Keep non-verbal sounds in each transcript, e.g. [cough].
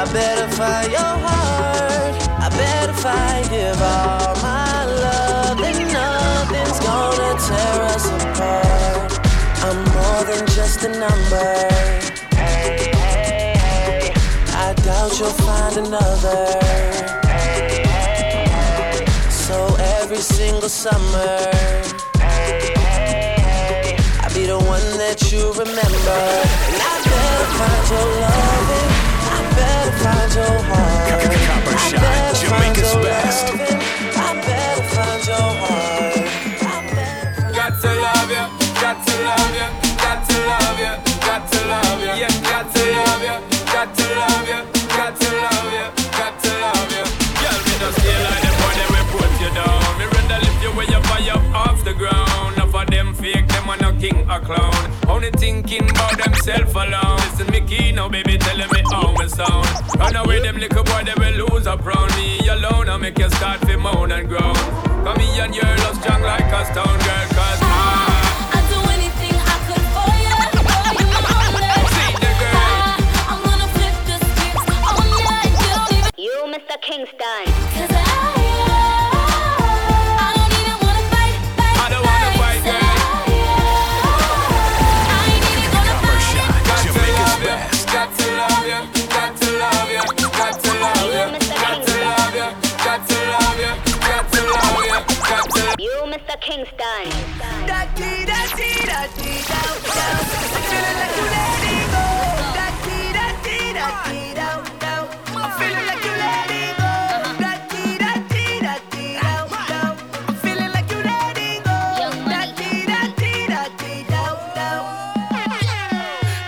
I better find your heart. I better find give all my love. And nothing's gonna tear us apart. I'm more than just a number. Hey, hey, hey. I doubt you'll find another. Hey, hey, hey. So every single summer, hey, hey, hey. I'll be the one that you remember. And I better find your loving. I better find your heart. Copper I Shot, better find Jamaica's your best. I better find your heart. I better find Got to love you, got to love you, got to love you, got to love you, yeah, got to love you, got to love you, got to love you, got to love you. Girl, me just feel like the boy that will put you down. Me rather lift you way up high up off the ground. Enough of them fake, them are no king or clown. Only thinking about themself alone. Listen, me key now, baby, telling me how we sound. Run away, them little boy, they will lose up round me alone. I make you start to moan and groan. Come me and your love strong like a stone girl, Kingston.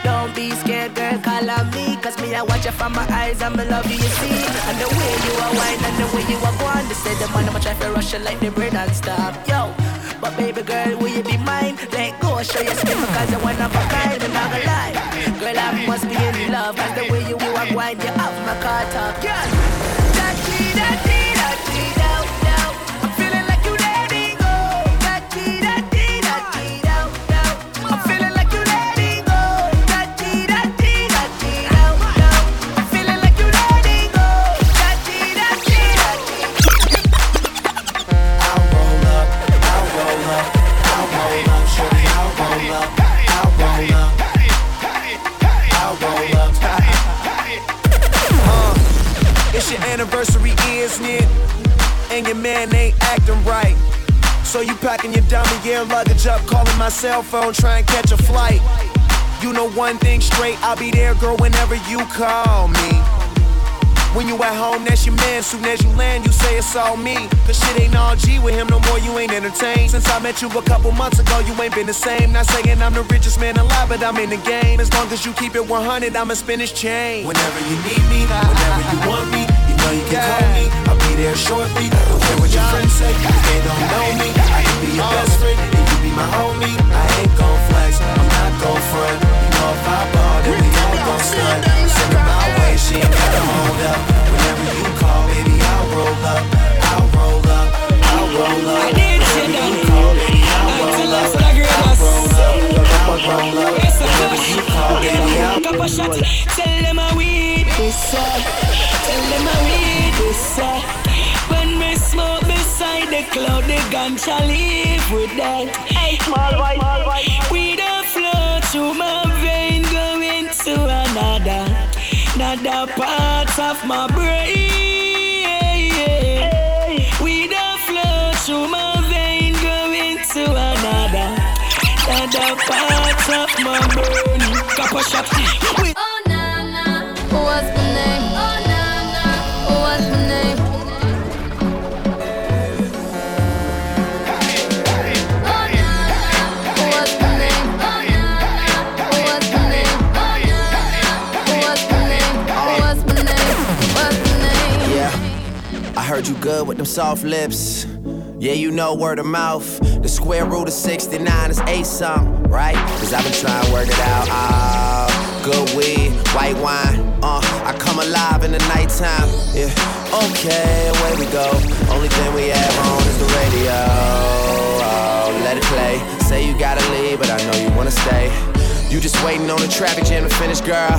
Don't be scared, girl, call on me. Cause me, I watch you from my eyes and me love you, you see. And the way you are wine and the way you are going, they say the man, I'ma try to rush you like the bird and stop. Yo, but baby girl, will you be mine? Let go, show your skin because you're one of a kind, and gonna. Girl, I must be in love, cause the way you, are wine, you have my car top. Girl, So you packing your dummy gear luggage up, calling my cell phone, trying to catch a flight. You know one thing straight, I'll be there, girl, whenever you call me. When you at home, that's your man. Soon as you land, you say it's all me. Cause shit ain't all G with him no more, you ain't entertained. Since I met you a couple months ago, you ain't been the same. Not saying I'm the richest man alive, but I'm in the game. As long as you keep it 100, I'ma spin his chain. Whenever you need me, whenever you want me, know you can call me. I'll be there shortly. Don't care what your friends say, if they don't know me. I can be your best friend, and you be my homie. I ain't gon' flex, I'm not gon' front. You know if I ball, then we all gon' stunt. Send her my way, she ain't gotta hold up. Whenever you call, baby, I'll roll up. I'll roll up, I'll roll up. Whenever you call, baby, I'll roll up. I'll roll up, I'll roll up. Tell them I weed this uh, Tell them I weed this uh. When we smoke beside the cloud, the ganja leave with that. Hey, small boy, small boy. We don't flow through my vein, going to another, another part of my brain. We don't flow through my another part of my brain. Couple shots, we Oh na na, what's my name? Oh na na, what's my name? Name? heard you good with them soft lips. Yeah, you know word of mouth. The square root of 69 is eight something, right? Cause I've been trying to work it out. Ah, good weed, white wine. Uh, I come alive in the nighttime. Yeah, okay, away we go. Only thing we have on is the radio. Oh, let it play. Say you gotta leave, but I know you wanna stay. You just waiting on the traffic jam to finish, girl.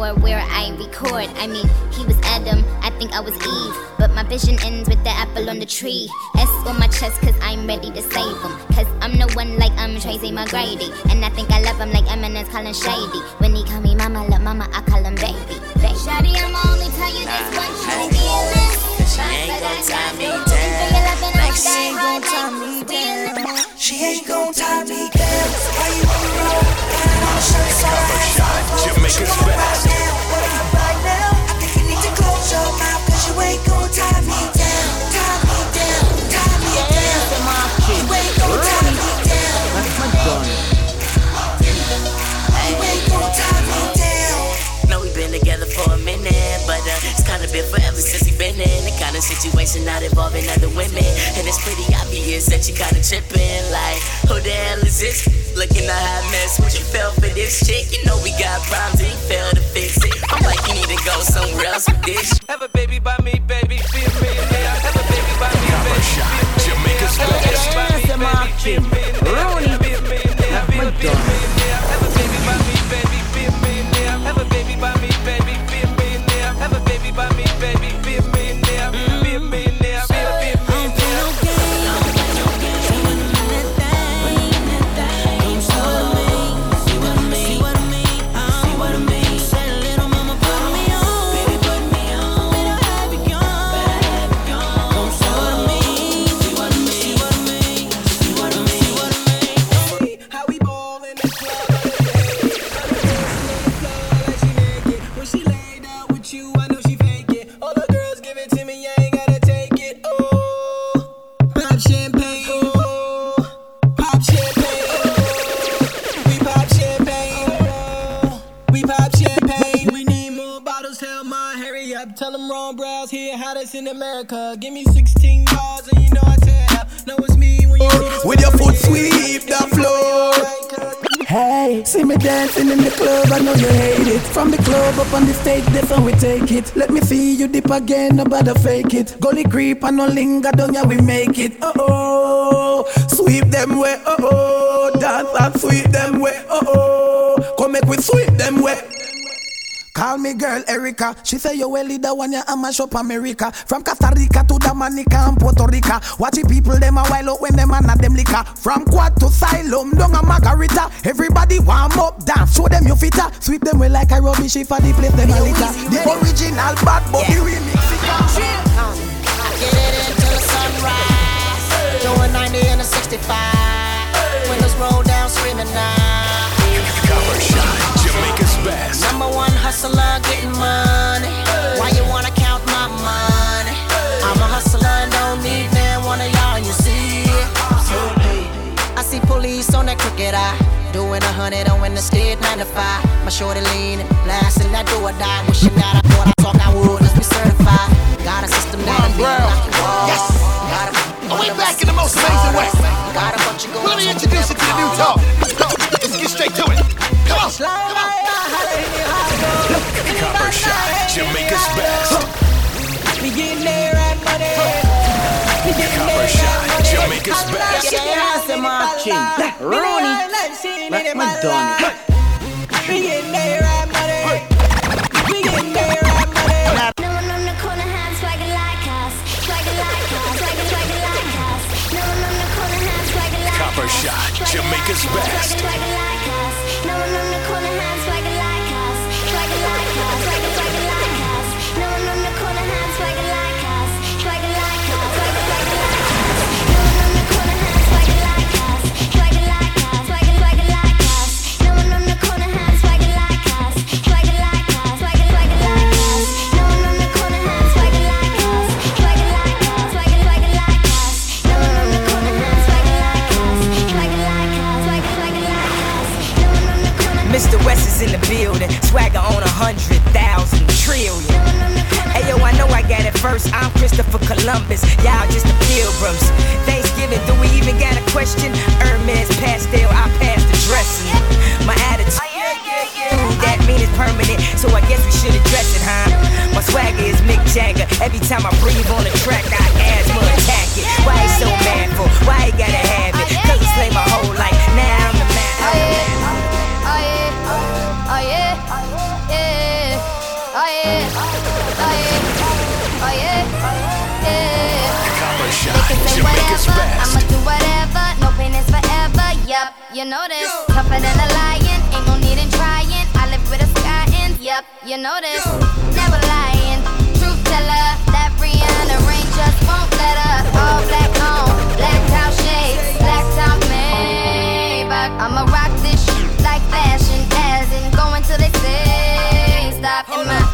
or where I record. I mean, he was Adam, I think I was Eve. But my vision ends with the apple on the tree. S on my chest, cause I'm ready to save him. Cause I'm the one like I'm Tracy McGrady. And I think I love him like Eminem's calling Shady. When he call me mama, love mama, I call him baby. baby. Shawty, I'ma only tell you this once, you I the. She ain't gon' tie me down. Like she ain't gon' tie me down. She ain't gon' tie me down. Why you on the road? Got on shirt Copper shot, Jamaica's best. Kind of not involving other women. And it's pretty obvious that you kinda tripping, like, who the hell is this? Looking a hot mess, what you fell for this chick? You know we got problems and you failed to fix it. I'm like, you need to go somewhere else with this. Have a baby by me, baby, be a millionaire. Have a baby by me, Copper baby, shot, be a Jamaica's millionaire. best. America. Give me 16 bars and you know I tear up. Know it's me when you see this With your foot sweep the floor. Hey, see me dancing in the club, I know you hate it. From the club up on the stage, that's how we take it. Let me see you dip again, nobody fake it. Gully creep and no linger down, yeah, we make it. Oh oh, sweep them way, oh oh, dance and sweep them way, Call me girl Erica. She say yo well leader when you am mash shop America. From Costa Rica to Dominica and Puerto Rico. Watch the people them a while out when them a them liquor. From quad to Siloam, down a margarita. Everybody warm up, dance, show them your fitter. Sweep them well like a rubbish if I the place them a liquor. The original bad boy. yeah. the remix. It until the sunrise. 90 and a 65. Windows roll down, screaming now. Shot, Jamaica's best. Number one hustler getting money. Why you wanna count my money? I'm a hustler and don't need man, one of y'all, you see. I see police on that crooked eye. Doing a hundred on in the state. nine to five. My shorty leaning, blasting that do or die. Wishing that I thought I talk I would, let's be certified. Got a system that Yes. Got a, oh, we back in the most amazing way. Got a bunch of. Let me introduce you to the new talk. Let's get straight to it. Come on. Come on. Jamaica's best. Rooney. Let me done it. We getting there at money. We getting there at money. No one on the corner has swagger like us. Swagger like us. Swagger, swagger like us. No one on the corner has swagger like Copper. Shot, Jamaica's best. In the building, swagger on a hundred thousand trillion. Hey yo, I know I got it first. I'm Christopher Columbus, y'all just the pilgrims. Thanksgiving, do we even got a question? Hermes pastel, I passed the dressing. My attitude, oh, that mean it's permanent, so I guess we should address it, huh? My swagger is Mick Jagger. Every time I breathe on the track, I asthma attack it. Why he so mad for? Why he gotta have it? Cause he slayed my whole life. You know this. Tougher than a lion, ain't no need in trying. I live with a sky in. Yup, you know this. Never lying, truth teller. That Rihanna ring just won't let her. All black on, blacked out shades, blacked out Maybach. I'ma rock this shit like fashion, as in going till they say stop. And my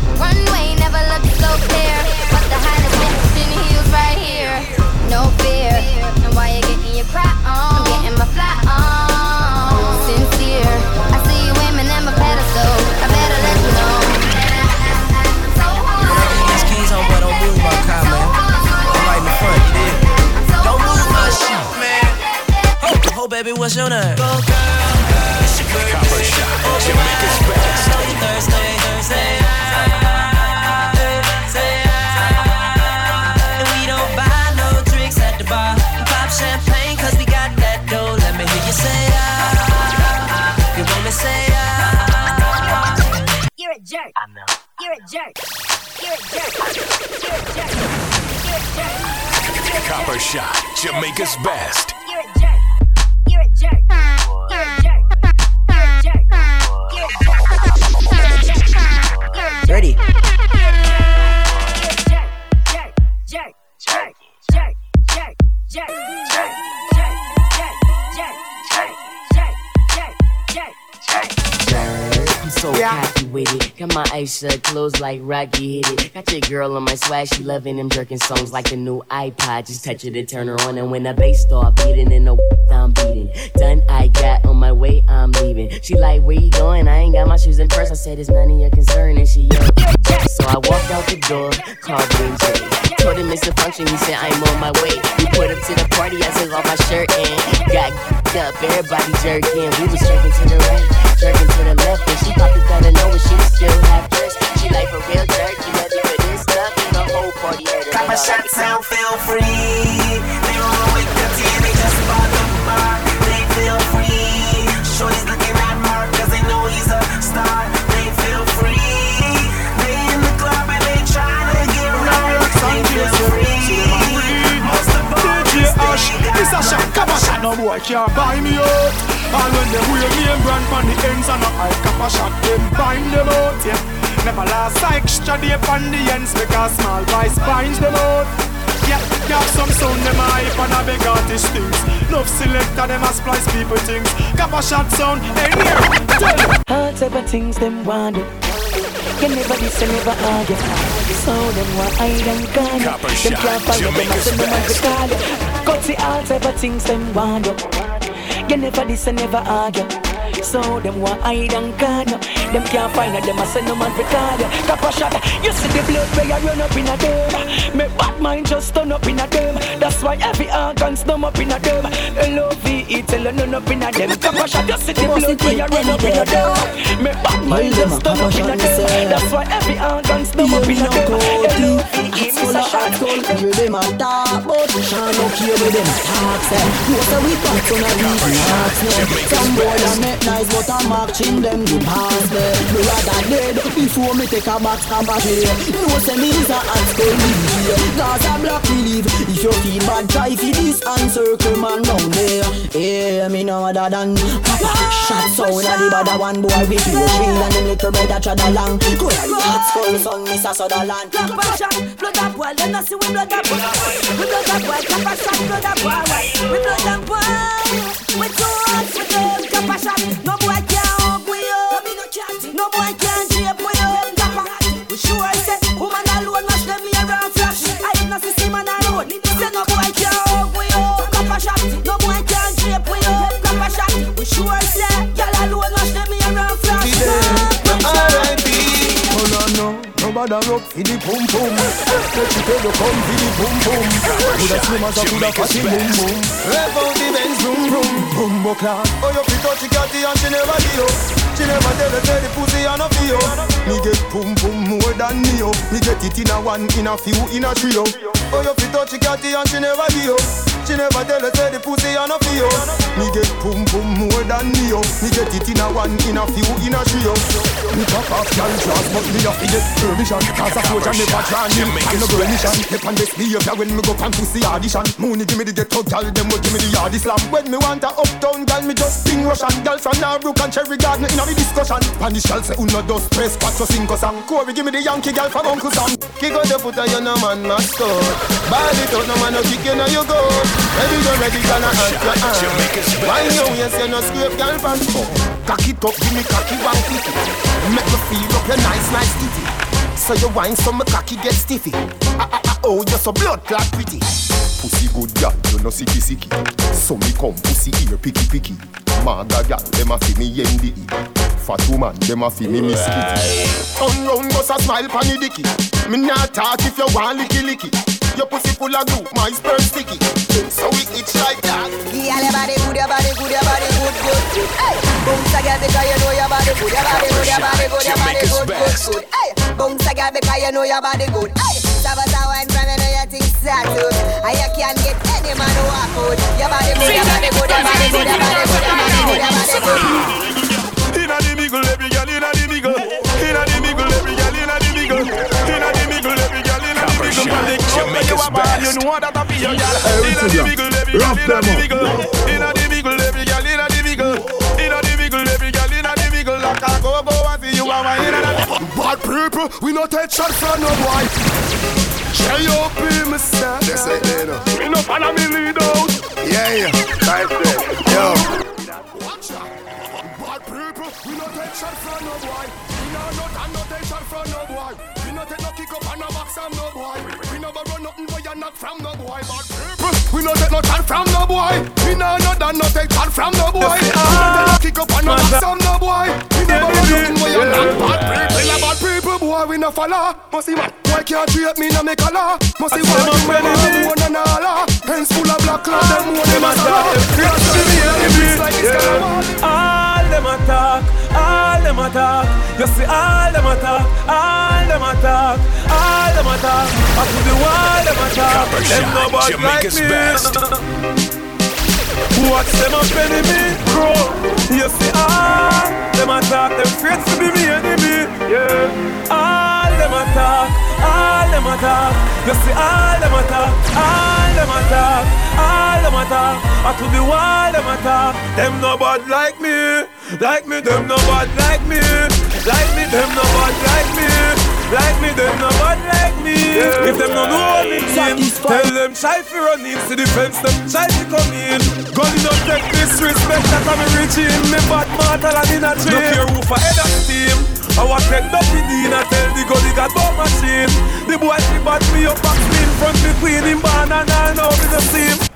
Baby, what's your name? Go, girl. It's your birthday. Copper Shot, Jamaica's best. Know Thursday, Thursday. Say, And we don't buy no drinks at the bar. Pop champagne 'cause we got that dough. Let me hear you say ah. You want me say ah. You're a jerk. I know. You're a jerk. You're a jerk. You're a jerk. You're a jerk. You're a jerk. Copper Shot, Jamaica's best. You're my eyes shut, closed like Rocky hit it. Got your girl on my swag, she loving them jerking songs like the new iPod. Just touch it to turn her on, and when the bass start beating, and the [laughs] I'm beating. Done, I got on my way, I'm leaving. She like, where you going? I ain't got my shoes in purse. I said it's none of your concern, and she yelled. So I walked out the door, called Green J. Told him it's a function, he said I'm on my way. We put up to the party, I took off my shirt and got [laughs] up. Everybody jerking, we was jerking to the right, jerking to the left, and she popped it out of nowhere. She was still half dressed. She like for real jerk, you ready for this stuff? And the whole party heard it. Copper shot sound feel free. They don't know with the team, they just bought the bar. They feel free. Shorty's looking at Mark cause they know he's a star. They feel free. They in the club and they trying to get right. They feel free. Most of all, DJ Ash, this a shot, come a shot, no boy can't buy me out. And when they wear name brand on the ends and a high cap a shot, them bind them out, yeah. Never last extra day on the ends because small vice binds them out. Yeah, you have some sound them a hype and a big artist things. Love selector them a splice people things. Cap a shot sound, hey here, tell them. All type of things them want do. You never diss and never argue. So them want hide and gun. Copper Them Shot, can't follow them and send them on the best. call. Cut the all type of things them want do. You never this and never argue. So them want hide and you. Them can't find it, them a send no man retard you. Cap a shot, you see the blood where you run up in a them. Me bad mind just turn up in a them. That's why every organ stum up in a them. L-O-V-E tell you none up in a them. Cap a shot, you see the blood where you run up in a them. Me bad mind just turn up in a them. That's why every organ stum up in a them. L-O-V-E, Full of hot cold, hear them a talk But Sean no care with them talk say You say we a week marks no Some boy a make nice but a marching them the past Me rather dead before me take a box and here You know say me is a hot cold here Gaza black believe If you feel bad try fi this and circle man down there Yeah me no other than Shot sound a the bad one boy with you Shield and them little brother trod along Go ahead hot skull son Mr. Sutherland Blood up boil, them not see we blood up boil. We blood up cap a shot, blood up boil. We blood up boil. We too hot for them, a shot. No boy can hug we up. No boy can drape we up, cap a. We sure say woman alone mash them here and flash. I no see see man alone. Say no boy can hug we up, cap a shot. No boy can drape we up, cap a shot. We sure say girl alone mash them here and flash. Oh no no, nobody rock for the pum pum. Let you take the come for the pum pum. Coulda slim as a coulda fatty boom boom. Rev out the Benz boom boom boom buckler. Oh you fit touch the catty and she never do you. She never tell her say the pussy and a feel. Oh. Me get pum pum more than me oh. Me get it in a one, in a few, in a trio. Oh. oh you fit touch the catty and she never you. She never tell her say the pussy and a feel. Me get pum pum more than me oh. Me get it in a one, in a few, in a trio. Me pop off girl class, but me a fi get permission. Cause a soldier never join me. I'm no permission. Step on this behavior when me go pan pussy audition. Mooney give me the ghetto girl, them will give me the yard slam. When me want a uptown girl, me just sing Russian. Girl from Norbrook and Cherry Garden inna the discussion. Spanish girl say uno dos tres cuatro cinco song. Corey give me the Yankee girl from Uncle Sam. Kick out the foot and you no man mascot. Ball it out, no man no kick you now you go. Ready go ready, gonna ask your hand. Why you yes you no scrape girl from Cock it up, give me cocky one clicky. Make me feel up your nice, nice titty. So you wine so my cocky get stiffy. Ah, ah, ah, oh, you're so blood clot pretty. Pussy good gal, you no sicky sicky. So me come pussy ear picky picky. Maga gal, dem a fi me yendi. Fat woman, dem a fi me miss kitty. Turn round, bust a smile pon the dicky. Me not talk if you want licky licky. Your pussy full of glue, my sperm sticky. So we itch like that. Girl, your body good, your body good, your body good, good, good. Hey, bounce a girl because you know your body good, your body good, your body good, your body good, good, good. Hey, bounce a girl because you know your body good. Hey, Sabata wine from you know your things settled. And you can't get any man who walk out. Your body good, your body good, your body good, your body good, your body good, your body good. Inna the middle, every girl inna the middle. Inna the middle, every girl inna the middle. Where you a ball, you know that be your girl. Inna the middle, every girl inna the middle. Inna the middle, every girl inna the middle. Inna the middle, every girl inna the middle. Like a go go and see you a wine inna the. Bad people, we no take shot from no boy. J.O.P. me say. Yes, I did. Me no follow me lead out. Yeah, yeah. Nice day. Yo. Watch out. Bad people, we take no boy. We no no and take no boy. We take no kick up and no box from no boy. We no borrow nothing boy and not from no boy. People, we no take no shot from no boy. We no no and no take shot from no boy. We no take no kick up and no box from no boy. We no borrow nothing boy and not bad people. We bad people, boy we no follow. Must see man, why can't treat me no make a law? Must see why you man one and all. Hands full of black cloud, them one them a saw. All them attack, all them attack. You see all them attack, all them attack, all them attack. Up to the wall them attack. Copper Them Shot, nobody Jamaica's like me. best. Watch them up enemy, bro. You see all them attack. Them afraid to be me enemy. Yeah. All them attack, all them attack. You see all them attack, all them attack, all them attack. Up to the wall them attack. Them no bad like me, like me. Them no bad like me, like me. Them no bad like me. Like me, them no bad like me. If them no know me name, tell them try fi run in to the fence. Them try fi come in. Gun no take disrespect that I'm rich in. Me bad mortal and in a chain. Look here, who for head of steam. I was take up in the I tell the gun he got bomb machine. The boy she bought me up back me front me queen in barn and I know the same.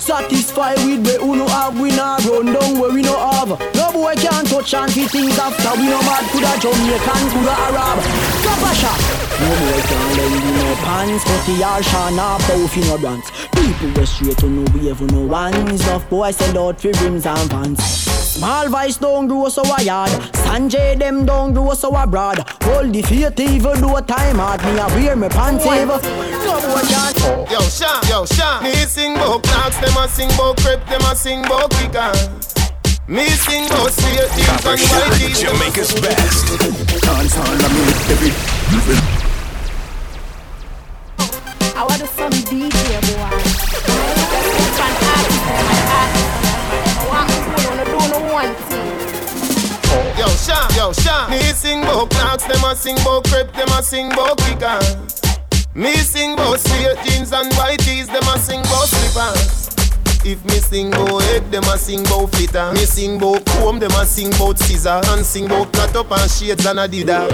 Satisfy with where we no have, we not run down where we no have. No boy can touch and fi things after we no mad coulda Jamaican, coulda Arab. Drop a shot. No boy can lend you no pants, but the Arsha nah both in no brands. People go straight to no wave, no ones. Enough boys send out fi rims and vans. Small vice don't grow so a yard. Sanjay them don't grow so a broad. Hold the faith even though a time hard. Me a wear me pants even. No boy can. Yo, Sean, yo, Sean. Me sing bout clocks, them a sing bout crepe, them a sing bout kickers. Me sing bout straight jeans and white jeans. Jamaica's best. Dance all of me every I want some DJ boy. Just an artist, my artist. I want to do no one thing. Yo, Sean, yo, Sean. Me sing bout clocks, them a sing bout crepe, them a sing bout kickers. Me sing bout straight jeans and white tees, them a sing bout slippers. If me sing bout head, them a sing bout flitter. Me sing bout comb, them a sing bout scissor. And sing bout cut up and shades and adidas.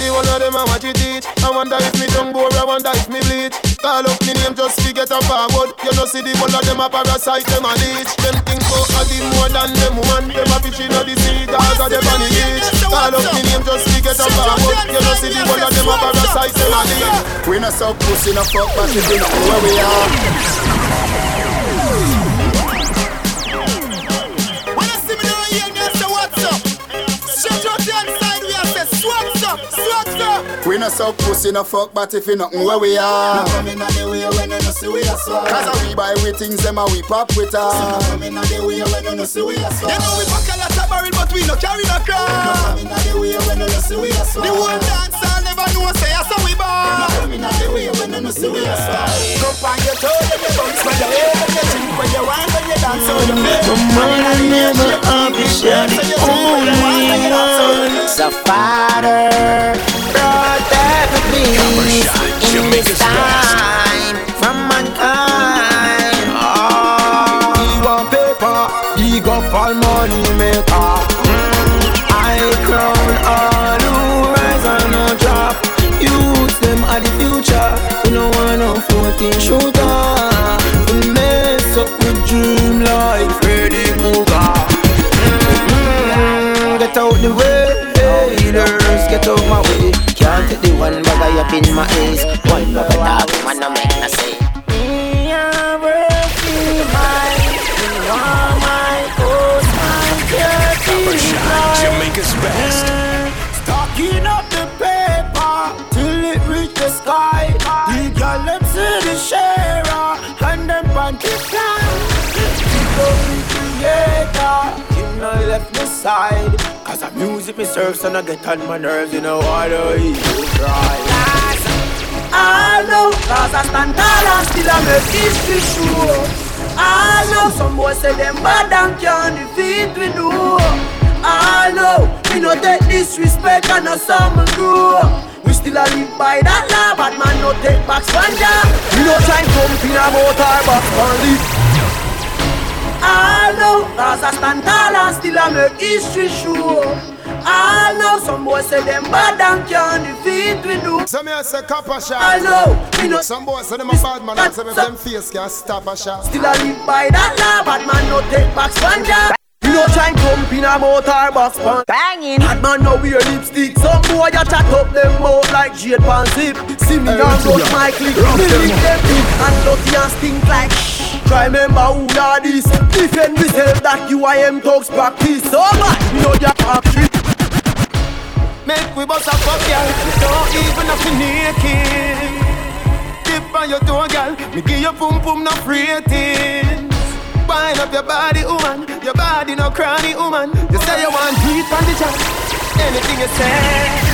The one of them a watch it teach. I wonder if me tongue bore, I wonder if me bleach. Call up me name just to get a forward. You know see the one of them a parasite, them a leech. Them think a the more than them woman. Them a fish inna the sea, cause of them on the beach. Call up me name just to get a forward. You know see the one of them a parasite, them a leech. We no suck pussy, no fuck, but we know where we are. We no suck pussy, no fuck, but if you nothing where we are. No coming on the way when you no see we are so. Cause we buy we things, them a we pop with No us. coming on the way when you no see we are so. You know we pack a lot of barrel, but we no carry no crown. No coming on the way when you no see we are so. The whole dance all never know say I saw we born. No coming on the way when you no see we are so. Go on your toes and your bounce, when you head and you drink, when you want when you dance, so you feel. Come on, I never appreciate the only one. So Father, protect me in this time from mankind. Ah, he want paper, he got fall money maker. I crown all who rise and no drop. Youth them are the future. We no want no 14 shooter. To mess up with dream like Freddy Krueger. Mm, Get out the way, haters, get out my way. One bag I up in my ace. One bag of dog, man, no make left me side. Cause the music me serve, so I get on my nerves. You know why do he cry? I know, cause I stand tall and still I make history show. I know some boys say them bad and can't defeat we do. I know, we no take disrespect and no some grow. We still a live by that law, but man no take back spanja. We no try jump in a motor box only. I know, cause I stand tall and still I make history show. I know some boys say them bad and can't defeat we do. So me a say copper shot. I know, we know. Some boys say them a bad man, and say me them face can stop a shot. Still I live by that law, but man no take back spanja. We no try jump in a motor box pon Banging Bad man no wear lipstick Some boy a chat up them mouth like Jade Pan Zip See me and rush my click Me lick them big and dirty and stink like shh Try remember who na this Defend myself that you I am thugs practice So much me know ya factory Make we bust a fuck, girl. Don't even have to naked. Dip on your toe, girl. Me give you pum pum no ratings. Wind up your body, woman. Your body no cranny, woman. You say you want heat on the job. Anything you say.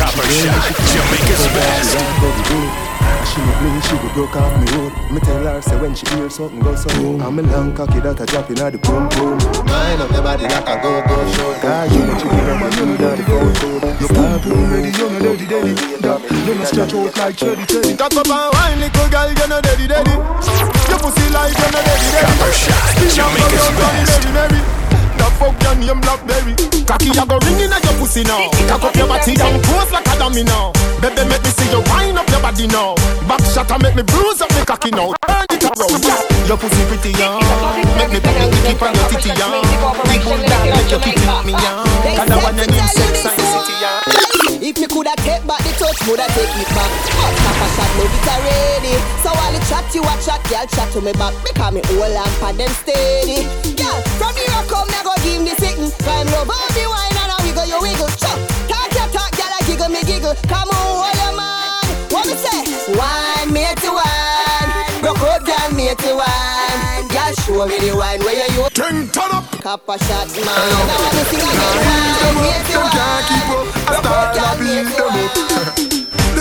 Copper shot. Jamaica's best. She no bling, she go broke off me road. Me tell her say when she hear something go so. I'm a long cocky that a drop inna the boom boom. Wind up your body like a go go show. Cause you know chicken up and you know the phone phone. You start playing ready, you know dirty dirty. You know stretch out like cherry cherry. Cock up and wine, little girl, you know daddy daddy. Your pussy like you know daddy daddy. Spin up Jamaica's best. Mary Mary. The fuck your name Blackberry. Cocky a go ring inna your pussy now. Cock up your body and pose like a dummy now. Baby, make me see you wind up your body now. Back shot and make me bruise up me cocky now. Turn it around, yeah. Your pussy pretty young. Make me put the keep on your titty young. Big bull down, make your kitty me young. Cause I want your name sex and city young. If you coulda take back the touch, woulda take it back. But Papa shot love it already. So while the chat you a chat, girl chat to me back. Because me hold and pad them steady. Girl, from here I come, me go give me sitting. Climb love all the wine and a wiggle you wiggle. Chop, talk your talk, girl I giggle me giggle. Come on, hold your man. What me say? Wine me to wine, broke out girl me to wine. Girl show me the wine where you use. Ten ton up. Copper shot man. Now I me sing again. Wine me to wine. Broke out girl me to wine. [laughs]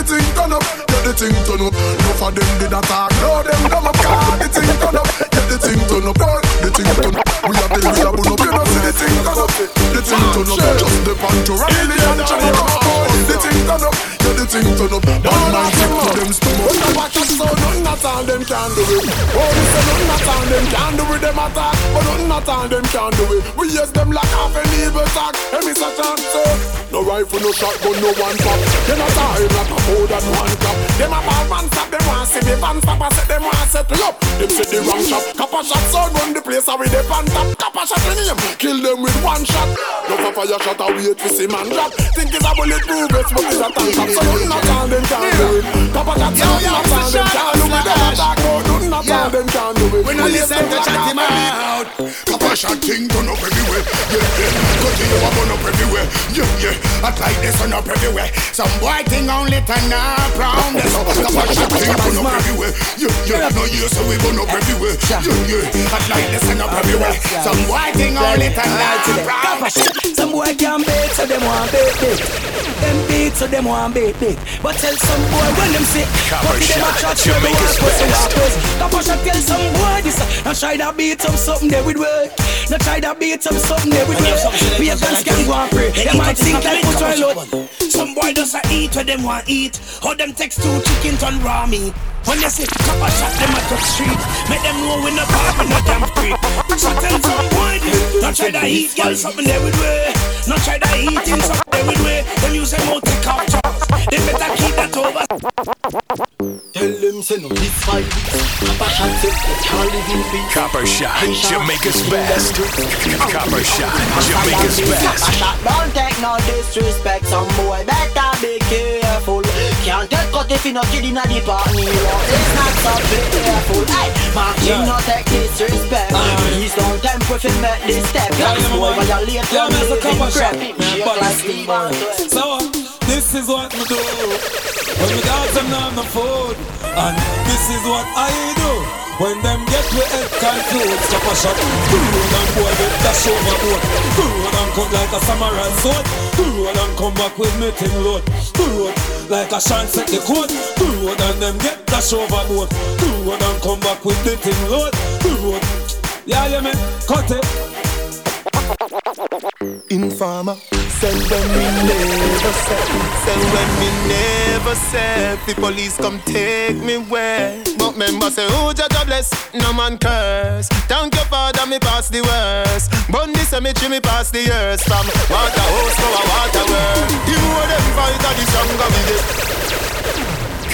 The thing turn up, yeah the thing turn up. Enough of them did attack, no them come up. Ah, the thing turn up, yeah the thing turn up. Ah, The thing turn up. We are build, we are build up. You know see the thing turn up. The thing turn up. Just the really and Johnny up. The thing turn up, yeah the thing turn up. Bad man to them stomach. When watch us, so nothing at all them can do it. Oh, we say nothing at all them can do it. Them attack, but nothing at all them can do it. We use them like half an evil talk. Hey, me such a. Eh? No rifle, no shotgun, no one pop. Them a time like a more than one clap. Them a bad man stop, them want see me van stop. I said them want settle up. Them say the wrong shot. Copper shot, so run the place with the pan top. Copper shot in him, kill them with one shot. No for fire shot, I wait for see man drop. Think it's a bulletproof vest, but it's a tank. So nothing at all them can do it. Copper shot, so nothing at all them can do it. Them attack, nothing at all them can do it. We no listen to chat him out. Copper shot thing turn up everywhere. Yeah, yeah. You a burn up everywhere. Yeah, yeah. I like this turn up everywhere. Some boy thing only turn up round. Copper shot thing turn up everywhere. Yeah, yeah. No use so we burn up everywhere. Yeah, yeah. I like this turn up everywhere. Some boy thing only turn up round. Some boy can bait, so them want bait. Them beat, so them want bait bait. But tell some boy when them sick, Copper but them a chat, so they Jamaica's want pussy, best. want pussy. Tell some boy this. Now try to beat some something there with work. Now try to beat some something there with work. We a guns can go and pray. Them might think like put oil out. Some boy does a eat what them want eat. How them text two chickens on raw meat. When they say copper shot them at the street, make them know when the bar in the damn free. So tell some boy this, not try to eat girl something they would wear. Not try to eat in something they would wear. Them use them out take off jaws. They better keep that over. Tell them say no this fight Copper shot say they can't live in peace Copper shot, Jamaica's best. Copper shot, Jamaica's best. Don't take no disrespect, some boy better be careful. Can't take cut if you not kid inna the party. It's not so careful. Hey, marching no take disrespect. Please don't tempt if you make this step. Young boy violate Yeah, your man, on, crap. Man, like Steve Steve Harvey. So, this is what we do. When we dance, them not no food. And this is what I do. When them get to head confused, stop a shot. Road and boy get dash overboard. Road and cut like a samurai sword. Road and come back with me thing load. Road like a shan set the code. Road and them get dash overboard. Road and come back with the thing load. Road. Yeah, yeah, man. Cut it. Informer, say when we never said, say when we never said, the police come take me where. But member say, who judge a bless, no man curse. Thank your father, me pass the worst. Bun the cemetery, me pass the years. From water house to a water world. The more them fight, the stronger we get.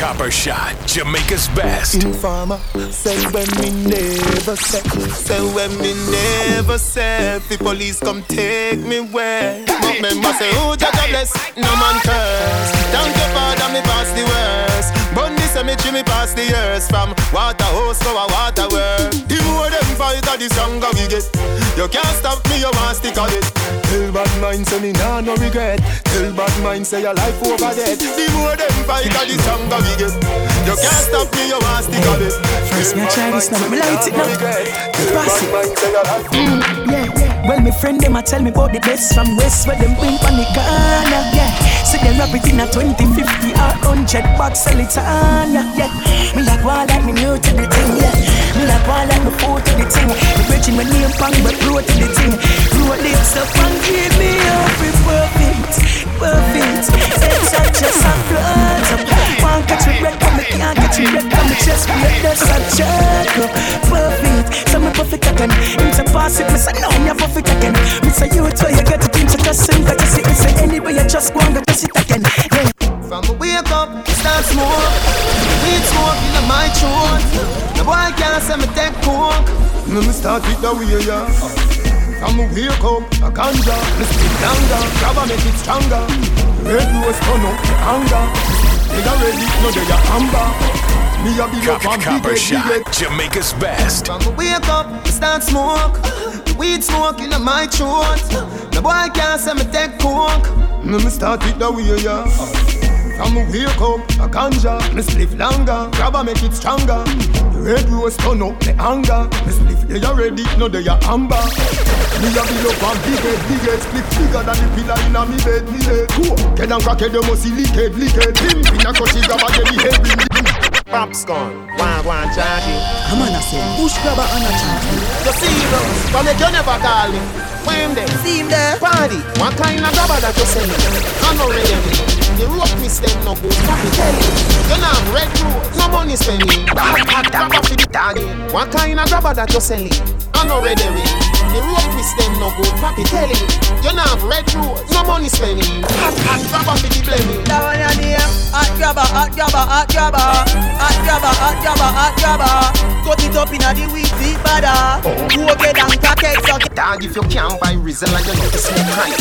Copper shot, Jamaica's best. Informer, say when me never say, say when me never say, the police come take me where. But member say, who judge a bless, no man curse. Thank your father, me pass the worst. Bun the cemetery, me pass the years. From water house to a water world. The more them fight, the stronger we get. You can't stop me, you want stick on it. Tell bad mind say me nah no regret. Tell bad mind say your life over dead. The more them fight, the stronger we get. You can't stop me, you want stick on it. First me try this now, me light it now. Pass it. Mm, yeah, yeah. Well, my friend them a tell me about the best from West where them bring on the Ghana, yeah. See them rap it in a 20, 50 or 100 bucks, sell it on, yeah, yeah. Me like wall like me new to the thing, yeah. Me like wall like me fool to the thing. Me bridging my name pang, but blow to the thing. Roll lips up and give me up, it's perfect, perfect. Headshot just a flood. One catch me red, but me can't catch me red, but me just be a jerk up. Perfect, so me perfect again. Say pass it. Me say no, me a fit again. Me say you too, you get it in, so just sing, that just sit. Me say anyway, you just go and go just sit again. Yeah. From the wake up, start smoke. Weed smoke in my throat. The boy can't say me take coke. Me me start it the way yeah. From the wake up, a ganja. Me spit longer, grab and make it stronger. Red rose turn up the anger. Me a ready, no they a amber. Me a big up and Copper big Shot, head, big head. Jamaica's best. From the wake up, start smoke. Weed smoke in my throat. The boy can't say me take coke. Me me start it the way yeah. From me wake up, a ganja, me spliff longer, grab and make it stronger. The red rose turn up me anger. Me spliff they are ready, no they are amber. Me a build up and big head, big head, split bigger than the pillar inna me bed, me head. Cool, get down crackhead, you must see lick head, lick. Him in a cushy grab and get the head, bring the Pops gone, one one charging. I'm on a say, bush grabber on a charge. You see those, but make you never call me. Where him there? See him there. Party. What kind of grabber that you me? I'm not ready. The rope me stem no good. Papi tell you. Know I'm red rose. No money spending. Hot grabber for the target. What kind of grabber that you selling? I'm not ready. The rope me stem no good. Papi tell you. Know I'm red rose. No money spending. Hot hot grabber for the blaming. That one your name Hot grabber, hot grabber, hot grabber Hot grabber, hot grabber, hot grabber Cut it up inna the deep bada oh. Who get and so Dog, if you can't buy Rizla, you know it's smoke right.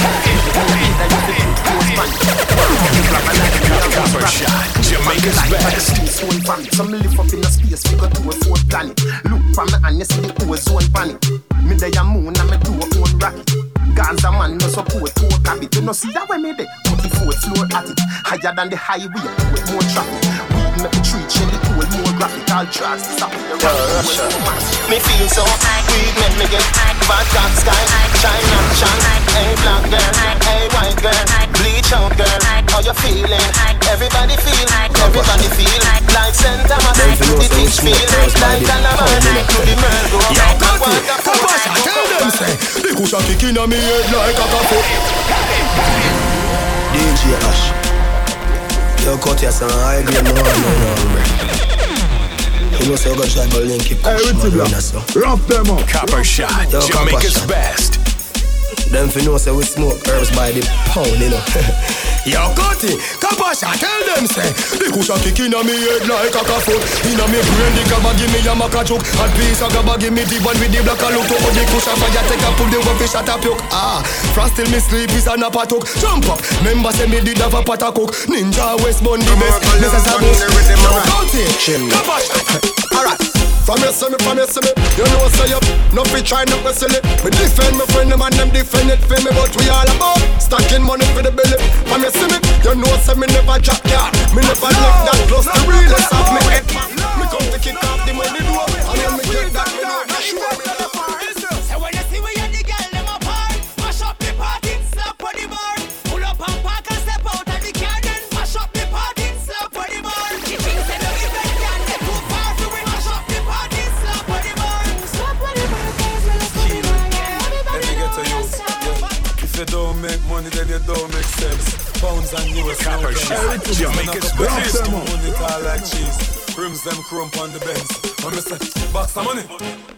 Copper Shot, Jamaica's best. So me live up in a space, we got to a fourth planet. Look from me and you see the ozone planet. Me day a moon and me do a own rocket. Gaza man no support poor habit. You know see that way me dey put the fourth floor at it. Higher than the highway, with more traffic. Make the tree change the cool, more graphic. All tracks disappear. Me feel so weed make me get bad dark sky. Up, shine. Hey black girl, hey white girl, bleach out girl. How you feeling? Everybody feel, everybody feel like Santa Maria the teach feel like Calabar to the Mergo. Yo, Cutty, come on, tell them say The cushion kick inna me head like a coffee DJ Ash Yo, Cutty, I sound high grade, no, no, no You know say you got shot, but link it Hey, Ritzy Black, rough them up. Copper Shot, Yo, Jamaica's best. Them fi know say we smoke herbs by the pound, you know. [laughs] Yo, Cutty, Kapasha, tell them say. The cushion kick inna me head like a foot. Inna me brain, the gabba give me a maca joke And piece of gabba give me the one with the black a look Over. The cushion fire take a pull the one fish at a puke Ah, frost till me sleep is a nap a took Jump up, member say me did have a pot a cook. Ninja West Bun the best, Mrs. Abu Yo, Cutty, Kapasha Alright from you see me, from you see me You know say up, no fi try not to silly Me defend my friend, them and them defend it for me But we all about stacking money for the belly From you see me, you know say me never drop yard Me never left that close, the realest of me head. Me come to kick off the money door And when me get that, me know sure me make money, then you don't make sense. Pounds and US Copper pence. Jamaica's best. Money tall like cheese. Rims them crump on the Benz. When me say, box of money,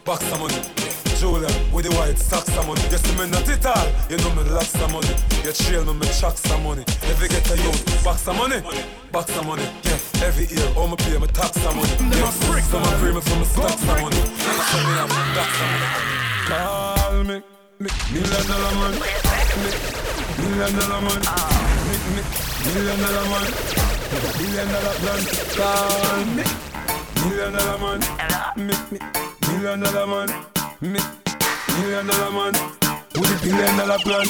box of money. Julia with the white socks of money. Just me not it all. You know me lots of money. You trail me, me chuck some money. If you get a youth, box of money, box of money. Yeah, every year, all me pay me tax some money. Yeah, some me pay me for me stocks some money. Some me have stocks some money. Call me million dollar man. Million dollar man. Million dollar man. Million dollar plan. Call me, million dollar man. Million dollar man. Million dollar man. With a billion dollar plan.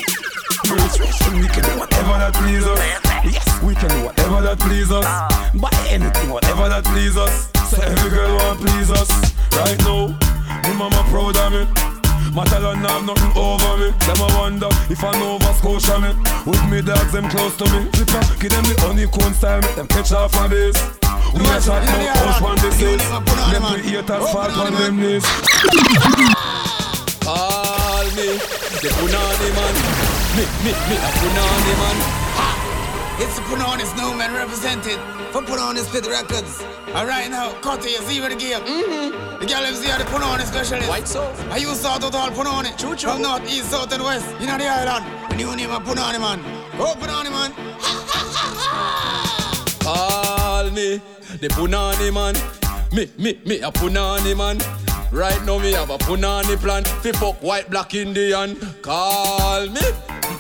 We can do whatever that please us. Yes, we can do whatever that please us. Buy anything, whatever that please us. So every girl want please us. Right now, me mama proud of me. My talent have nothing over me. Them I wonder if I know Nova Scotia me. With me dogs, them close to me. Zipper, give them the honeycomb style, make them catch off my base. We a chat no house one this is. Let me haters fall on them knees. Call me, the punani man. Me, me, me, a punani man. It's the Punonis no man represented for Punonis Pit Records. And right now, Cutty is even the game. Mm-hmm. The girl is here, the Punonis specialist. White so. I used to out all Punoni. True, true. From north, east, south, and west. You know the island. The new name of Punoni man. Go Punoni man. Call me the Punani man. Me, me, me a Punani man. Right now me have a Punani plan. Fi fuck white, black Indian. Call me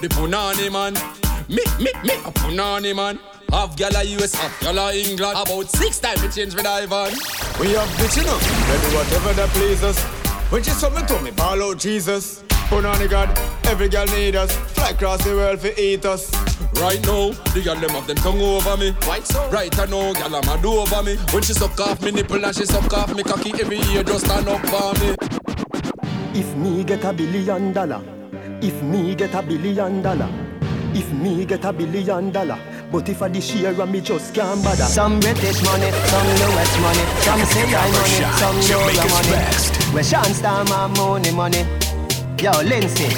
the Punani man. Me, me, me a Punani eh, man. Half gala US, half gala England. About six times we change with Ivan. We have bitch enough. Ready whatever that pleases. When she saw me to me, ball out Jesus. Oh, Punani God, every girl need us. Fly across the world for eat us. Right now, the girl them have them tongue over me. White so. Right I know, girl I'm a do over me. When she suck off me nipple and she suck off me cocky, every year just stand up for me. If me get a billion dollar, if me get a billion dollar, if me get a billion dollar. But if I the share and me just can't bother. Some British money, some US money Some say I money, some Euro money. Where Sean Star my money, money. Yo, Lindsay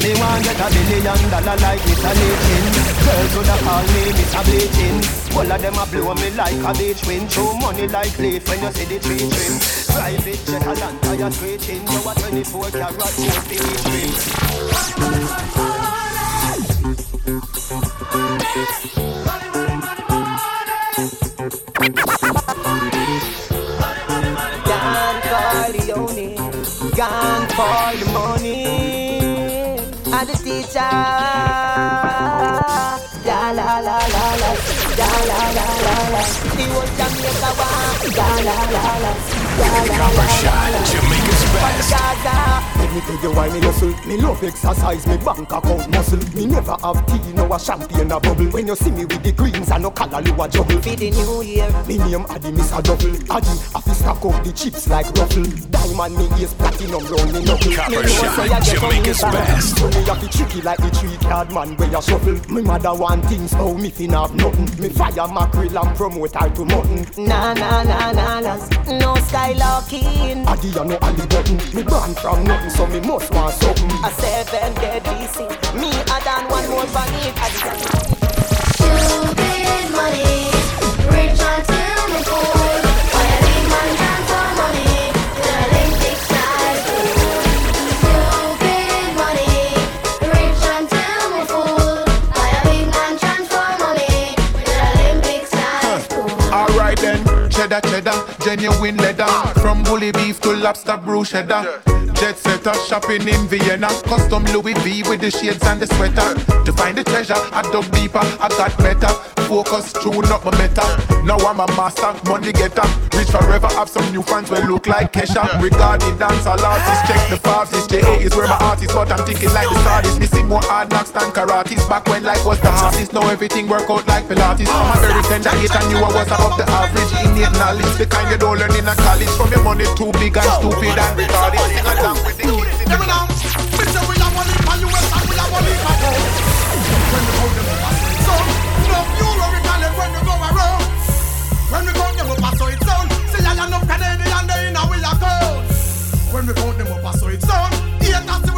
Me want get a billion dollar like Mr. Leachin Girls woulda call me Mr. Bleaching. All of them a blow me like a beach wind. Throw money like leaf when you see the tree trim. Private jet a land tire screeching. You a 24 carat gold finish ring Gone la la la la la la. Jamaica's best. Let me tell you why me hustle Me love exercise, me bank account muscle Me never have tea, no a champagne a bubble When you see me with the greens and no color, you a juggle For the new year Me name Addy, miss a double Addy, I fi stack up the chips like ruffle Diamond, me ears platinum round me knuckle Copper Me shot, Jamaica's best. So me have to tricky like the three card man where you shuffle Me mother want things, how me fin have nothing Me fire mackerel and promote her to mutton Na na na na na, no skylarking. Addy, you know Ali button Me born from nothing, so me must want something A seven deadly sin. Me add on one more for bonnet. Stupid money, cheddar cheddar, genuine leather. From bully beef to lobster brew cheddar. Jet setter, shopping in Vienna. Custom Louis V with the shades and the sweater. To find the treasure, I dug deeper, I got better. Focus, tune up my meta. Now I'm a master, money getter. Rich forever, have some new fans will look like Kesha. Regarding dance, all artists, check the fives. This JA is where my artist, but I'm thinking like the artist. Missing more hard knocks than karates. Back when life was the hardest, now everything work out like Pilates. I'm a very tender hit and you I was above the average. Innate knowledge, the kind you don't learn in a college. From your money too big and stupid and retarded. When we them so. No when we go around. When we them so. See I enough Canadian they in a we a cold. When we them so. The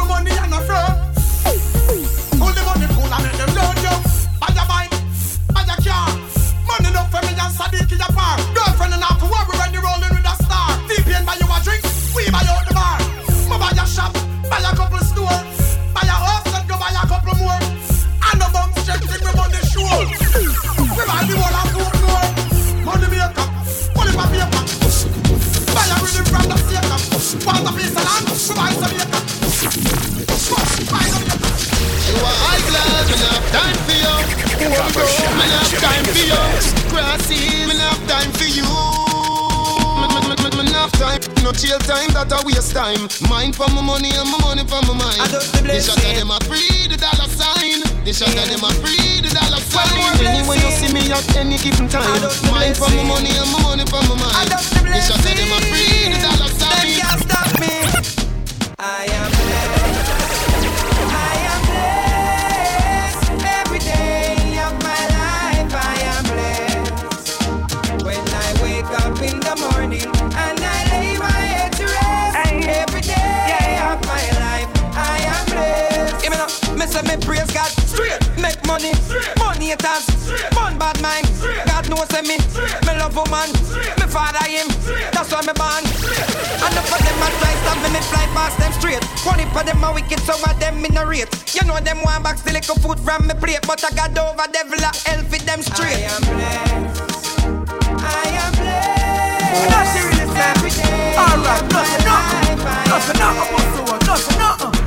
money and a pull and make them. Buy a bike, buy a car. Money enough for me and your. Girlfriend We. You are high class, not have time for you. Have time for you. Not have time for you. No chill time, a waste time. Mind for my money and my money for my mind. Shot of them a free the dollar sign. The shot of them a free the dollar sign. Anyway you see me at any given time. Mind for my money and my money for my mind. The shot of them a free the dollar sign. can't stop me. I am blessed. I am blessed. Every day of my life, I am blessed. When I wake up in the morning and I lay my head to rest. Every day of my life, I am blessed. Give me now, me me praise God straight. Make money, money haters. Born bad mind. God knows me. Me love woman. Me father him. That's why me born. And the for them a try stop me, fly past them straight. One for them a wicked, so of them in a rate. You know them one back still little food from me plate, but I got over devil a hell for them straight. I am blessed. I am blessed. The realest man. Alright, nothing, nothing, nothing, nothing, nothing, nothing. Them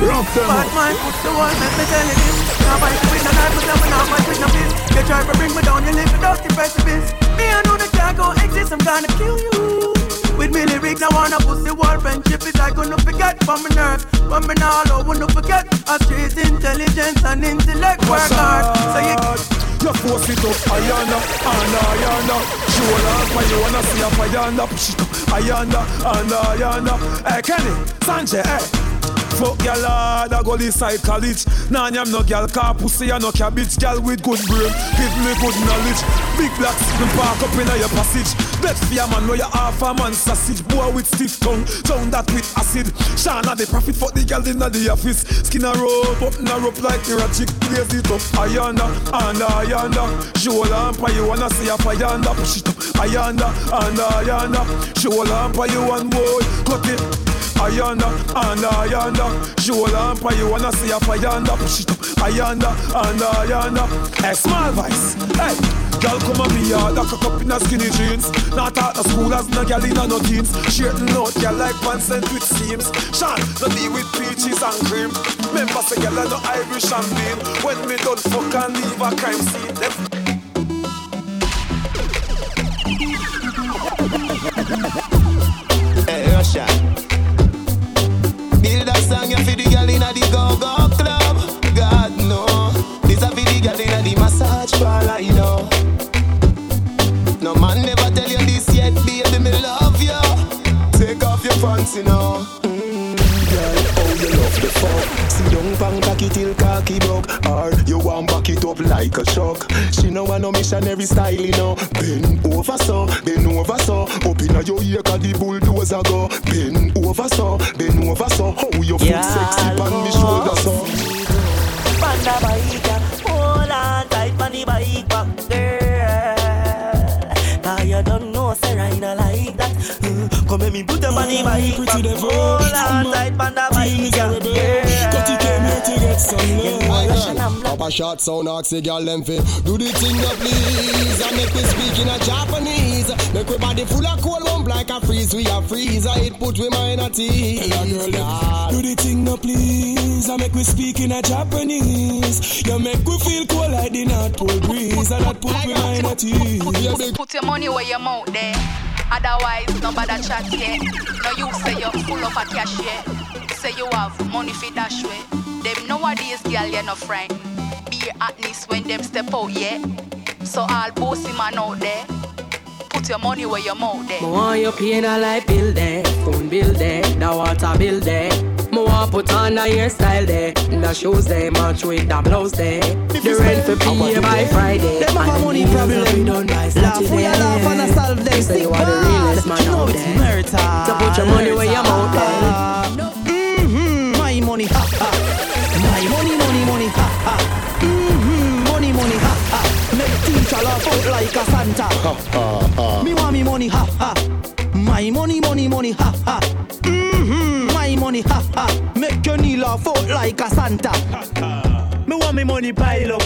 Rough them Bad mind, put the one, let me tell you this. Now fight with no knife, but I'm not fight with no fist. They try to bring me down, you live without the precipice. Me, I know that can't go exist, I'm gonna kill you. With me lyrics, I wanna pussy wall friendship is I gonna forget from my nerve. From me now, I wanna forget. A street intelligence and intellect work hard. So you You force it up, ayanda, and ayanda. Show off when you wanna see a ayanda. Push it up, ayanda, and ayanda. Hey eh, Kenny, Sanjay, hey. Fuck gal hard, I go this side college. Nah, I'm no gal car pussy, I no cabbage. Gal with good brain, give me good knowledge. Big black them park up in your passage. Bet fear man, know you half a man sausage. Boy with stiff tongue, tongue that with acid. Shana the profit for the gal inna the office. Skin a rope up, na rope like the rat chick. Blaze it up, ayanda, and ayanda. Show lamp, you wanna see a ayanda. Push it up, ayanda, and ayanda. Show lamp, you one boy, cut it. Ayanda, and ayanda Show lamp and you wanna see a fayanda Push it up, ayanda, and ayanda Hey, small voice, hey Girl come on me yard, a up in a skinny jeans. Not out of school as no girl in a no jeans. Straighten out, girl like pants and with seams. Sean, no deal with peaches and cream. Remember say girl I no Irish and bean When me done fuck and leave a crime scene Them Hey, Russia. Build a song, for the girl inna the go-go club. God no, this a for the girl inna the massage parlor, you know. No man never tell you this yet, baby, me love you. Take off your pants, you know. The fuck. Sit down pan cocky till cocky broke, or you want back it up like a truck. She no want no missionary style, you know. Bend over so, bend over so. Up inna your ear 'cause the bulldozer go. Bend over so, bend over so. How your foot Yeah, sexy pan me shoulder so. Panda bike, hold on tight on the bike back, girl. Cause you don't know, say I not like Come let me put them on the bike back, hold on tight on the bike, girl. Papa shot sound ask the girl them fi Do the thing you please. And make me speak in a Japanese. Make we body full of cold lump like a freeze. We a freeze I it put we mind at ease. Tell a girl them, do the thing no please. I make we speak in a Japanese. You make we feel cold like the North Pole breeze. And that put we mind at ease. Put your money where your mouth there. Otherwise, nobody chat here. No, you say you're full of a cash here. Say you have money for dash way. Them nowadays, girl, you're no friend. Be your hotness when them step out, yeah. So all bossy man out there. Put your money where your mouth there. Me want you pay a light bill there, phone bill there, the water bill there. Me want put on the hairstyle there, the shoes there, match with the blouse there. The rent for pay by Friday, Them have a and the money bills problem. will be done by Laugh Saturday. for your laugh and I solve them Say sick you are the realest man You know out it's there. murder. So put your money where your mouth there. Mm-hmm, my money, ha Teacher laugh out like a Santa. Me want me money, ha ha. My money, money, money, ha ha. Mm-hmm, my money, ha ha. Make your knee laugh out like a Santa. Me want me money pile up.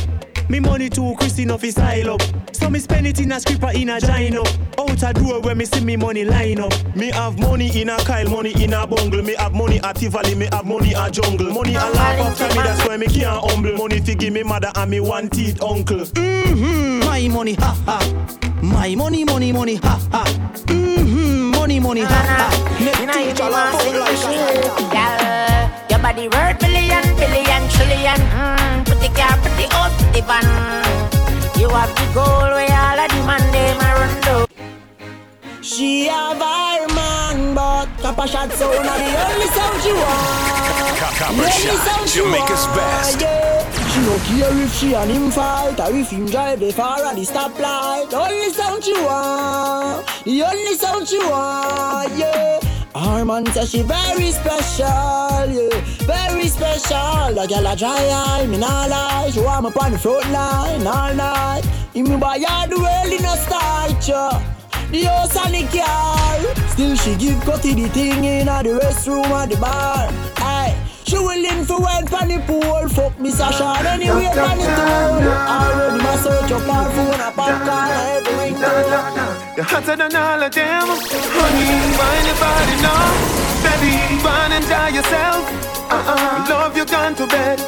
Me money too Christine off his style up. So me spend it in a scripper in a gine up. Out a door where me see me money line up. Me have money in a Kyle, money in a bungle. Me have money at Tivoli, me have money at jungle. Money a laugh after me, that's why me can't humble. Money fi give me mother and me one teeth uncle. Mm-hmm, my money, ha ha. My money, money, money, ha ha. Mm-hmm, money, money, ha ha. Make You teacher laugh want out sing like a the Santa. shit, girl. Your body worth billion, billion, trillion. Mm, pretty car, pretty out, pretty van. You have the goal where all of the man them a run down. She have her man, but Copper shot sound are the only sound she want. Copper The only Shot, sound she Jamaica's want, best. Yeah. She no care if she and him fight or if him drive the far at the stoplight. The only sound she want, the only sound she want, yeah. Our man says she very special, yeah, very special. The girl a dry eye, me nah lie. She want me on the front line all night. In me buy all the in a starch, The house and the car. Still she give Cutty the thing in a the restroom at the bar. She willing for wine pan the pool Fuck me Sasha anyway pan the tool Already my search up her phone A popcorn every ring you're hotter than all of them. Honey, find your body now. Baby, go enjoy yourself. Uh-uh. Love you gone to bed.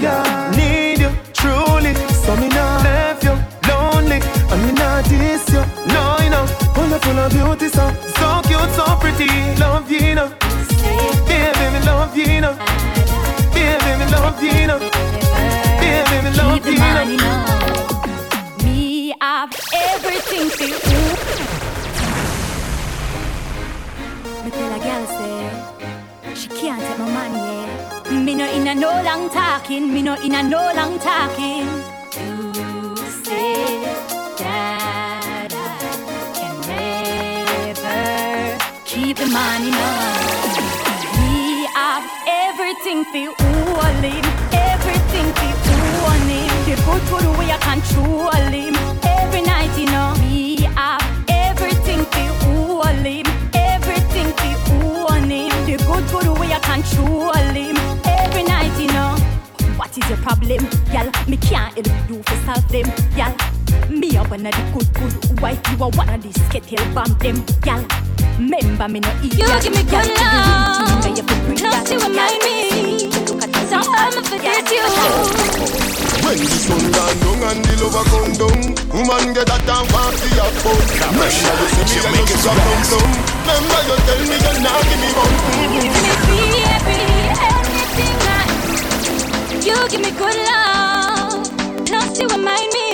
Yeah, need you truly. So me not left you lonely. And me not diss you. No, you know. Full of beauty, so so cute, so pretty. Love you, know. Baby, love you, know. Baby, me love you, know. Baby, me love you. Me have everything for you. Me tell a girl say she can't take my money. Yeah. Me no in a no long talking. Me no in a no long talking. You say that can never keep the money. No, everything for all him. Everything for all him. The good good way I control him. Every night, you know, we have everything for all him the good, good way I control him. Every night, you know. What is your problem, y'all? Me can't help you for solve them, y'all. Me a one of the good, good wife. You are one of the skettle bomb them, y'all. Remember me no eat You give me good love, not to remind me. So I'ma forget you. When the sun gone down and the lover come down Woman get that damn fancy up phone Remember you see me and you sugar plum plum Remember you tell me you're not give me one Baby, everything I You give me good love Not to remind me So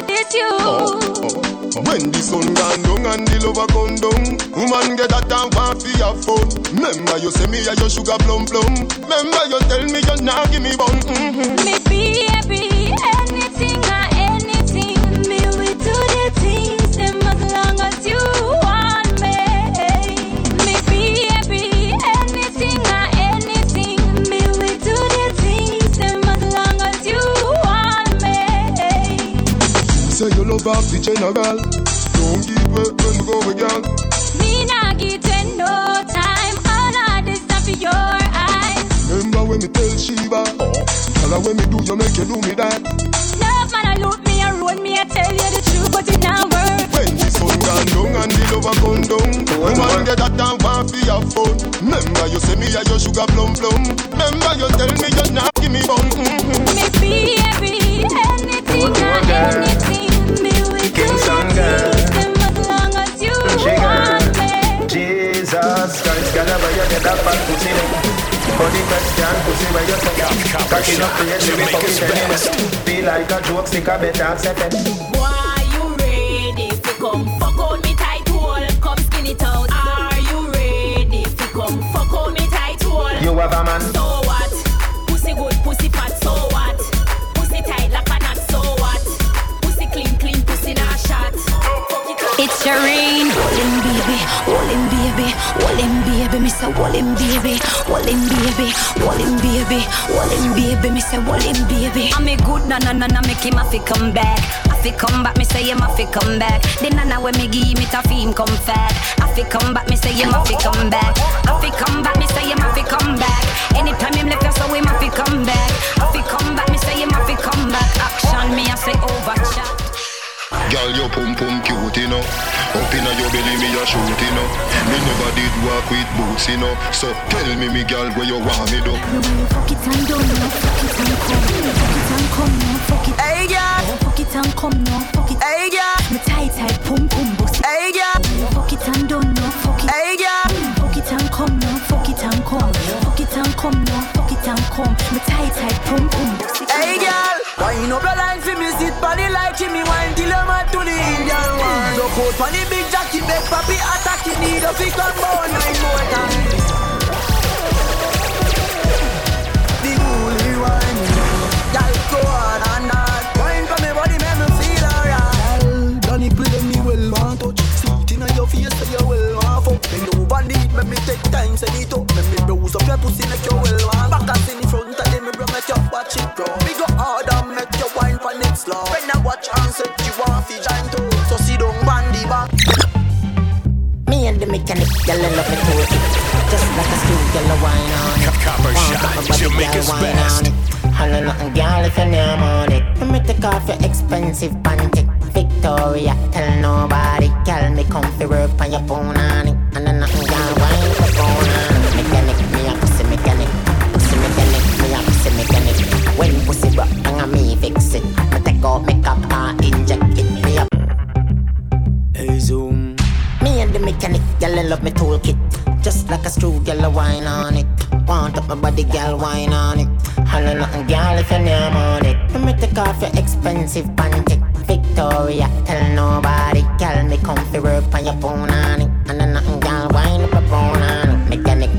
I'ma you oh, oh. When the sun gone down and the lover come down Woman get that time for your phone Remember you say me a your sugar plum plum Remember you tell me you not give me bun mm-hmm. Me baby, anything or Say you love off the general. Don't give way when we go with girl. Me nah give you no time. All of this stuff for your eyes. Remember when me tell Sheba Tell her when me do you make you do me that. Love man I loot me and roll me I tell you the truth but it not work. When the sun gone down and the lover come down. Woman get that time for for your phone. Remember you say me a your sugar plum plum. Remember you tell me you not give me bun mm-hmm. Me baby, anything or anything Me will do the things them as long as you want me Jesus Christ, God, where you get that fat pussy Body question, pussy where you suck Cock it up to your shimmy, fuck it anyway Feel like a joke, stick a better accept it Why you ready to come fuck on me tight hole? Come skin it out. Are you ready to come fuck on me tight hole? You have a man Shireen. Wallin baby, wallin baby, wallin baby, me say wallin baby, wallin baby, wallin baby, wallin baby, me say wallin baby. I'm a good na na na na make him a fi come back. I fi come back, me say him a fi come back. The nana when me give me ta fi him come fat. I fi come back, me say him a fi come back. I fi come back, me say him a fi come back. Anytime him left, so him a fi come back. I fi come back, me say him a fi come back. Action, me a say. Girl, your pum pum cute, you know. Up inna your belly, me a shoot, you know. Me never did walk with boots, you know. So tell me, me girl, where you want me do? Fuck it and don't fuck it and coat on the big jacket, big papi attack it, need a pick up more nine motor. The holy one, y'all go and on. Wine for me body, make me feel alright. Done it, me well, want touch. Sit in your face, say well want fuck. Over, need, make me take time, send it up. Make me browse up your pussy like you well want back and see me. girl love me to. Just like a school girl wine on it. Copper shot, Jamaica's best. Holla nothing, girl, if your name on it. Let me take off your expensive panty. Victoria, tell nobody. Girl, me come fi work on your phone on it. And then nothing, girl, wine for phone on it. Mechanic, me a pussy mechanic. Pussy mechanic, me a pussy mechanic. When pussy rock, I'm a me fix it. Me take off, make up, I inject. Girl, I love me toolkit. Just like a screw, girl, I wine on it. Want up my body, girl, wine on it. Holla nothing, girl, if your name on it. Let me take off your expensive panty. Victoria, tell nobody, girl, me come to work on your phone on it. And nothing, girl, wine up my phone on it. Mechanic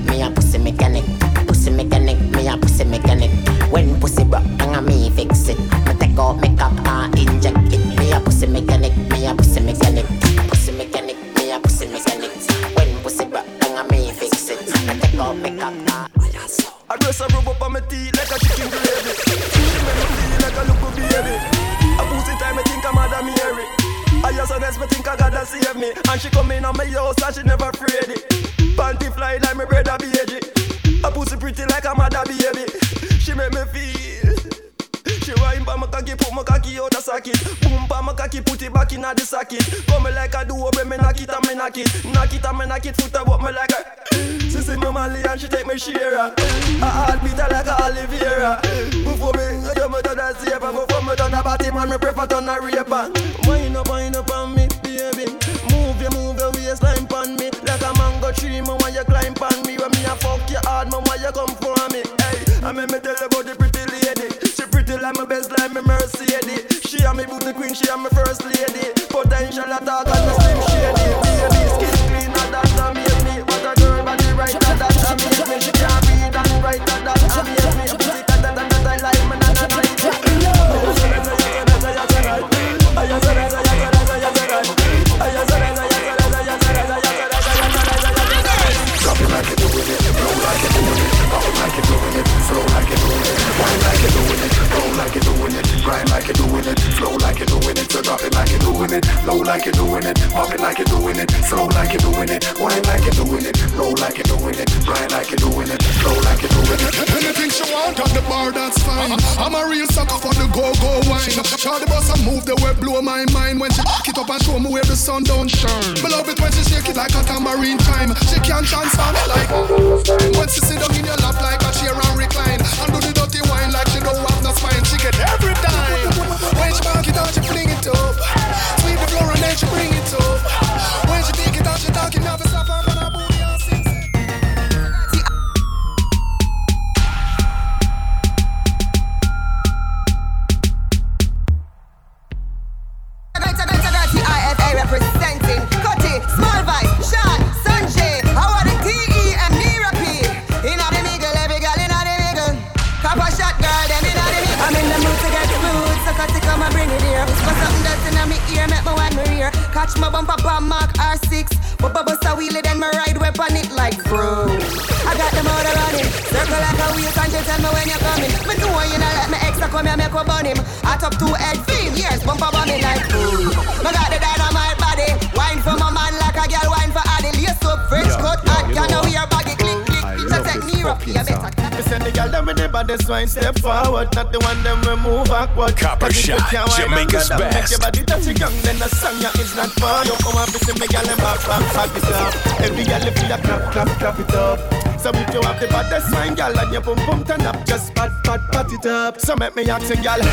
me ask a gal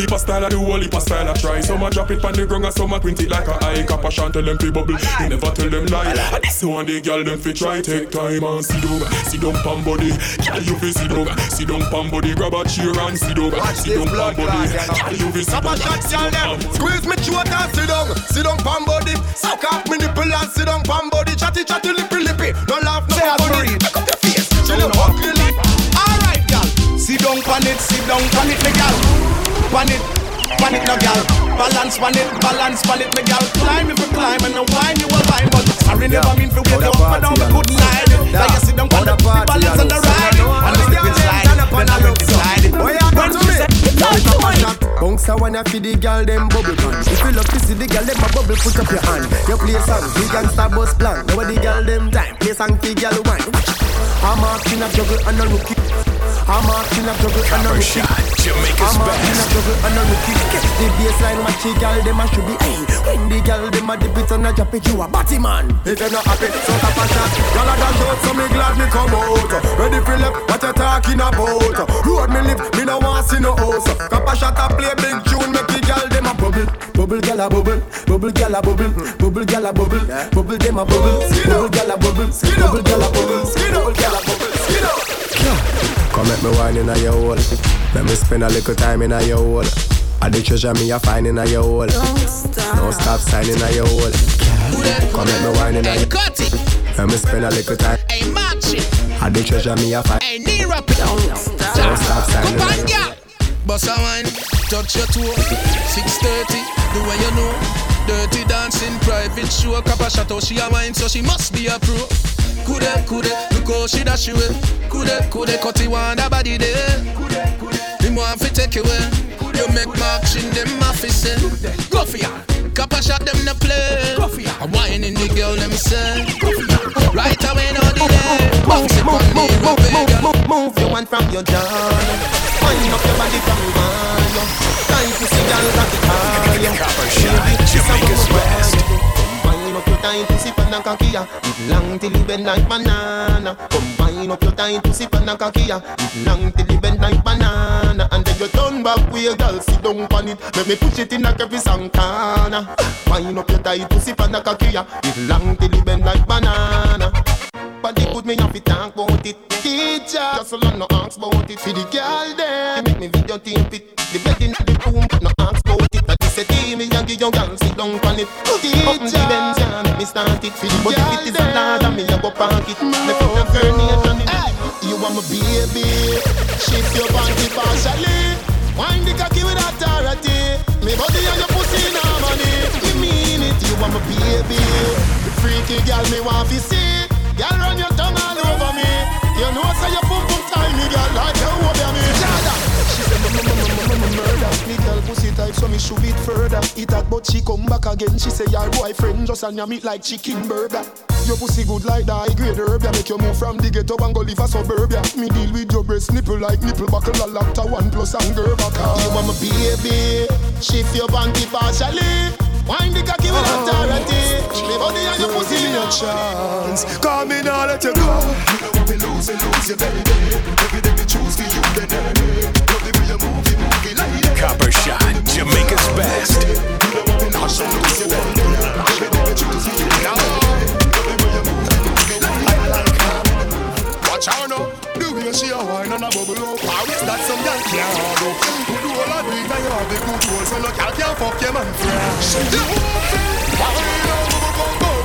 heap of style I do, whole heap of style I try. Some a drop it on the ground and some a print it like a eye. Cap a tell them fi bubble, you never tell them lie. And this one the girl them fi try take time and sit down, sit down pam body. Girl you fi sit down, sit down pam body. Grab a chair and sit down, sit down pam body. Girl you fi sit Cap a down, sit girl down them. Squeeze me throat and sit down, sit down pam body. Suck off me nipple and sit down pam body. Chatty chatty lippy lippy. No laugh, no funny. Make up your face, chill your ugly lip. Alright, girl. Sit down pan it, sit down Pan it, pan it, no girl. Balance pan it, balance pan it, me girl. Climb if you climb and no wine you will wine, but sorry never mean for wake you up and down, me couldn't lie. Like you sit down pan it, balance and the ride it, and the slip slide it, then I look slide it. When she said, Bounce a wanna feed the girl them bubble pan. If you love to see the girl them a bubble, put up your hand. You play song, the gangsta bus plan. Now the girl them time, play song for girl wine. I'm marking a juggle and a rookie. I'm marking a juggle and a rookie. Jamaica's I'm marking a juggle and a rookie. The baseline match the girl them a should be. Hey, when the girl them a dip it and a drop it, you a batty man. If you're not happy, so tap a shot. Y'all a dash out, so me glad me come out. Ready for left, what you talking about? Road me live, me no want see no house. Cap a shot a play big tune, make the girl them a bubble, bubble gyal a bubble, bubble gyal a bubble, bubble gyal a bubble, bubble them a bubble, bubble gyal a bubble, bubble gyal a bubble, Come make me wine inna your hole. Let me spend a little time inna your hole. I the treasure me a find inna your hole. Don't stop signing inna your hole. Come make me wine inna your hole. Let me spend a little time. Hey, match. I the treasure me a find. Hey, knee up it. Don't stop. Don't stop signing Come on, inna your girl. Bust a wine, touch your toe. 6:30, the way you know. Dirty dancing, private show. Kappa shot out she a wine, so she must be a pro. Kude, kude, look how she dash away. Kude, kude, cut it one the body there. Him want fi take you away. You make marks in them office. eh. Go for ya. Kappa shot them the play. Go for ya. A wine in the girl them say. Go for ya. Right away, no delay. Bounce it on me, my baby. Move your one from your jaw. Wind up your body from your wall. Time to see girl that it high. Copper shot, Jamaica's best. Wind up your time to sip on a kakia. Live long till you bend like banana. Combine up your time to sip on a kakia. Live long till you bend like banana. And then you turn back with your girl, sit down on it. Let me push it in like every Santana. Wind up your time to sip on a kakia. Live long till you bend like banana. Body good, me have to talk about it. Teacher, just so long no ask about it. For the girl there, make me video team fit. The bed in the room, no ask about it. That is a team, me and give your girl sit down on it. Teacher, Benz, yeah, make me start it. The body fit is a lot, and me a go park it. Me put a girl nation in it. You want my baby, shift your body partially. Wind the cocky with authority. Me body and your pussy in harmony. Me mean it, you want my baby. Freaky girl, me want to see. Girl, run your tongue all over me. You know, say your pum pum tiny, girl, like you over me. Jada. She said, "M- m- m- m- m- murder. Pussy type, so me shoot it further. It had, but she come back again. She say, your boyfriend just and you meat like chicken burger. Your pussy good like that, high grade herb. ya. Make you move from the ghetto and go live a suburbia. Me deal with your breast nipple like nipple buckle, a lacta one plus and gerber. You want my baby, shift your panty partially. Wind the cocky with oh. authority. Me body and your pussy me a chance. Call me now, let you go. When we lose, we lose you, baby. Every day we choose for you, then Copper shot, Jamaica's best. That. Watch out now. The way she a wine and a bubble up. How is that some girl can't handle? You do all of it and you have the control, so no girl can fuck your man. You wine over, go, go, go,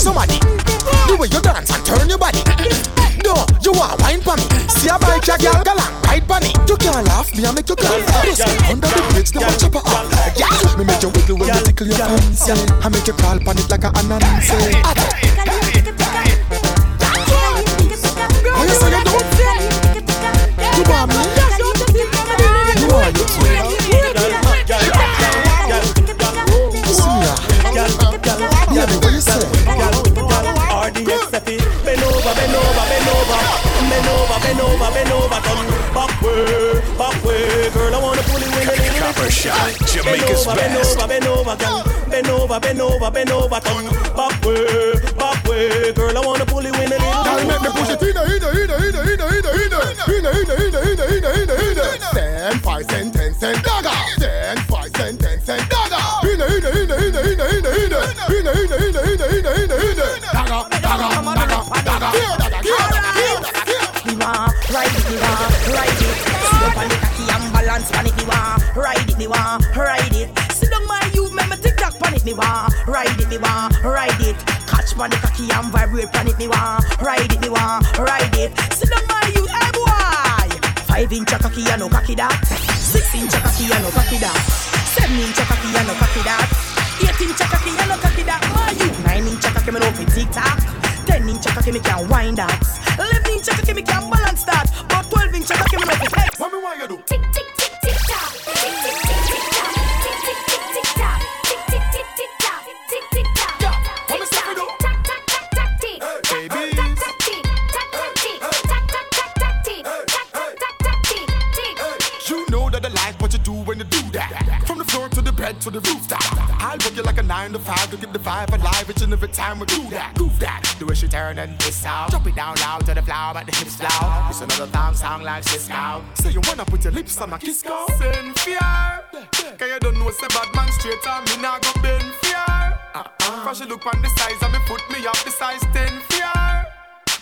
somebody the way you dance and turn your body. No, you want wine for. See a bike, a girl, girl, and ride. You can't laugh, me I make you cry. This under the bridge, now chop her up. Me make you wiggle when you tickle your fancy. I make you crawl on it like a anansi. Tell me what you say. Girl. I wanna pull you in the copper shot, Jamaica's best. Dagger. Here, ride it, ride it. The cocky and balance me ride it, me ride it. Me tick tock me ride it, me ride it. Catch the cocky and vibrate me ride it, me ride it. Boy. Five inch cocky and no cocky that. Six inch cocky and no cocky that. check, give me can wind up. Let me check give me can nine to five to keep the five alive each and every time we do that. Move that. The way she turn and piss out. Drop it down loud to the floor, but the hips loud. It's another thong song like Sisqo. Say you wanna put your lips on my kiss go. Send fear. Cause you don't know say bad man straight on me now go bend fear. Uh-uh. Cause she look on the size of me foot me up the size 10 fear.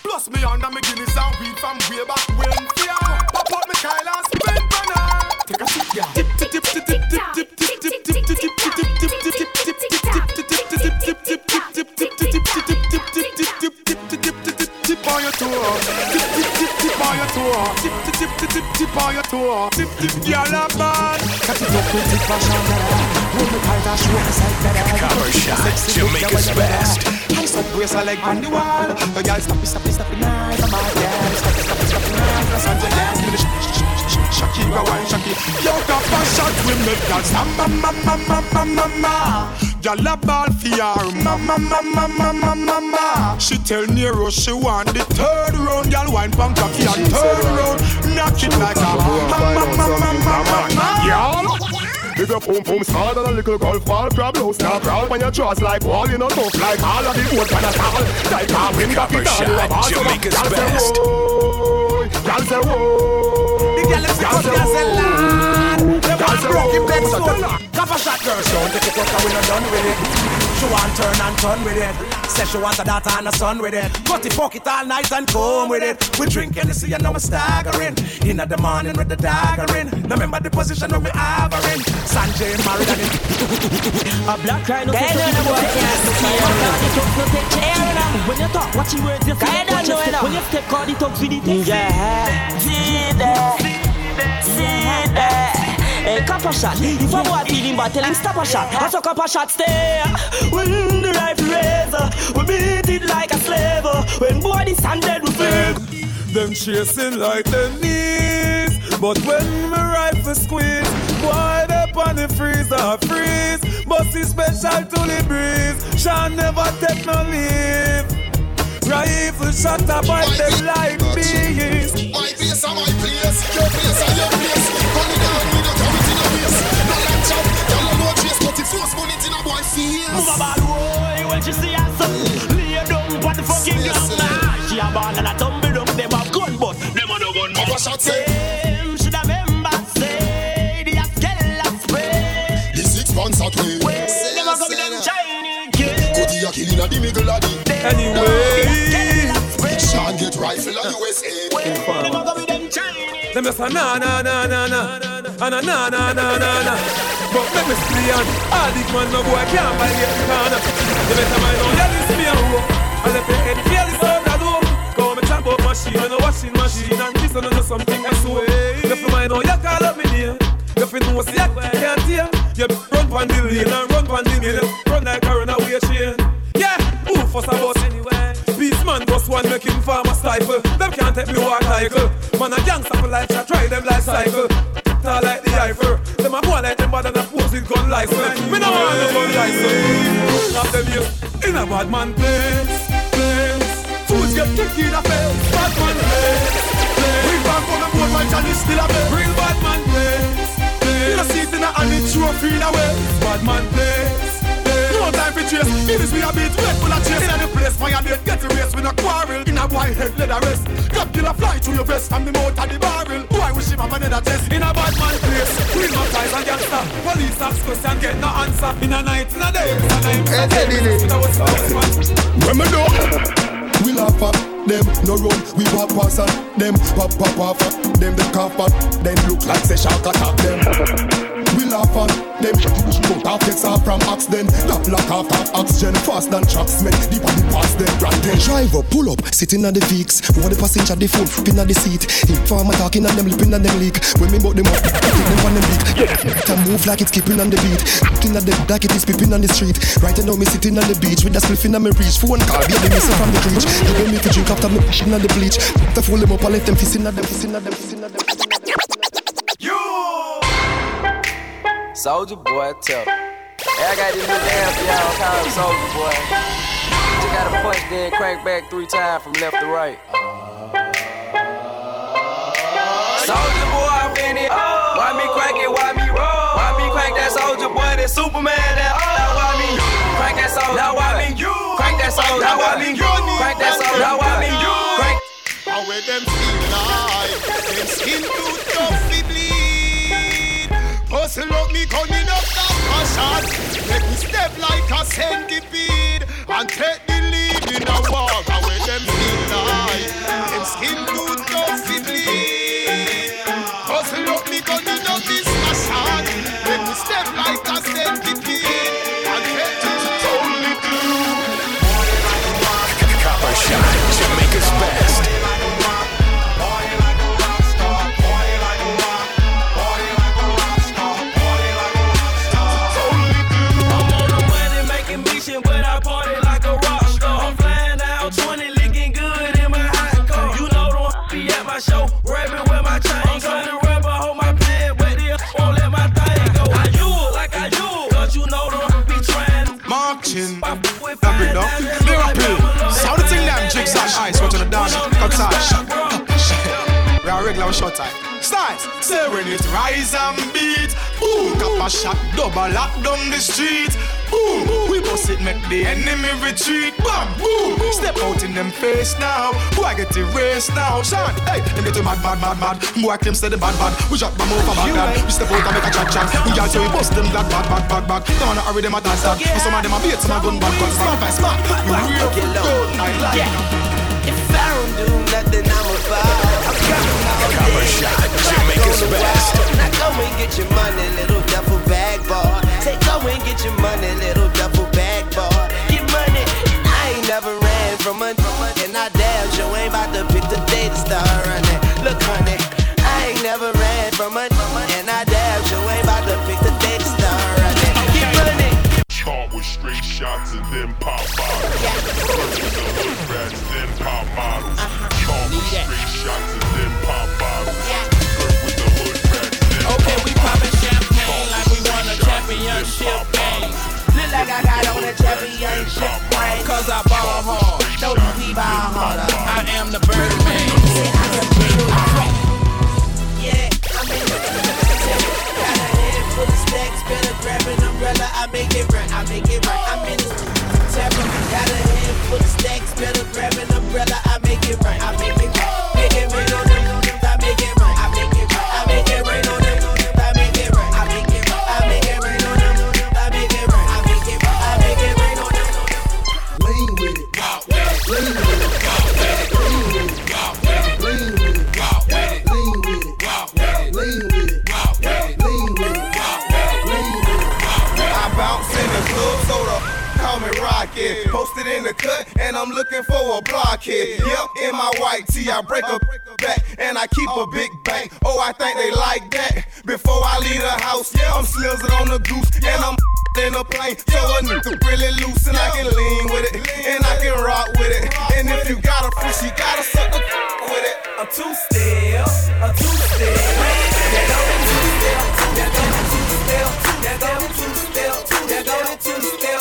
Plus me under me Guinness and weed from way back when fear. Pop up me Kyle and spin banner. Take a sip, yeah. Tip, tip, tip, tip, tip, tip, tip, tip, tip, tip, tip, tip, tip, tip tip tip tip tip tip tip tip tip tip tip tip tip tip tip tip on your toe. Tip, tip, tip, tip on your toe. Tip, tip, tip, tip, tip, tip on your toe. Tip, tip, girl, a man. Cut it up with tip fashion, Hold me tight and show side better. Copper shot, Jamaica's best. I said brace a leg on the wall. The girl stop it, stop it, stop it, now. Come on, girl, stop it, stop it, stop it, now. Los Angeles, me the sh- sh- sh- sh- Shakira, wine, Shakira. Yo, top a shot, we make stand, ma, ma, ma, ma, ma, ma, ma. Gyal a ball for her mama, mama, mama, mama. She tell Nero she want the third round. Gyal wine punk cocky, and third round. Knock it like a mama, mama, mama, mama. Big up boom, home, hard and a little golf ball. Trouble house, now crawl when your jaws like wall. You know, tough like all of the wood kinda tall? Like a wind, got it all. Jamaica's best. Gyal say, whoa. Gyal say, whoa. Gyal say, whoa. They Y'all want say broke it, whoa. beg. Cover shot girl, she want take it out we not done with it. She want turn and turn with it. Say she want a daughter and a son with it. Cut it, fuck it all night and come with it. We drink and see and now we staggering. In the morning with the daggering. Now remember the position where we havering. Sanjay married and. A black cry no Guy fit to don't be know the what one. it is. My God, the thugs no take. When you talk, watch your words, you feel Guy it, don't watch your know it step. now. When you step, call the thugs with the text. Yeah. Hey, copper shot. If a boy feeling bad, tell him stop a shot. I saw copper shot stay. When the rifle razor, we beat it like a slave. When boy this hand dead, we feel. Them chasing like the knees. But when my rifle squeeze, boy, up on the freezer freeze. Bossy special to the breeze. Shall never take no leave. Rifle shot up by them like bees. My place and my place, your place and your place. Gun it down, but if force bullet in a boy face. Move a ball, boy, when she see us Lay down on the fucking ground nah. She a ball and a tumble down Them have gun, but them a no gun Papa shot say, Them should have remember say The Askella spray the six pounds at way. Them a go with them Chinese kids Go to your killing at the middle of the. Anyway, Sean get rifle at USA. Them a go with them Chinese them just a na na na na na na na na na na na na. But let me see on all these man no boy can't buy the corner. You better mind how you listen me a hoe. I let the head feel the sound of doom. Go me chop up machine and a washing machine and this and do something I swear. You mind how you call up me name. You fi know see I can't hear. You run pon the lane and run pon the middle. Run like a runaway chain. Yeah, who fuss about anyway? Beast man bust one making farmer stifle. Them can't take me walk like Man a gangster for life, I try them life cycle. Tall like the Eiffel. Them a boy like them bad and a pose with gun license. Me no want no gun license. Have them here in a bad man place, place. Fools get kicked in the face, bad man place, place. We back on the board while Johnny still a play. Real bad man plays. You know see it in the hand, it trophy in a way. Bad man plays. No time for chase. It is we a beat, red full of chase. In the place, fire dead, get a race with a quarrel. In a white head, leather rest. Club killer fly through your vest from the mouth of the barrel. Boy, wish him have another test. In a bad man place, we no ties and gangster. Police ask question, get no answer. In a night, in a day, in a night, in a day. When me do, we laugh at them, no run, we walk past at them, pop pop off at them, them cough at them, look like say shark attack them. We laugh at them, cut off takes off from axe then, that lock off that oxygen fast than trucks men, deep on the past them, brand them. Driver pull up, sitting on the Vicks. What the passenger the phone flipping on the seat. Hip farmer talking and them lipping on them leak. When me bout them up, take them on them beat. To move like it's keeping on the beat. Looking at them like it is peeping on the street. Right now me sitting on the beach with a spliff in on my reach. Phone call, baby missing from the creech. Give me to drink after me pushing on the bleach. To fool them up, I let them fissing at them, fissing at them, fissing at them. Soldier boy, me. Hey, I got this new dance for y'all called Soldier boy. Just gotta punch then crank back three times from left to right. Soldier boy, I'm in it. Why me crank it? Why me roll? Why me crank that soldier boy? That Superman? That oh. Now why me crank that soldier? Now why me you crank that soldier? Now why me you crank that soldier? Now why me you crank? How where them feel like Them skin too tough Hustle up me gunning up that shot. Make me step like a centipede And take the lead in a walk How where them feel like. Them skin too tough to bleed I'm down, lyrical. Sound the thing damn jigsaw. on ice, watching the dance, cut touch. We are regular short time. Stars, say when it rise and beat. Boom, copper shot, double lock down the street. Boom, we bust it, make the enemy retreat. Bam, boom, step out in them face now. Boy, I get erased now. Shot, hey, them get mad, mad, mad, mad. Boy, claim steady bad, bad. We drop them over Baghdad. We step out and make a chat, chat. We all say we bust them glad, bad, bad, bad, bad. Don't wanna hurry them a dance. And some of them a beat, some a gun bad, cause some fast, smart. We real good, I like it. If I don't do nothing, I'm a vibe. I'm Copper. Shot, Jamaica's best. Now go and get your money, little duffel bag boy. Say go and get your money, little duffel bag boy. Get money. I ain't never ran from a and I damn sure ain't about to pick the day to start running. Look, honey, I ain't never ran from a and I damn sure ain't about to pick the day to start running. Get money. Caught with straight shots and then pop bottles. With the hood rats, then pop models. Uh-huh. Caught with straight shots game. Look like I got on a championship ring. Cause I ball hard. No, we ball harder. I am the Birdman. Yeah, I'm in the Got a head of stacks, better grab an umbrella. I make it right, I make it right. I'm in the. Got a head full of stacks, better grab an umbrella. I make it right, I make Posted in the cut, and I'm looking for a blockhead. Yep, in my white tee, I break a back, and I keep a big bank. Oh, I think they like that. Before I leave the house, I'm slizzing on the goose, and I'm [laughs] in a plane. So a nigga really loose, and I can lean with it, and I can rock with it. And if you got a fish, you gotta suck the [laughs] with it. A step, a two step. That go the two that go the two step, that go the two step, that go step,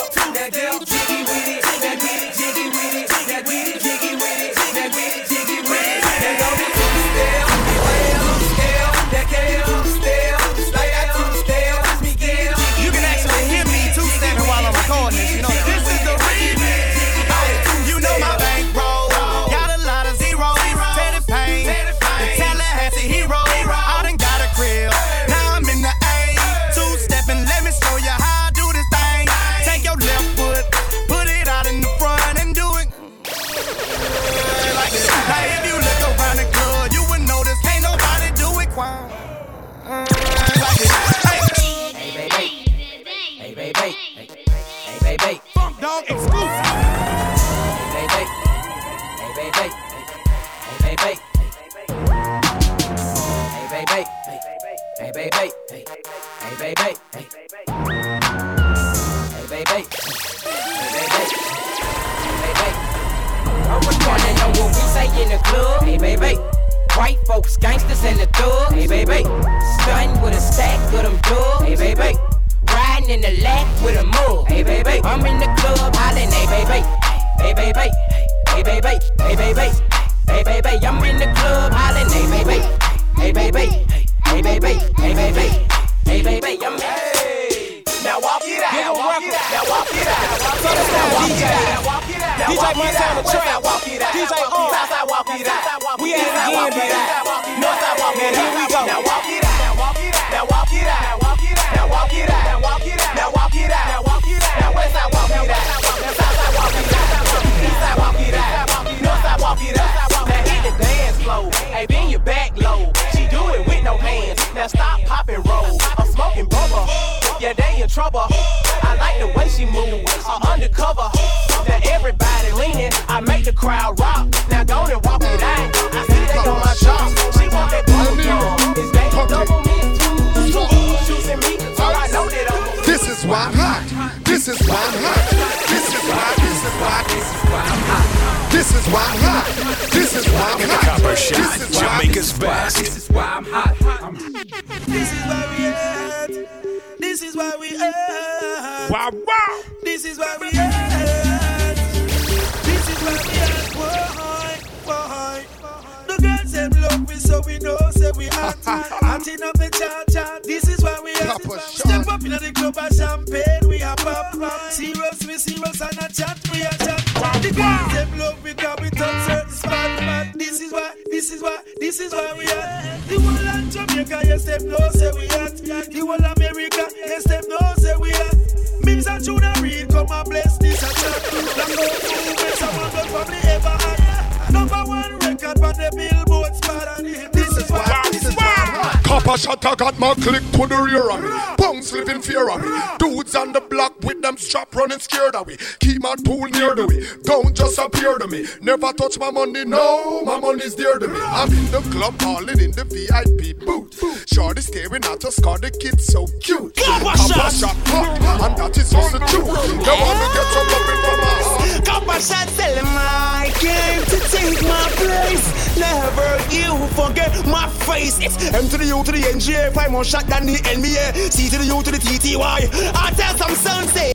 appear to me. Never touch my money, no, my money's dear to me. I'm in the club, balling in the VIP booth. Shorty staring at us, cause the kid so cute. Copper shot. shot, hot, and that is just the truth. They want to get some loving from us. Copper shot, tell him I came to take my place. Never you forget my face. It's M to the U to the NGA. Five more shot than the NBA. C to the U to the TTY. I tell some son say.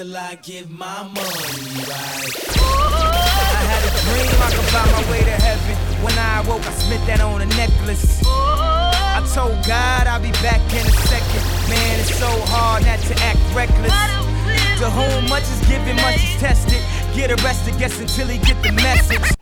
Till I give my money right. I had a dream I could find my way to heaven. When I awoke, I spent that on a necklace. I told God I'll be back in a second. Man, it's so hard not to act reckless. To whom much is given, much is tested. Get arrested, guess until he get the message.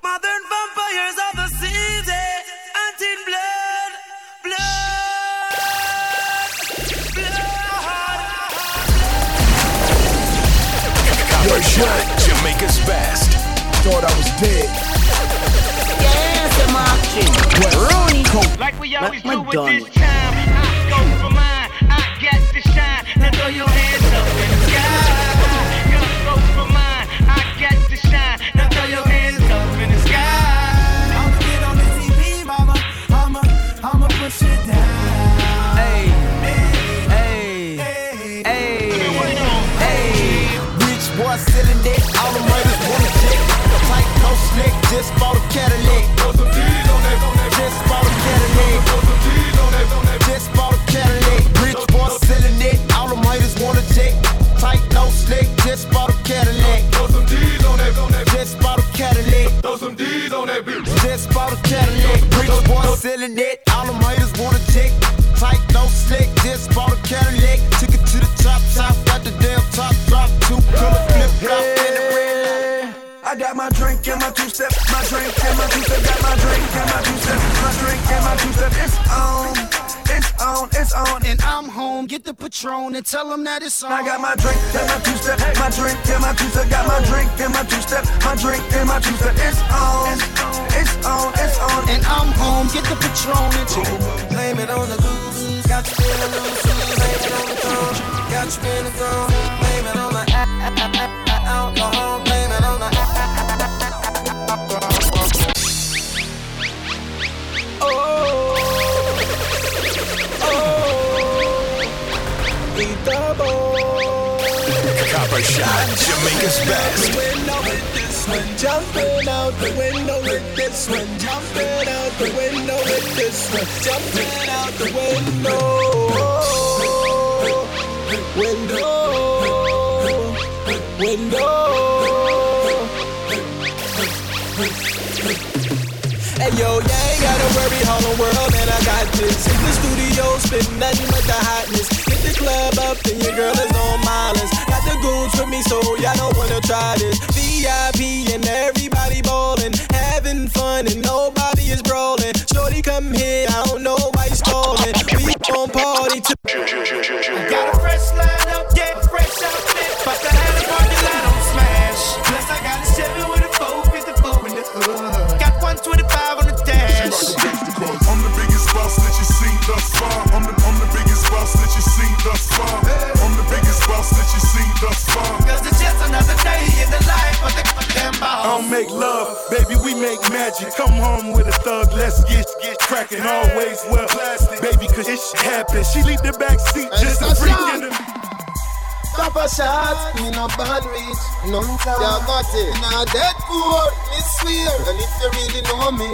Thought I was dead. Yes, I'm action. Rooney. Like we always do with this time. I go for mine. I got to shine. Now throw your hands slick, just bought a Cadillac. Just bought a Cadillac. Just bought a Cadillac. Rich boy selling it, all the murders wanna check. Tight, no slick, just bought a Cadillac. Just bought a Cadillac. Just bought a Cadillac. Rich boy selling it, step, my drink and my two step, got my drink and my two step, my drink and my two step. It's on, it's on, it's on, and I'm home. Get the Patron and tell them that it's on. I got my drink and my two step, my drink and my two step, got my drink and my two step, my drink and my two step. It's on, it's on, it's on, and I'm home. Get the Patron and chill. Blame it on the goose, got you feeling loose, blame it on the throne. got you in the zone. Blame it on the Copper shot, Jamaica's best. window with this one, jumping out the window with this one, jumping out the window with this one, jumping out the window, window, window. Hey yo, yeah, ain't gotta worry, all the world, man, I got this. In the studio, spitting nothing but the hotness. The club up, and your girl is on list. Got the goons with me, so y'all don't wanna try this. VIP and everybody ballin', having fun, and nobody is brawling. Shorty, come here, I don't know why you stalling. We gon' party to. Make magic. Come home with a thug, let's get get cracking. Always well plastic, baby, cause it shit happen. She leave the back seat just a freak in the. Stop a shot, me no bad reach, none time. Yeah, got it. Me not dead poor, me swear. And if you really know me,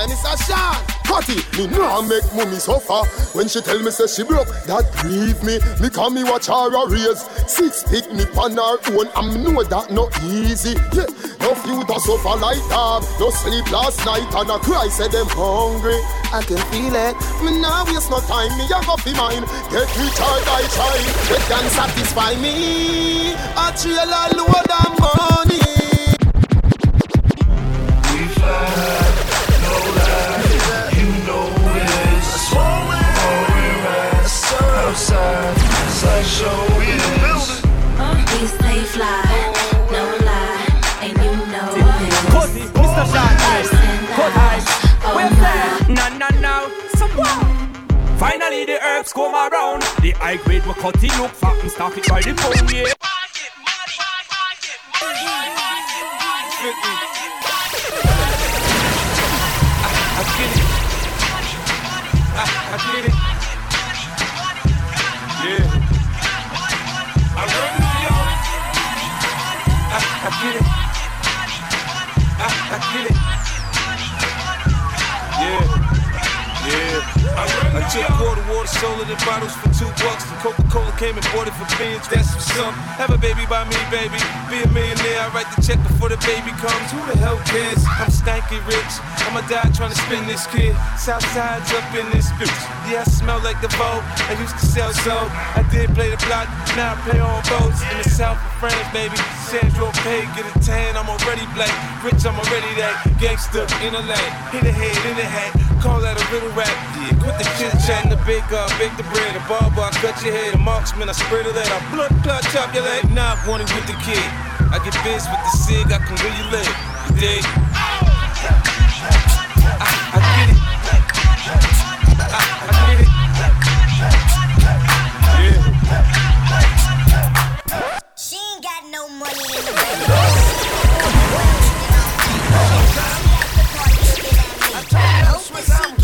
and it's a shot. It, me nah make mommy suffer When she tell me say she broke, that grieve me. Me call me watch her a raise. Six pick me pan her own. Me know that no easy. Yeah, no few to suffer like that. No sleep last night and I cry say them hungry. I can feel it. Me nah waste no time, me a go fi mine. Get rich or die trying. They can satisfy me. A trailer load of money is. We stay fly, no lie, and you know this. Pussy, Mr. Shot, Us and Cut us, eyes. oh Where's my. that? No, no. So what? Finally, the herbs come around. The high grade we cut it fat and stock it by the pound, yeah. [laughs] I get it. I, I get it. I, get it. I, I get it. I took quarter water, sold it in bottles for two bucks. The Coca-Cola came and bought it for beans. That's what's up. Have a baby by me, baby. Be a millionaire. I write the check before the baby comes. Who the hell cares? I'm stanky rich. I'ma die trying to spin this kid. Southside's up in this bitch. Yeah, I smell like the boat. I used to sell so. I did play the block. Now I play on boats in the south of France, baby. St. Tropez, get a tan. I'm already black. Rich, I'm already that. Gangster in a lane. Hit a head in the hat. Call that a little rap. Yeah, quit the chit chat the big up, bake the bread. The barber, I cut your head. a marksman, I spread it out. I blood clot, chop your leg. Nah, I wanted with the kid. I get biz with the cig, I can really live. You dig? I, get it. I get it. Yeah. She ain't got no money in the bank. Cause I'm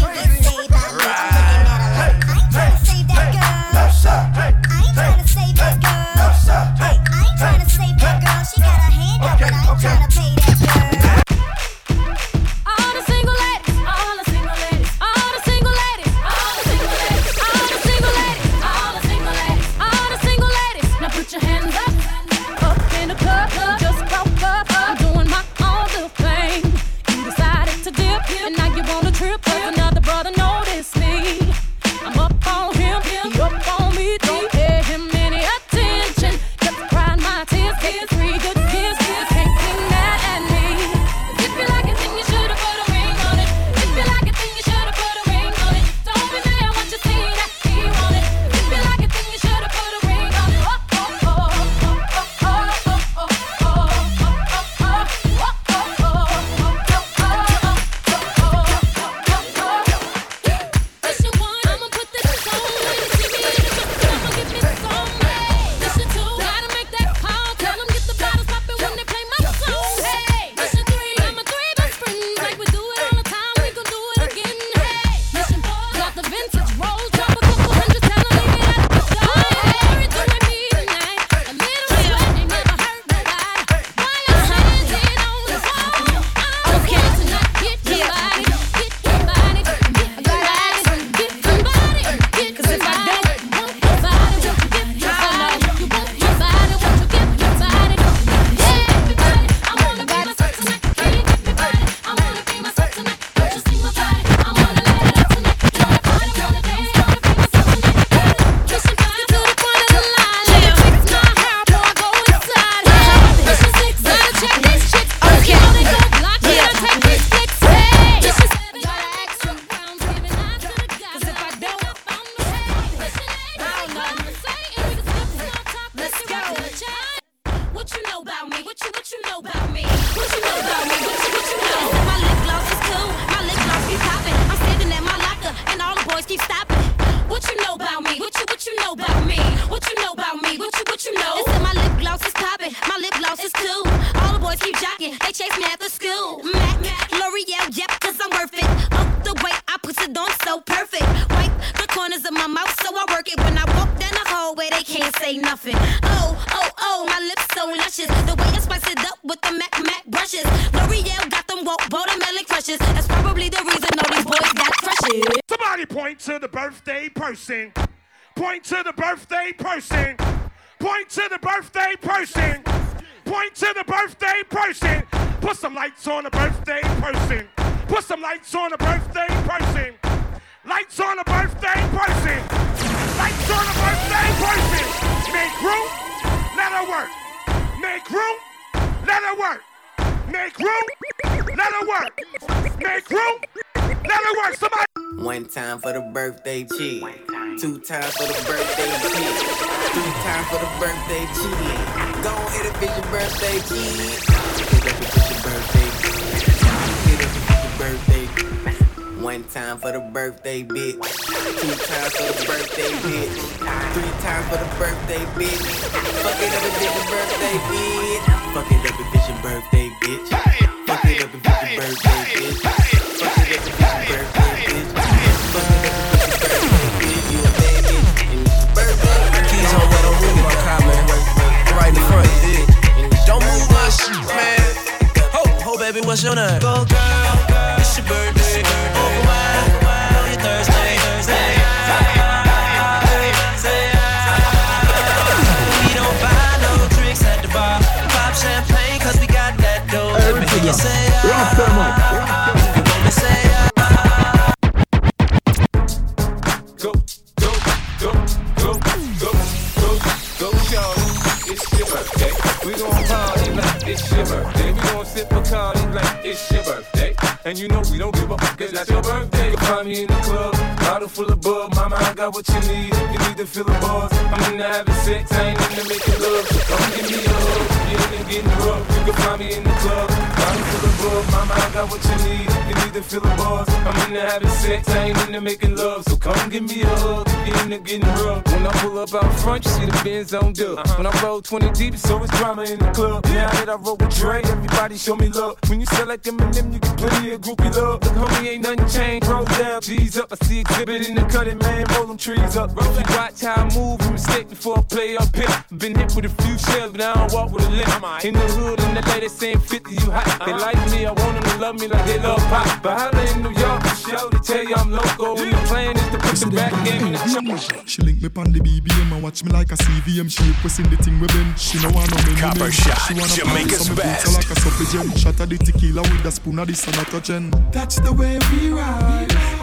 me in the club, bottle full of bub. Mama, I got what you need. You need to feel the buzz. I'm in into having sex, I ain't into making love. So come give me a hug, in getting rough. You can find me in the club, bottle full of bub. Mama, I got what you need. You need to feel the buzz. I'm into having sex, I ain't into making love. So come give me a hug, into getting rough. When I pull up out front, you see the Benz on dub. Uh-huh. When I roll 20 deep, so it's drama in the club. Now that I roll with Dre, everybody show me love. When you sell like Eminem, you get plenty of groupie love. Look, homie, ain't nothing changed. Roll down, G's up. I see exhibit in the cutting, man. Roll them trees up. If you watch how I move, you mistake before I play up here. Been hit with a few shells, but now I don't walk with a limp. In the hood, and the ladies saying 50, you hot. They uh-huh. like me, I want them to love me like they love pop. But holla in New York, show they tell you I'm loco. And the plan is to put the back game in the choke. She link me pon the BBM and watch me like a CVM. She requesting the thing we bend. She no want no me Copper name. shot, She wanna Jamaica's party, so me best. beat her like a supplicant. Shot of the tequila with the spoon of this and a touching. That's the way we ride. Got a million girls from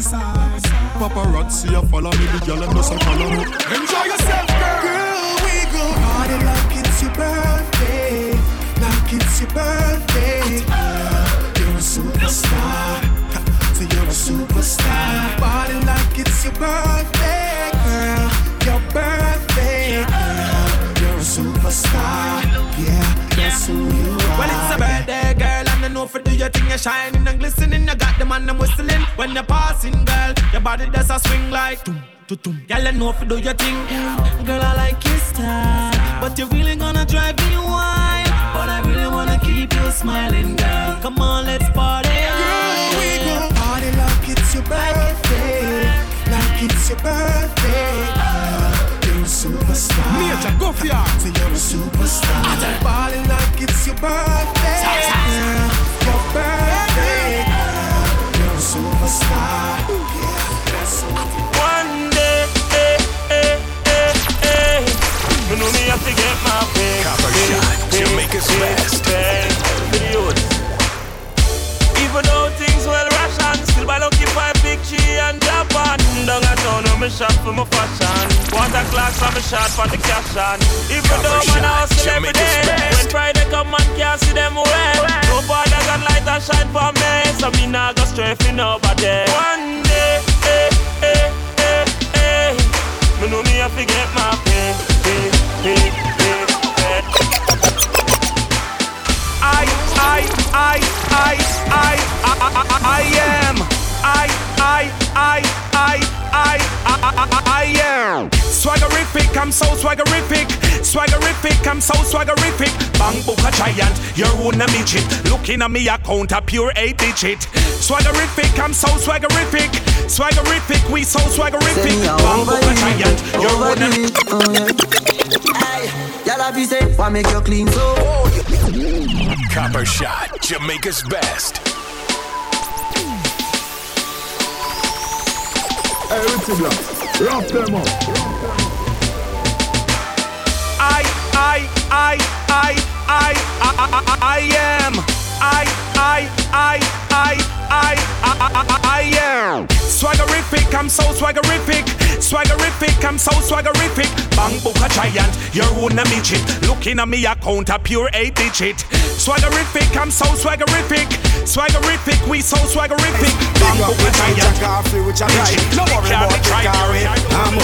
side. Paparazzi a follow me, the girl and just a follow me. Enjoy yourself, girl. Girl, we go party like it's your birthday, like it's your birthday. Girl, you're a superstar, so you're a superstar. Party like it's your birthday, girl, your birthday, girl. You're a superstar, yeah, that's who you are. Well, it's a birthday, girl, and I know for do your thing, you're shining and glistening. You got the man, I'm whistling. When you're passing, girl, your body does a swing like. Dum, dum, dum. Girl, I know for do your thing. Girl, I like your style, but you're really gonna drive me wild. But I really wanna keep you smiling, girl. Come on, let's party. Girl, we go party like it's your birthday, like it's your birthday. Girl, you're a superstar. Major, go for ya. So you're a superstar. Party like it's your birthday. Girl, your birthday. Superstar. Yeah, that's who you are. One day, eh, eh, eh, eh. You know me have to get my pay. Copper shot, Jamaica's best. Even though things well ration, still by lucky five big G and Japan. Down a town, I'm a shop for my fashion. Water class, I'm a shot for the cash on. Even though man shot, hustle every day. When Friday come, man can't see them away. No bother got light and shine for me, so me nah go stray for nobody. One day, eh, eh, eh, eh. Me know me have to get my pay, pay, pay. I, I, I, I, I, I, I, I am. I, I, I, I, I, I, I, I am. Swaggerific, I'm so swaggerific. Swaggerific, I'm so swaggerific. Bang book a giant, you're one a midget. Looking at me account a pure eight digit. Swaggerific, I'm so swaggerific. Swaggerific, we so swaggerific. Bang book a giant, you're one a oh, Y'all have you say, why make you clean so? Copper Shot, Jamaica's best. Black, wrap them up. I, I, I, I, I, I, I, I am. I, I, I, I, I, I, I, I am. Swaggerific, I'm so swaggerific. Swaggerific, I'm so swaggerific. Bang book a giant, you're one a midget. Looking at me account a pure eight digit. Swaggerific, I'm so swaggerific. Swaggerific, we so swaggerific. Bang book a giant. No Can't about the. I'm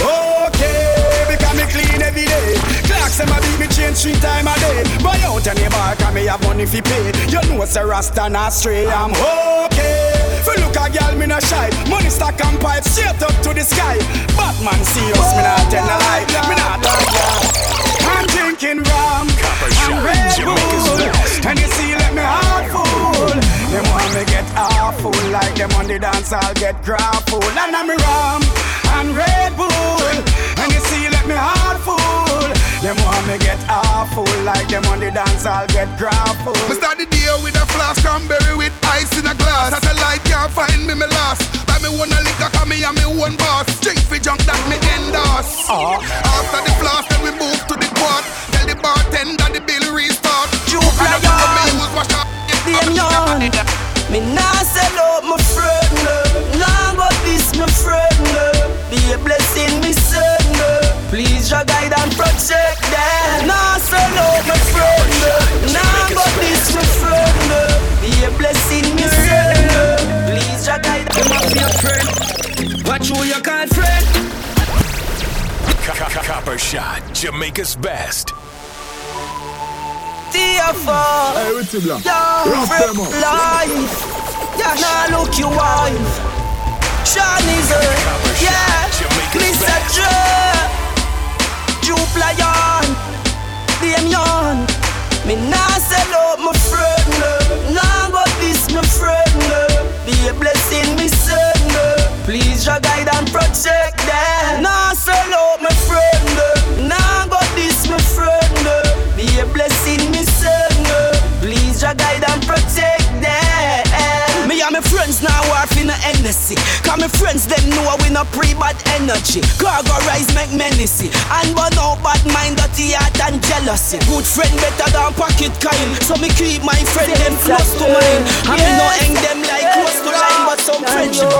okay because me clean every day. Clocks them a beat me change three time a day. Buy out any bar 'cause me have money fi pay. You know it's a rasta not stray. I'm okay. Fi look a girl me not shy. Money stack and pipe straight up to the sky. Batman serious me not tell a lie. Me not talk. I'm drinking rum and Red Bull. And you see awful like them on the dance I'll get grappled. And I'm a rum and Red Bull. And you see let me heart full. Them want me get awful like them on the dance I'll get grappled. Me start the day with a flask cranberry with ice in a glass. Satellite can't find me, me lost. Buy me one a liquor, cause me and me one boss. Drink for junk that me endorse. Ah. After the flask, then we move to the quad. Tell the bartender the bill restart. You fly me use wash up. Them young. Me nah sell out my friend. no. Nah go this my friend. no. Be a blessing, me son. no. Please your guide and protect them. Nah sell out my friend. no. Nah go this my friend. no. Be a blessing, me son. no. Please your guide and your friend. Watch who you call friend. Copper Shot, Jamaica's best. Hey, Richie Black, friend life. Yeah, now look you wife. Shawnee's a yeah. Mr. Joe. Jupe Lion. Young. Me nah sell out my friend. no. Nah go this my friend. no. Be a blessing, me son. no. Please your guide and protect them. Nah sell out my friend. no. Nah go this my friend. no. Be a blessing, protect them. Me and my friends now work in a Hennessy. Cause my friends them know we no pre-bad energy. Cargo rise make menace. And burn out bad mind, dirty heart and jealousy. Good friend better than pocket kind. So me keep my friend them close to mine. And me no hang them like close to line, but some friendship.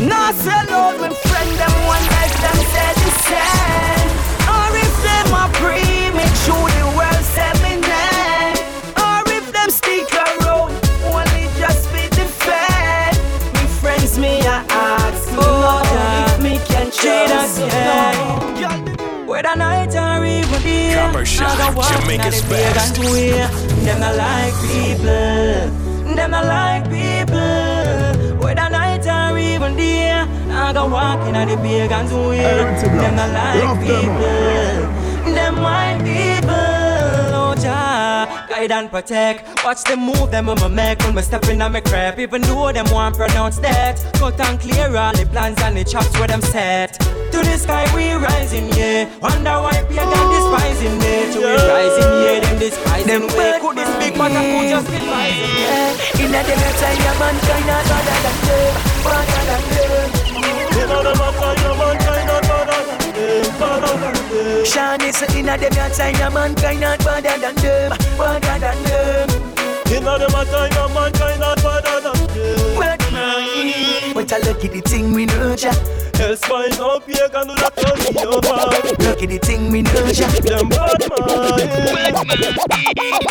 Nah sell out my friend them one like them said the same. Or if them a pre, make sure the world me can trust again. Whether night or even day, Copper Shot, I go walking Jamaica's at the best. best. Them not like people. Them not like people. Whether night or even day, I go walking at the pagans way. Them not like Rough them up. people. Them white people. Guide and protect. Watch them move, them when my make when me step in on me crap. Even though them want pronounce that. Cut and clear all the plans and the chops where them set. To the sky we rising, yeah. Wonder why pagan despising me. To we rising, yeah. Them despising them way. Could this big man could just be rising, yeah. In a dem time, yeah, mankind better than them, better than them. In a dem time, yeah, mankind not better than them, better than them. Shani say in a dem mankind not better than them, better than them. In a dem time, yeah, mankind not better than them. But I look at the thing we know, ja. Else find no pagan who not turn me over. Look at the thing we know, ja. Them bad mind.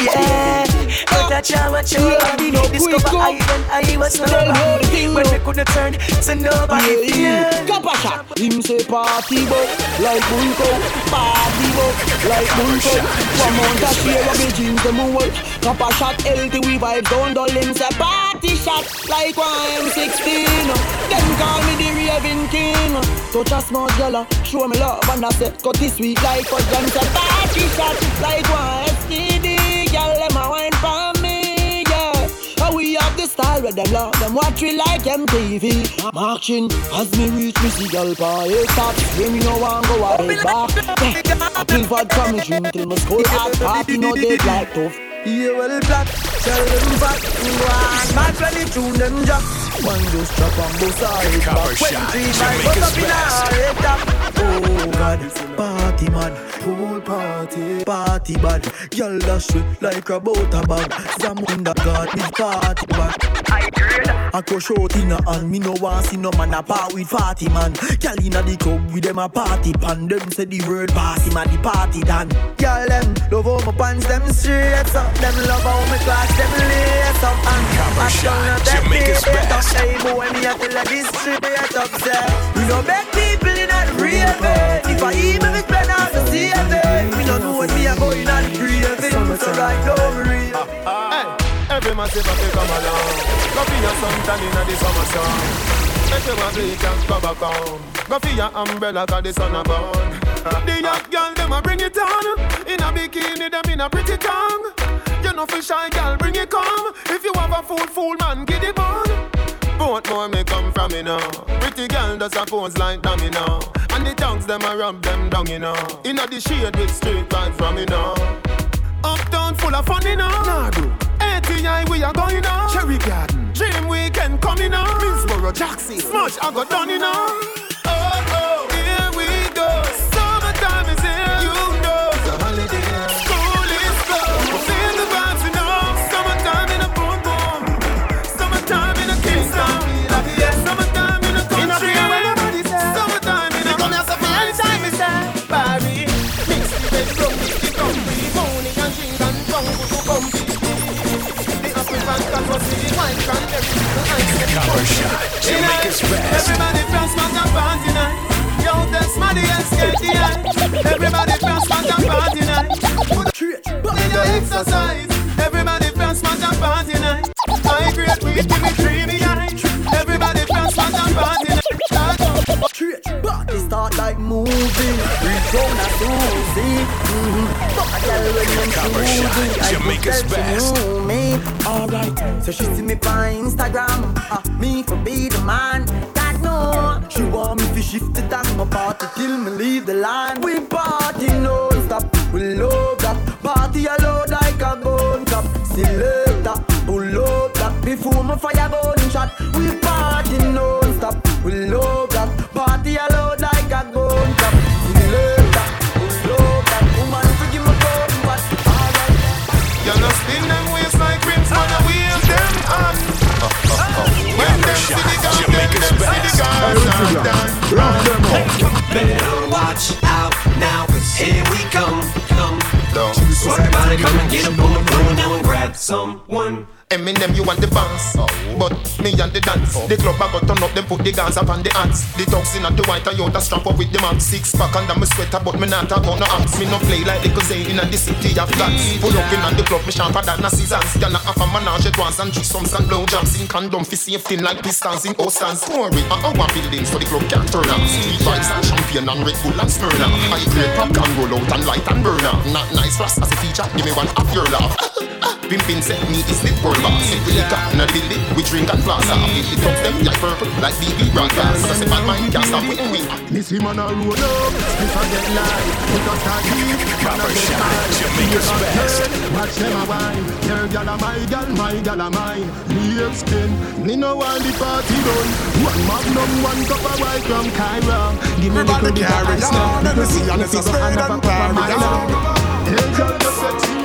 Yeah, but I try what you want. Discover I when I was nobody. When we couldn't turn to nobody. Yeah. Shot. Him say party boy like bunko. Party boy like bunko. One month a share of me jeans whole. Copper shot healthy we vibe down dull. Him say party shot like one M16. Them call me the raving king. Touch a small girl, show me love and I said, cut this sweet like a them say party shot like one STD. Girl them a wine for me, yeah. And we have the style where them love them watch we like MTV. Marching as me reach me see girl party stop. When me no want go head back. I feel bad from me drink till my skull hot. Party no dead like tough. Yeah, well, black, tell them back. Go on, mad when the tune them drop. One just drop and bust our head back. shot, Twenty five Jamaica's bust up in best. our head top. Oh God, party man, pool party, party bad. Girl dash it like a butter bag. Zamunda God, this party bad. I crush out in a hand, me no want see no man a part with party man. Girl inna the club with them a party pan. Them say the word party man, the party done. Girl them love how my pants them straight up. Them love how my class them lace up. And I shot, turn up Jamaica's that best. Hey boy, me a tell her this straight up say We no beg people in a raving If I even me spend out to see it We no know what me a going on craving So right now we real ah, ah. Hey, every massive have to come along. Go for your suntan inna the summer sun. Make you a bleach and scrub back home. Go for your umbrella 'cause the sun a burn. The young girl them a bring it on. In a bikini them in a pretty tongue. You know for shy girl bring it come. If you have a fool fool man get it on. More may come from you now. Pretty girl does a pose like dummy now. And the tongues them a rub them down you know. Inna the shade with street vibes from me now. Uptown full of fun, you know. Nah, bro. ATI, we are going on. Cherry Garden. Dream Weekend coming on. Middlesboro, Jackson. Smush, I got done, you know. Oh, oh, Copper shot, Jamaica's best. Everybody from smack and party night. Yo, that's Maddie and Sketchy eye. Everybody from smack and party night. Put a in your exercise. Everybody from smack and party night. I weed, give me creamy smack and party night. Straight Party start like movie Reach round a Susie mm-hmm. Fuck a girl when them Copper choosy I Jamaica's tell best. she knew me Alright So she see me on Instagram. Uh, Me for be the man. God no She want me to shift the time My party till me leave the line We party non-stop. We love that Party alone like a gun cap Selector Pull up Before my fire gun shot We party non-stop. We love that. Party alone like a gun cap Selector Pull up that. Woman forgive my gun but alright. You know spin them waist like rims, man, I wheel them on. When them see the gun, them, them see the gun, done, done. Better watch out now, cause here we come, come, come. So everybody come and get up on the floor now and grab someone. Eminem, you want the bounce, but me and the dance. The club I got turn up, them put the guns up on the ants. The dogs in and the white Toyota strap up with the max. Six pack under my sweater, but me not about no amps. Me no play like the cousin in the city of guns. Pull up in and the club, me sharper than a scissors. Can I have a menage at once and threesomes and blowjobs in condom for safety like pistons in Ostans. Story, a uh, uh, our building so the club can't turn off. Street vibes and champagne and Red Bull and Smirnoff. High grade popcorn roll out and light and burn off. Not nice frost as a feature, give me one half your laugh. Pimpin set me is the world boss. Every liquor in a building, we drink and floss off. If the thugs them like purple, like BB broadcast. So say bad mind can't stop with we. Missy man a roll up, if I get live, we just start deep. Copper shot, Jamaica's best. Watch them a wine, your gal a my gal, my gal a mine. Leave skin, me no want the party done. One magnum, one cup of white from Kyra. Give me the carry on, let me see, and it's a Because I spade never and carry my on. Girl, you sexy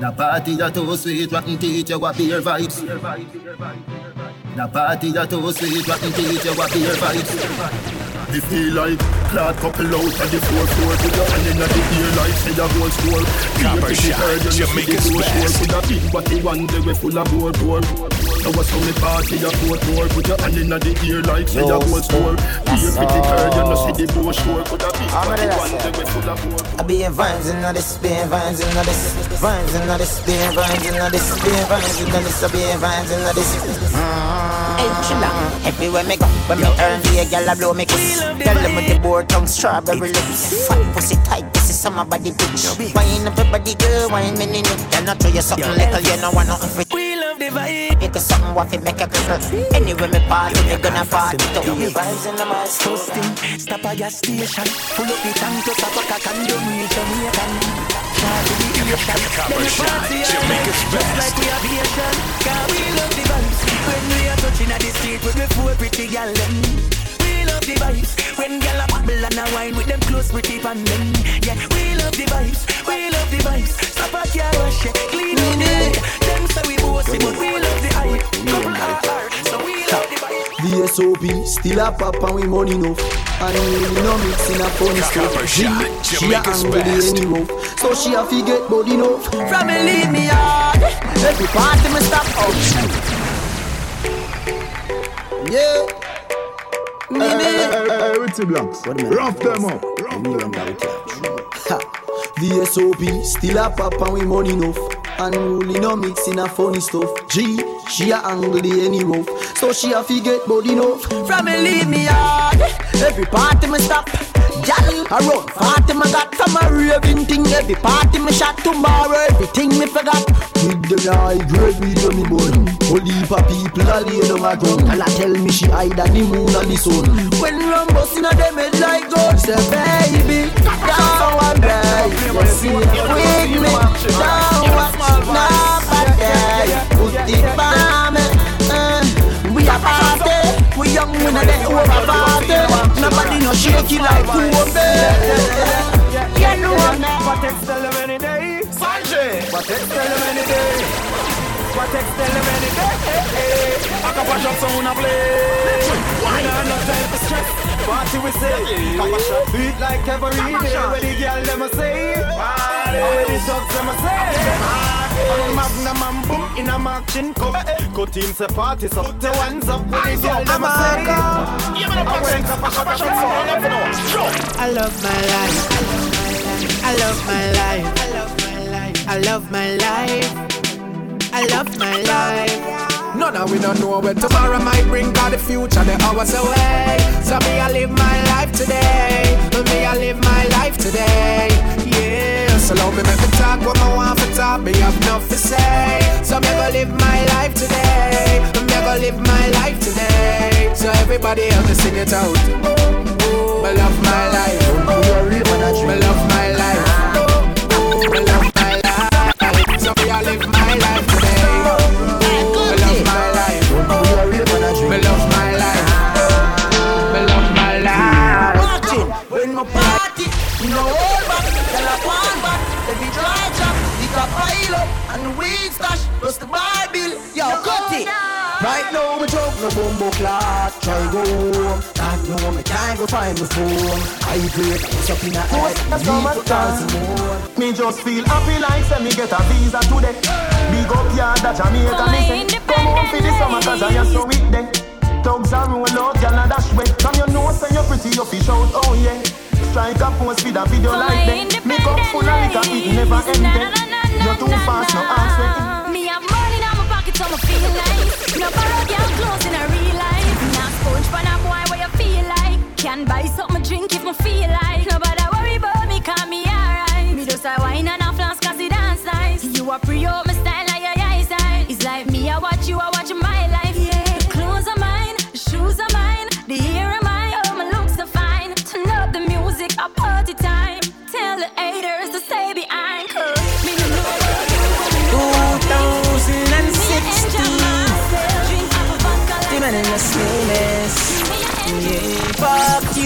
The party a too sweet, rotten teach you what beer vibes. The party a too sweet, rotten teach you what beer vibes. Me feel like clad couple out of the four floor Put your hand in the ear like say a gold score. Copper shot, Jamaica's best. Put a big body one day we full of bore bore Now what's on me party a four floor Put your hand in the ear like say a gold score. Be a pretty girl you know see the bow shore Put a big body one day we full of bore I be in vines and all this, be in vines and all this, vines and all this, be in vines and all this, be in vines this, I be in vines and all this. Mm. Hey, chilla. Everywhere me go, when me earn the girl a blow me kiss. Tell them with the board tongue, strawberry lips. Fat pussy tight, this is summer body bitch. Wine up everybody girl, wine me in it. Then I tell you something little, you know I nothing for. We love the vibe. It is something what fi make a girl. Anyway me party, me gonna party. Tell me vibes in the mask. Toasting, stop a gas station. Pull up the tank to stop a cock and don't real Jamaican. Charge the Asian. Then we party all night, just like we have Asian. Cause we love the vibes. When we are touching at the street with the four pretty gal them. We love the vibes. When gal a bubble and a wine with them close pretty pan them. Yeah, we love the vibes. We love the vibes. Stop a car wash clean up the. Them say we bossy, vibes. VSOP, still a pop and we money enough And we no mix in a funny stuff. She, shot, she a Jamaica's angle the best. any rough So she a fi get body enough From me leave me hard Every party me stop out. Yeah. Eh, eh, eh, hey, hey, hey, hey, Ritzy Blanks. Rough them up. VSOP, still a pop and we money enough Unruly no mixing a funny stuff. G, she a angry any rough So she a get body enough From me leave me hard Every party me stop Gal, I run party me got From a raving thing. Every party me shot tomorrow Everything me forgot. With the high grade with me bun. Whole heap of people a lay down a ground. Tell her tell me she hide at the moon and the sun. When rum bust inna them head like gold Say baby, down one day You see with me Down one, not bad day Put it by me uh, We a party We young, we no let over party Nobody no shake it like two of them You know me What text tell them any day? Sanjay. What text tell them any day? What text tell them any day? I can push up sound a play. We not enough time for stress. Party we say. Come a shot beat like every day. Where the girl them a say. Where the dogs them a say. And Magnum and boom in a marching cup. Good team say party so your hands up. Where the girl them a say. I went up a shot shot sound up now. I love my life. I love my life. I love my life. I love my life. I love my life. None of we don't know where tomorrow might bring Cause the future the hours away. So me I live my life today. Me I live my life today. Yeah So love me make me talk what I want to talk Me have enough to say. So me go live my life today. Me go live my life today. So everybody help me sing it out. Me love my life. Me love my life So me I live my life today. Me love my life. Me love my life. When my party, back, pile up, and the weed stash, plus the bill, yo, cut it. Right now, me choke no bumbo clot, try go home. God know me can't go find my phone. I break, it's up in a head, That's need how much to dance more. Me just feel happy like say me get a visa today. Big up yard that Jamaica me say. Come home for the summer cause I am so weak then. Thugs are roll out, gyal a dash way. From your nose say you pretty, you fish out, oh yeah. Strike a pose with a video like that. Make up full of liquor, it never end then. You're too fast, no ask me feel nice. No borrow girl clothes in a real. Now sponge for a boy, what you feel like? Can buy something drink if me feel like. Nobody worry me, call me. Me just a wine and a flask it dance nice. You a pre up my style like your eyesight. It's like me, I watch you, I watch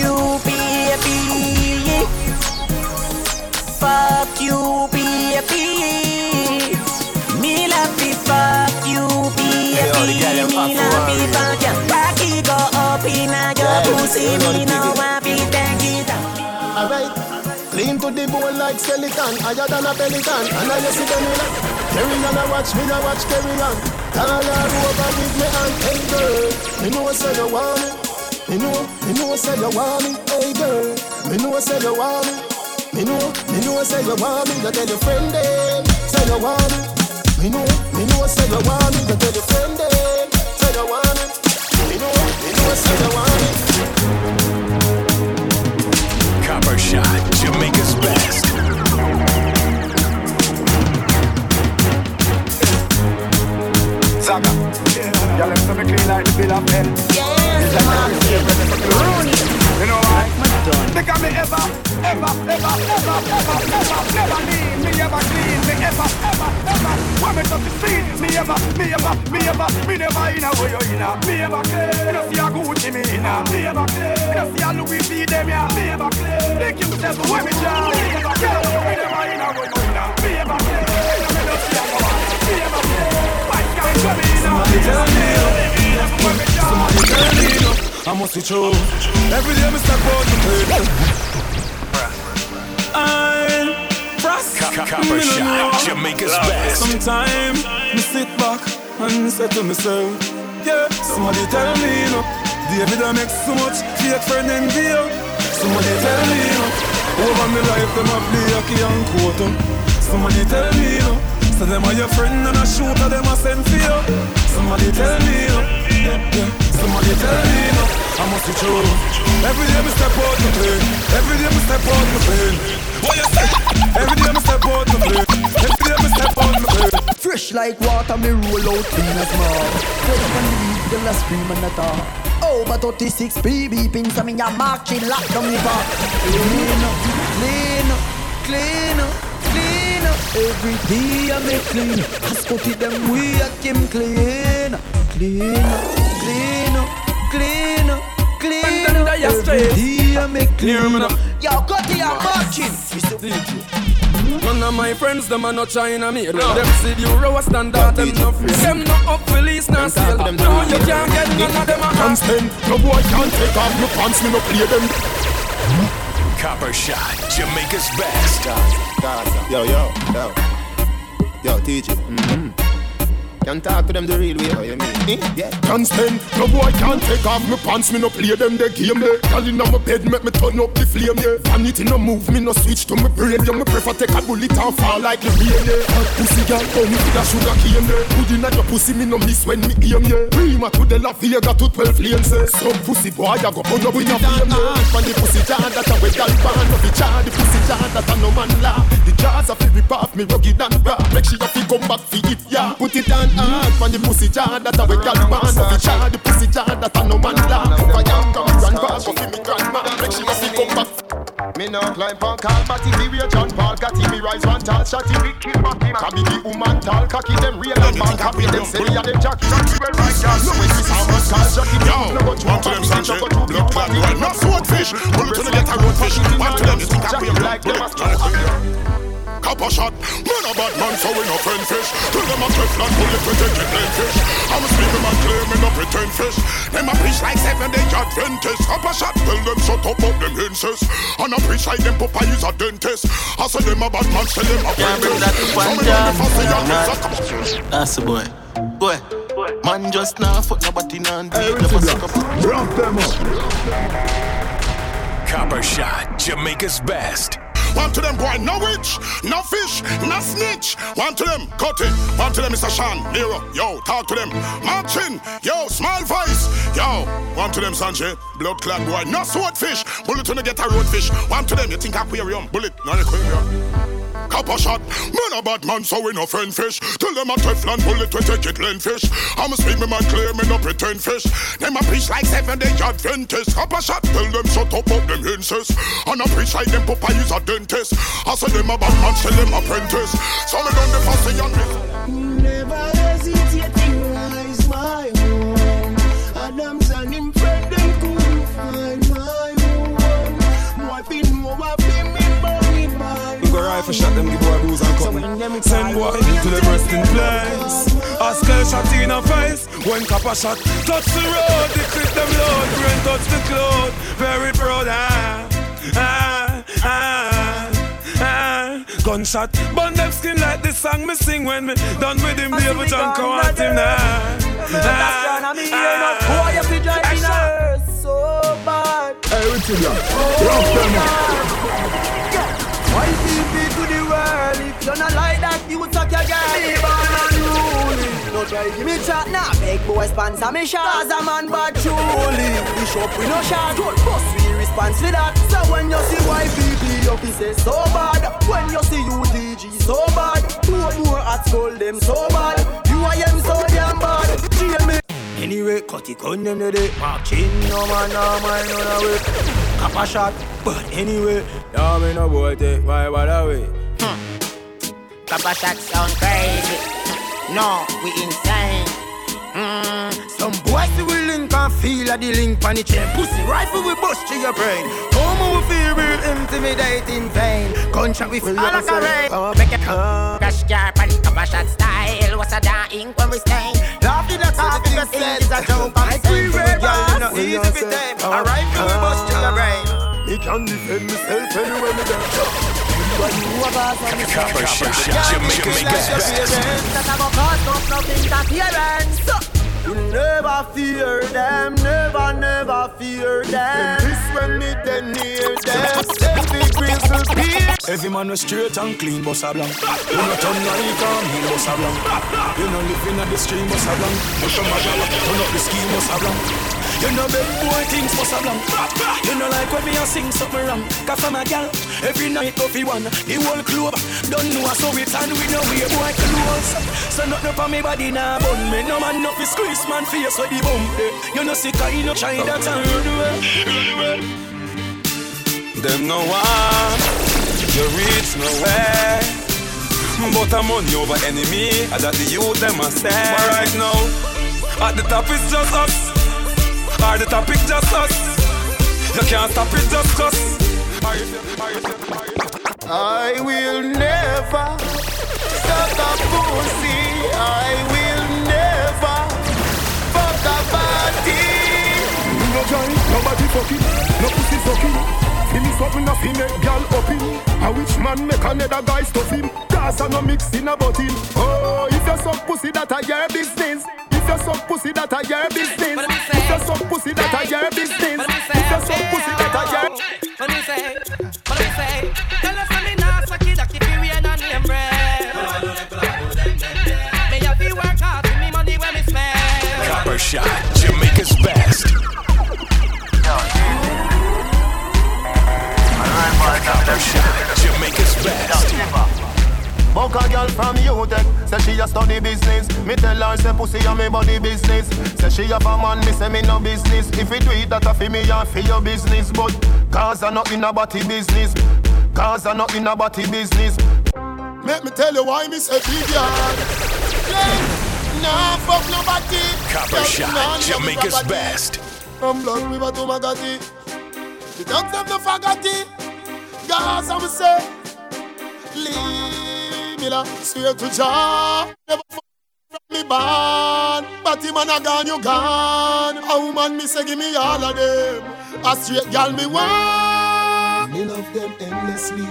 you baby Fuck you baby Me love me fuck you baby Me love me fuck you Cocky go up in a your pussy Me no want be thank it Alright. Clean to the bone like skeleton, higher than a pelican. And I see them in Carry on, I watch me, I watch carry on. Tell her over with me and hey girl, me know say you want me. Me know, me know say you want me, hey girl. Me know say you want me. Me know, me know say you want me. You tell your friend them, say you want me. Me know, me know say you want me. You tell your friend them, say you want me. me know, me know say you want it. Copper Shot, Jamaica's best. Zaga. Y'all them say me clean like the bill of health. It's tell me, me, no, I must be true. Every day me step out to play. I'm frost. Copper Shot, Jamaica's best. Sometime me sit back and say to myself, yeah, somebody tell me, no, David I make so much fake friend in view. Somebody tell me, no, over my life them a play hockey and quarter. Somebody tell me, no, so them are your friend and a shooter them a send for you. Somebody tell me, yeah, yeah. Somebody tell me, no, I must be true. Every day me step out to play. Every day me step out to play. What you say? Every day me step out to play. Every day me step out to play. Fresh like water, me roll out clean as mud. Fed up on the beat, girl a scream and a talk. Over 36 PB pins, I mean you're marching lock down the bar. Clean, clean, clean, clean. Every day I make clean. I spot it them way I came clean, clean, clean, clean, clean. Every day I make clean. Yo, cut it, I'm marching. None of my friends, them are not China made. Them see the euro standard, them no free. Them no up police, no sale. No, you can't get none of them Can't spend, no boy can't take off my pants, me no play them. Copper Shot, Jamaica's best. Yo, yo, yo. Yo, teach it. Mm-hmm. Can talk to them the real way, how you mean? Eh? Yeah. Can't spend, no boy can't take off my pants, me no play them the game there. Girl inna my bed, make me turn up the flame yeah. Vanity no move, me no switch to my brain yeah. Me prefer take a bullet and fall like the rain yeah. Hot pussy girl, come with a sugar cane yeah. Put inna your pussy, me no miss when me aim yeah. Prima to the La Vega to 12 lanes yeah. Some pussy boy, I go put up in a flame yeah. From the pussy jar that a wet girl born of the jar, the pussy jar that a no man laugh. The jars a fi rip off me rugged and raw. Make sure you come back fi it yeah. Put it on hard from the pussy jar that a wet girl born of the jar, the pussy jar that a no man laugh. If I am come grandpa, go fi me grandma. Make sure you fi come back. Me no climb on call, but if me real John Paul, got me rise one tall, shot him big kill back him. Cabby the woman tall, cocky them real and man, copy them say me a them jack, shot you well right, girl. No way we sound man call, shot him down, no go to One to them Sanchez, blood clot right, no swordfish. Pull it to the get a roadfish. One to them, you think I feel like them. Copper shot, man a bad man, so we no friend fish. Tell them a Teflon bullet to take it plain fish. I'm a speaker man, claim me no pretend fish. Them a preach like seven day Adventist. Copper shot, tell them shut up up them hinces. And a preach like them Popeye is a dentist. I say them a bad man, tell them a Can't bring that to one job. That's the boy. Boy. Man just now foot nobody none deep. Never suck up. Rock them up. Copper Shot, Jamaica's best. One to them, boy, no witch, no fish, no snitch. One to them, cut it. One to them, Mr. Sean, Nero, yo, talk to them. Marching, yo, small voice, yo. One to them, Sanjay, blood clot boy, no swordfish. Bullet to get a roadfish. One to them, you think aquarium, bullet, not aquarium. Copper shot, man a bad man, so we no friend fish. Tell them a Teflon bullet to take it lane fish. I'm a speak me man clear, me no pretend fish. Them a preach like seven day Adventist. Copper shot, tell them shut up up them hinces. And a preach like them Popeye is a dentist. I say them a bad man, tell them apprentice. So me done the fussy and me. Never by You go rifle shot them, give boy booze and cup. Send boy to the resting place. Askel shot in a face. When copper shot touch the road, the clip them load. Brain touch the cloud. Very proud. Ah, ah, ah. Ah, gunshot, burn them skin like the song me sing when me done with him, baby John come at him now. Ah, Boy, you fi drive in a so bad. Hey, Richard, yeah. Rock them up. Why people to the world? If you're not like that, you suck your girl. Be born unruly. No no try give me chat Nah, big boy sponsor me shot. As a man bad truly. We shop we no shot. Good boss we response to that. So when you see YPP you fi say so bad. When you see UTG so bad. Two more at school them so bad. You I am so damn bad. GMA Anyway, cut it on them today. Marching, no man, no man, no way. Cap a shot, but anyway, Yeah, me no boy take my bad away. Papa shot sound crazy. No, we insane. Mm, Some boys see we link and feel a the link on the chain. Pussy rifle we bust to your brain. Home we feel real intimidate in vain. Contract we feel like a rain. Oh, make it Crash car, panic, Papa shot style. What's a da ink when we stay? Laugh in the the thing said. is a joke. To the girl, you know, Easy easy for for them. them. A rifle we bust to your brain. Me can defend myself anywhere me go. Copper up no interference. You never fear them, never, never fear them. This when me then near them. Wheels. Every man was straight and clean, boss a blank. You no turn like a me, boss a blank. You no living at the stream, boss a blank. You turn up the scheme, boss a blank. You know big boy things, boss a blank. You know like when me a sing something wrong. Cause I'm a gal, every night go fi one. The whole club, don't know so we turn with no way boy clothes. So nothing for me body nah bun me. No man no fi squeeze man face with the bump. You know sick of you no try that and away, run away. Them no one, you reach nowhere. But I'm on over enemy, and that the youth them a stare. But right now, at the top it's just us. At the top it's just us. You can't stop it just us. I will never stop a pussy. I will never fuck a body. No joint, nobody fucking, no pussy sucking. See me something eh, a fi make gal up him. A which man make another guy stuff him. Cause I no mix in a bottle. Oh, if you suck pussy that a your business. If you suck pussy that a your business. If you suck pussy that a your business. If you suck pussy that a your What do you say? What do you say? Tell us when me nah suck it, that keep you rain and name bread. Me have to work hard to me money when me spend. Copper shot, Jamaica's best. Copper shot, Jamaica's best. Buck a girl from UTech, eh. say she a study business. Me tell her say pussy a me body business. Say she have a man, me say me no business. If you do it, that a fi me and fi your business. But cause are not in a body business. Cause are not in a body business. Make me tell you why me say big yard. Yeah. Nah, fuck nobody. Copper Girl, shot, nah, nah, Jamaica's property. best. From Blood River to Magati. The dogs them no fagati. Gas I'm say. Leave la swear to Jah. Never from me band. But him and a gone, you gone. A woman me say give me all of them. A straight gal me want. Me love them endlessly.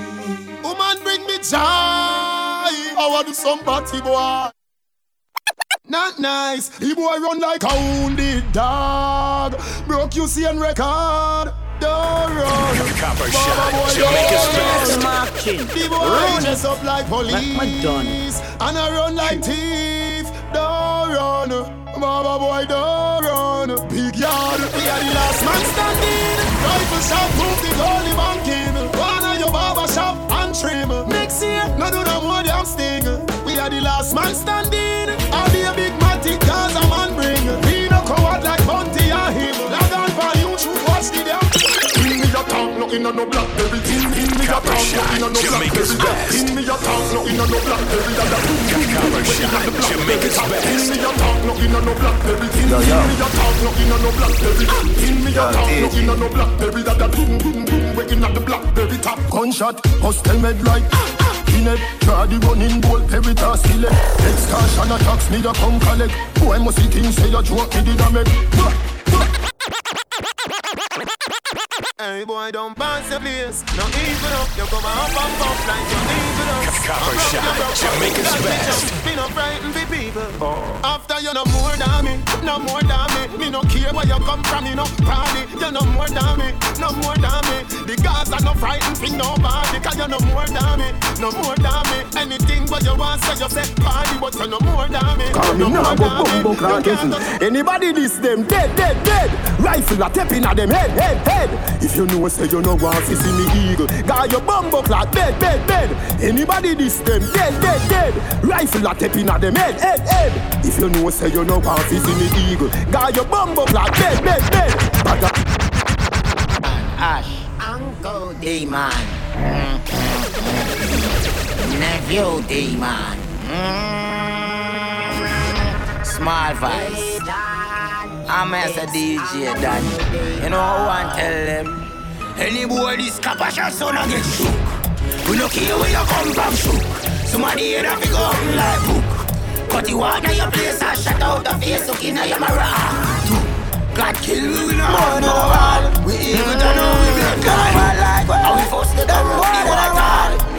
Woman bring me joy. I want do some party boy. Not nice. The boy run like a wounded dog. Broke you see and record. Don't run. Copper Baba shot, boy, Jamaica's don't best. run. The boy dress up like police. And I run like thief. Don't run. Baba boy, don't run. Big yard. We are the last man standing. Rifle shot, proof the goalie banking. One of your barber shop and trim. Next year, no do no more damn sting. We are the last man standing. Tank, no in a no blackberry. In, in me a tank, no in a no Jamaica's blackberry. best. In me a tank, no in a no blackberry. That a boom boom boom. Copper When in a shot, the blackberry. In me a tank, no in a no blackberry. In, Yo, in me a tank, no in a no blackberry. In me a Yo, tank, no DJ. in a no blackberry. That a boom boom boom. When in a the blackberry top. Gunshot, hostel med like. Kinet, try the running ball, Peritas select Extortion attacks me, you come collect Boy, must see things say you joke, me did a make Hey boy, don't pass the place. No even up, you come up and pop like you even up. Copper shot, Jamaica's best. Me no frighten the people. After you no more than me, no more than me. Me no care where you come from, me no party. You no more than me, no more than me. The guys are no frightened for nobody. Cause you no more than me, no more than me. Anything but you want, say you say party, but you're no more than me. Cause no me more nah go than me. bumbo clock You can't it. Anybody this them dead, dead, dead. Rifle a tapping at them head, head, head. If you know say you no want to see me eagle, got your bumbo clock dead, dead, dead. Anybody this them dead, dead, dead. Rifle a tapping at them head, head, head. If you know say you no want to see me eagle, got your bumbo clock dead, dead, dead. Bada Ash, Uncle Demon, Nephew Demon, hmm. Small Vice. I'm as a DJ Dan. You know I tell them? Any boy this capacity son I get shook. We no care where you come from shook. Somebody here that go up like book. Cut you out of your place and shut out the face looking at your mirror. God kill we we no have no wall. We even don't know we make God. And we force the them road the water.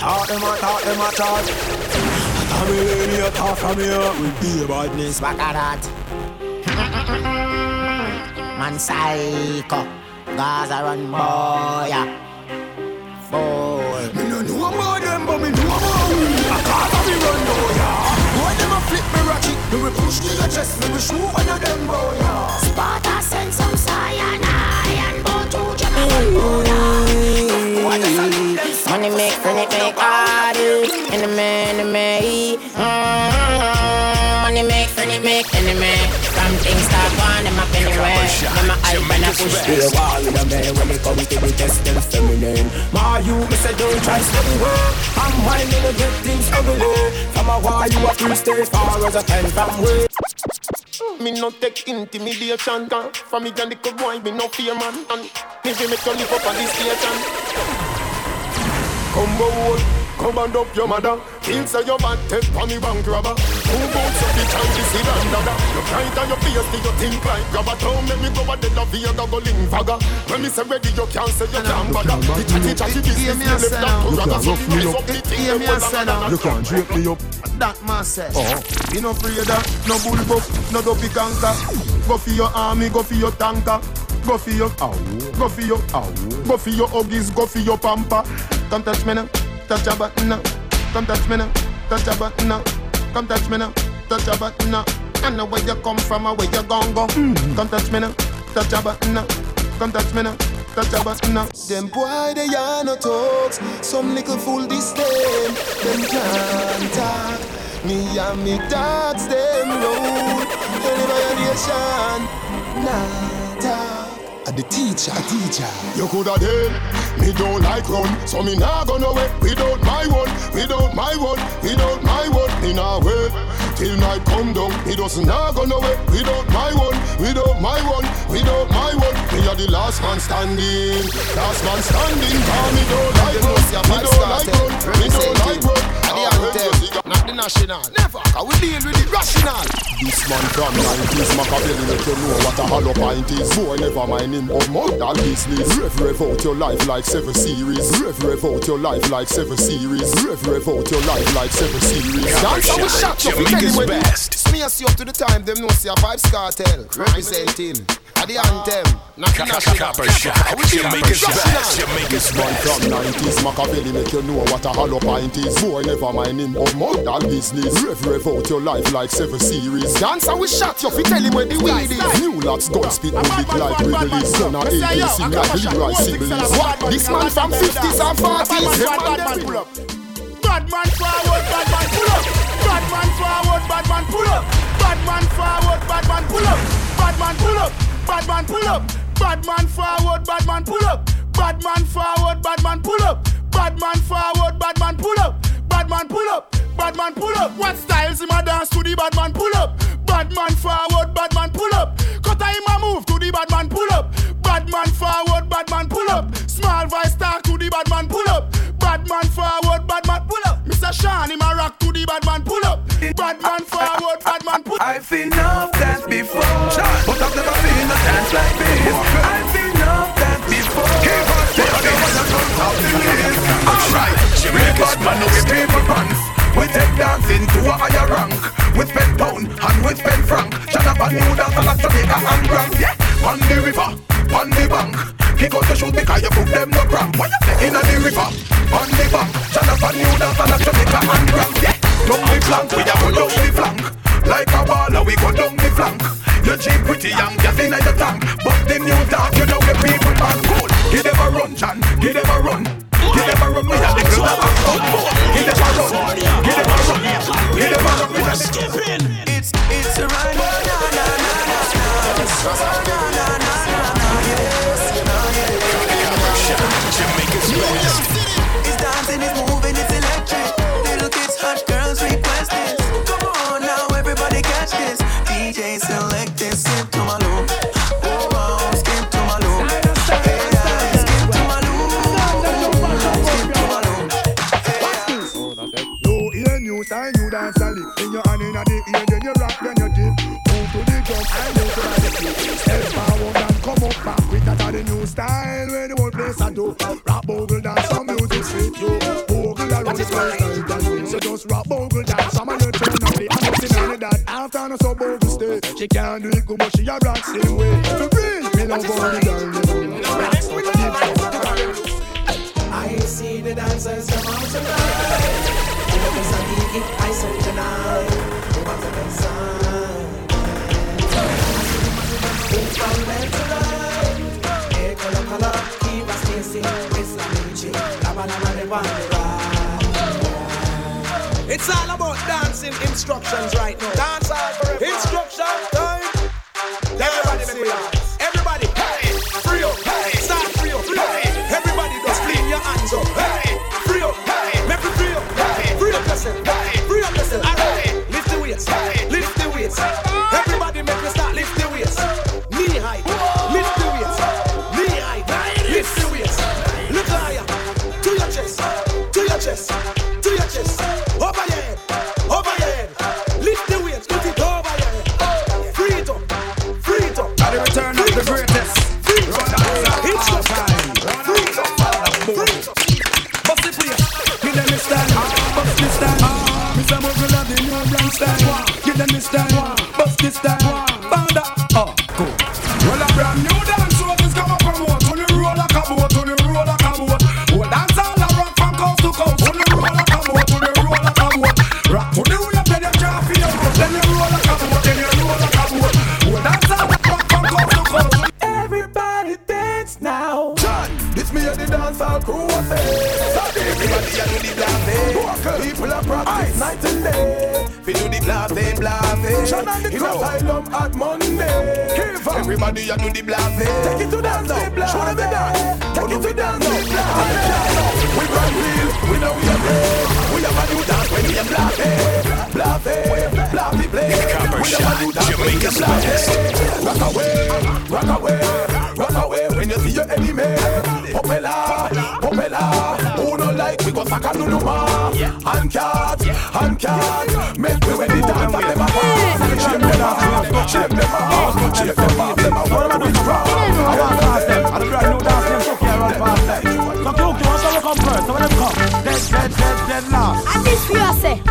Talk them a talk them a talk. Tell me when you talk from here, we be badness. Back at that. Man psycho, Gaza run boy. Fool. Me no know about them, but me know about we. I can't have me run yeah. Boy, them a flip me ratchet, me we push to your chest, me we shoot one of them, boy. Sparta send some cyanide and go to Jamaica. Money make, money make, party, enemy, enemy. Mm, Money make, money make, enemy. From things start one, them up anywhere. Them a hype and a push. Be a wall with a man when it come to the test them feminine. My you, me say don't try steady work. I'm whining to get things ugly. From a wall you a free stay far as a ten from way. Me no take intimidation can From me and the good boy, me no fear man And me make you live up on this station Come bold, come and up your mother. Feel say your bad take for me bank robber. Two boots of the Chinese see and dada You bright on your face, do you think like grabber? Don't make me go a dead of here, go link fagger When me say ready, you can't say you can't bother. The chatty chatty business, me left that to ragga So rise up the thing, Hear me them a say now. You can't drape me up. That man said. Oh, me no afraid of no bullbuck, no dopey canker. Go for your army, go for your tanker. Go for your go for your go for your huggies, go for your pamper. Come touch me now, touch your button now. Come touch me now, touch your button now. Come touch me now, touch your button now. I know where you come from or where you gon' go. Mm. Come touch me now, touch your button now. Come touch me now, touch your button now. Them boy they are no talks. Some little fool this them, them can't talk. Me and me dogs them road. Nation, nah talk. A the teacher, a teacher. You coulda dead. Me don't like run, so me nah go nowhere without my one, without my one, without my one. Me nah wait till night come down. Me doesn't nah go nowhere without my one, without my one, without my one. Me a the last man standing, last man standing. Cause me don't like run, me don't like run, me don't like run. The anthem, not the national. Never, cause we deal with the rational. This man from 90s Machiavelli make you know what a hollow pint is Boy never mind him or modern business Rev rev out your life like seven series. Rev rev out your life like seven series. Rev rev out your life like seven series. Dance how we shot you fi tell him when best. Smears you up to the time, them know see a vibes cartel. Representing. At the anthem, not the national. Copper shot, Jamaica's best, Jamaica's man from 90s Machiavelli make you know what a hollow pint is. Boy never mind him or modern business Rev rev out your life like seven series. Dance how we shot you fi tell him where the weed is. New lots gun spit big like Wrigley's Son 80s sing like Leroy Sibbles What? This man from 50s and 40s Them man pull up Bad man forward, bad man pull up. Bad man forward, bad man pull up. Bad man forward, bad man pull up. Bad man pull up. Bad man pull up. Bad man forward, bad man pull up. Bad man forward, bad man pull up. Bad man forward, bad man pull up. Bad man pull up, bad man pull up. What styles him a dance to the bad man pull up? Bad man forward, bad man pull up. Cut him a move to the bad man pull up. Bad man forward, bad man pull up. Small voice talk to the bad man pull up. Bad man forward, bad man pull up. Mr. Sean him a rock to the bad man pull up. Bad man forward, bad man pull up. I've seen enough dance before, but I've never seen a dance like this. I've seen enough dance before. Alright, she make us man with paper pants. We take dancing to a higher rank. With Ben pound and with Ben frank. Shut up and new dance like Jamaica and Grand. Yeah, on the river, on the bank. Kick out the shoot because you put them no cramp. Why you say in the river, on the bank? Shut up and new dance like Jamaica and Grand. Yeah, don't be blank, we are pull out the flank. Like a baller, we go down the flank. You cheap pretty young, gas in the tank. But the new dark, you know the people are cool. Give them a run, John, give them a run. Give them a run, are the girls that are out more. Give them a run, give them a run. Give them a run, we are the It's it's a. Na na na na na. Na na na na na. Yes, na yes. Jamaica's best. It's dancing, it's moving, new style where the whole place a do. Rap bogle dance, some music fit you. Bogle a roll style than you. So just rap bogle dance, some of you turn up the I'm not saying that. After no so bogle stay, she can't do it good, but she a rock same way. For real, me love all the girl. I see the dancers come out tonight. Because I need it, I said tonight. It's all about dancing instructions right now. Dance all forever. Time. Everybody make me dance. Everybody, hey, free up, hey, start free up, up. Everybody just clean your hands up, hey, free up, hey, make me free up, hey, free up yourself, hey, free up yourself. Right, lift the weights, hey, lift the weights. Shot, we Jamaica's. Rock away, rock away, rock away when you see your enemy. Who don't like we go sack a no ma. And cat, and cat. Make when the. I want to dance them past that. So Cookie, what's gonna come first? You, I say.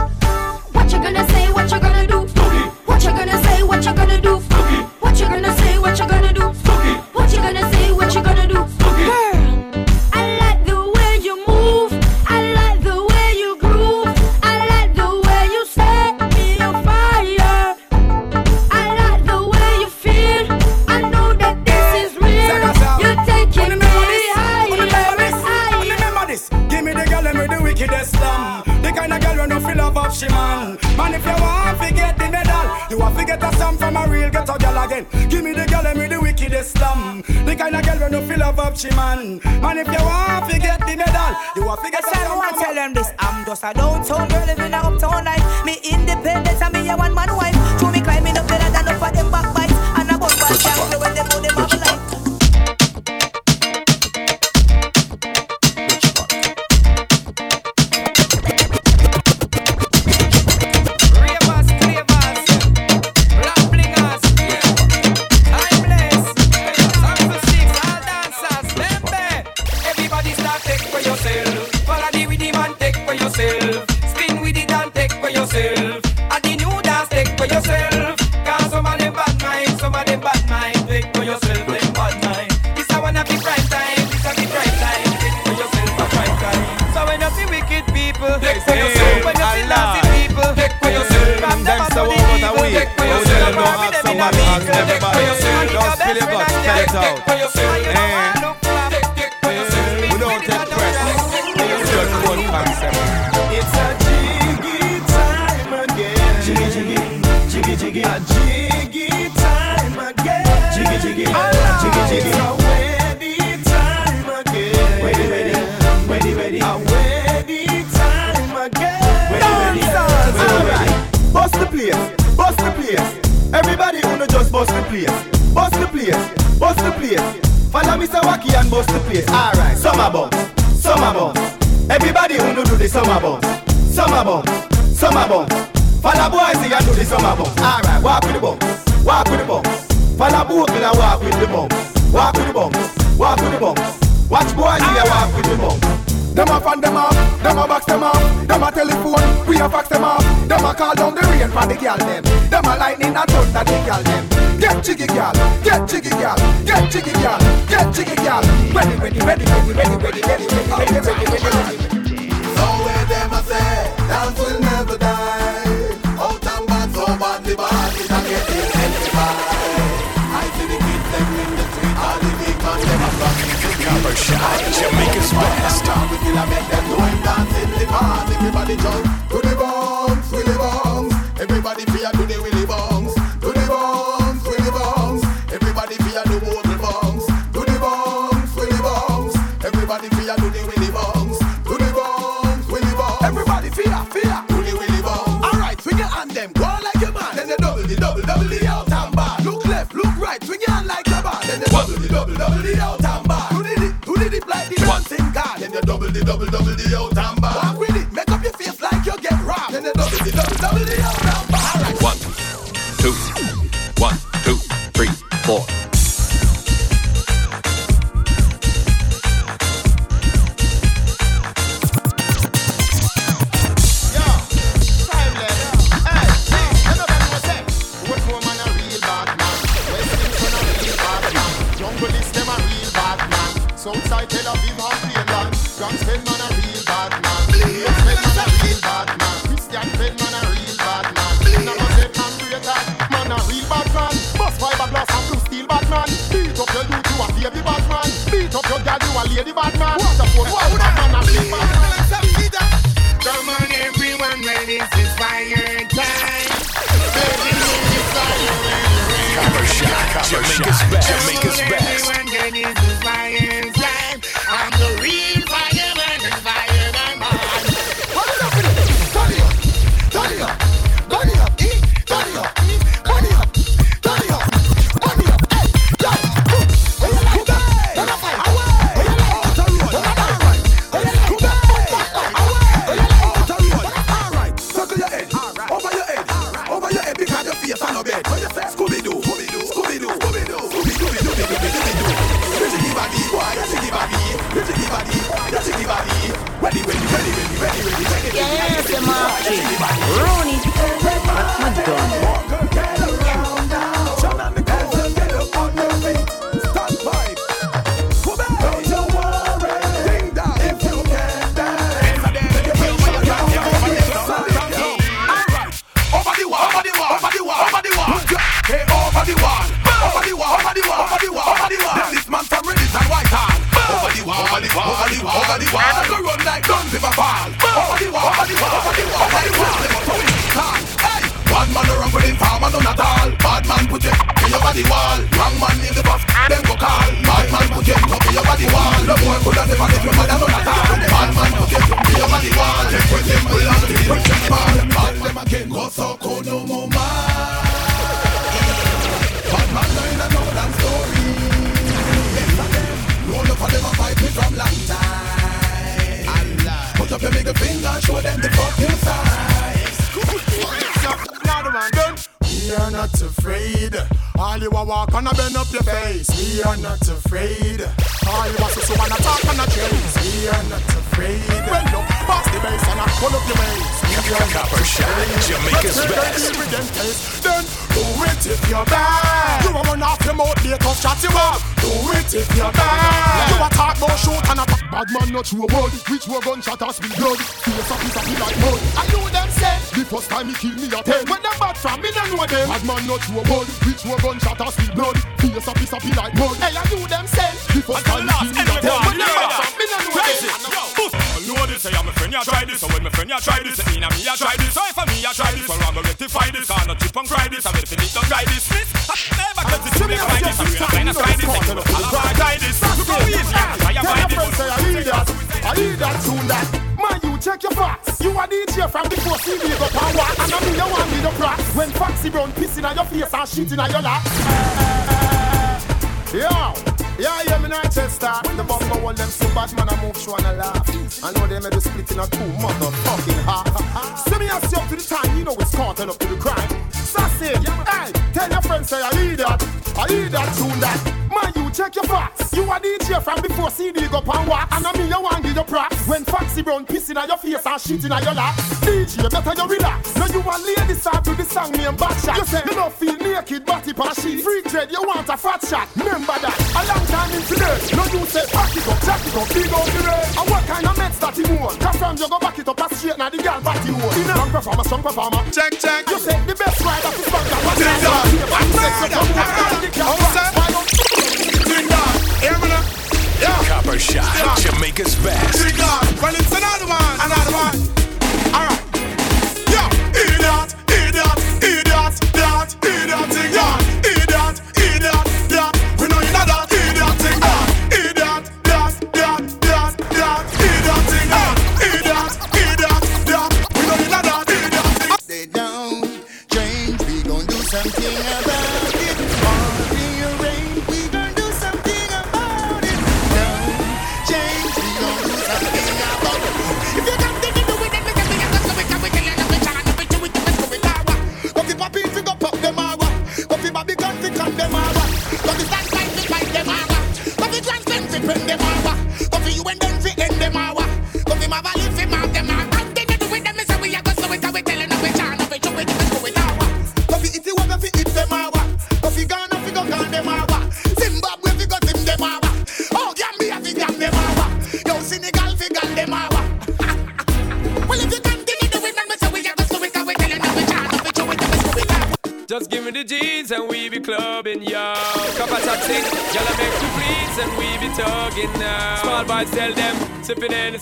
And on your lap. DJ, better you relax. Now you a lady start to the song me and shot. You say you don't feel naked, body pan sheet. Free trade, you want a fat shot. Remember that. A long time in today. Now you say back it up, jack it up, big up the ray. And what kind of meds that you want? Cause from you go back it up, and straight now the girl body hole. Strong performer, strong performer. Check, check. You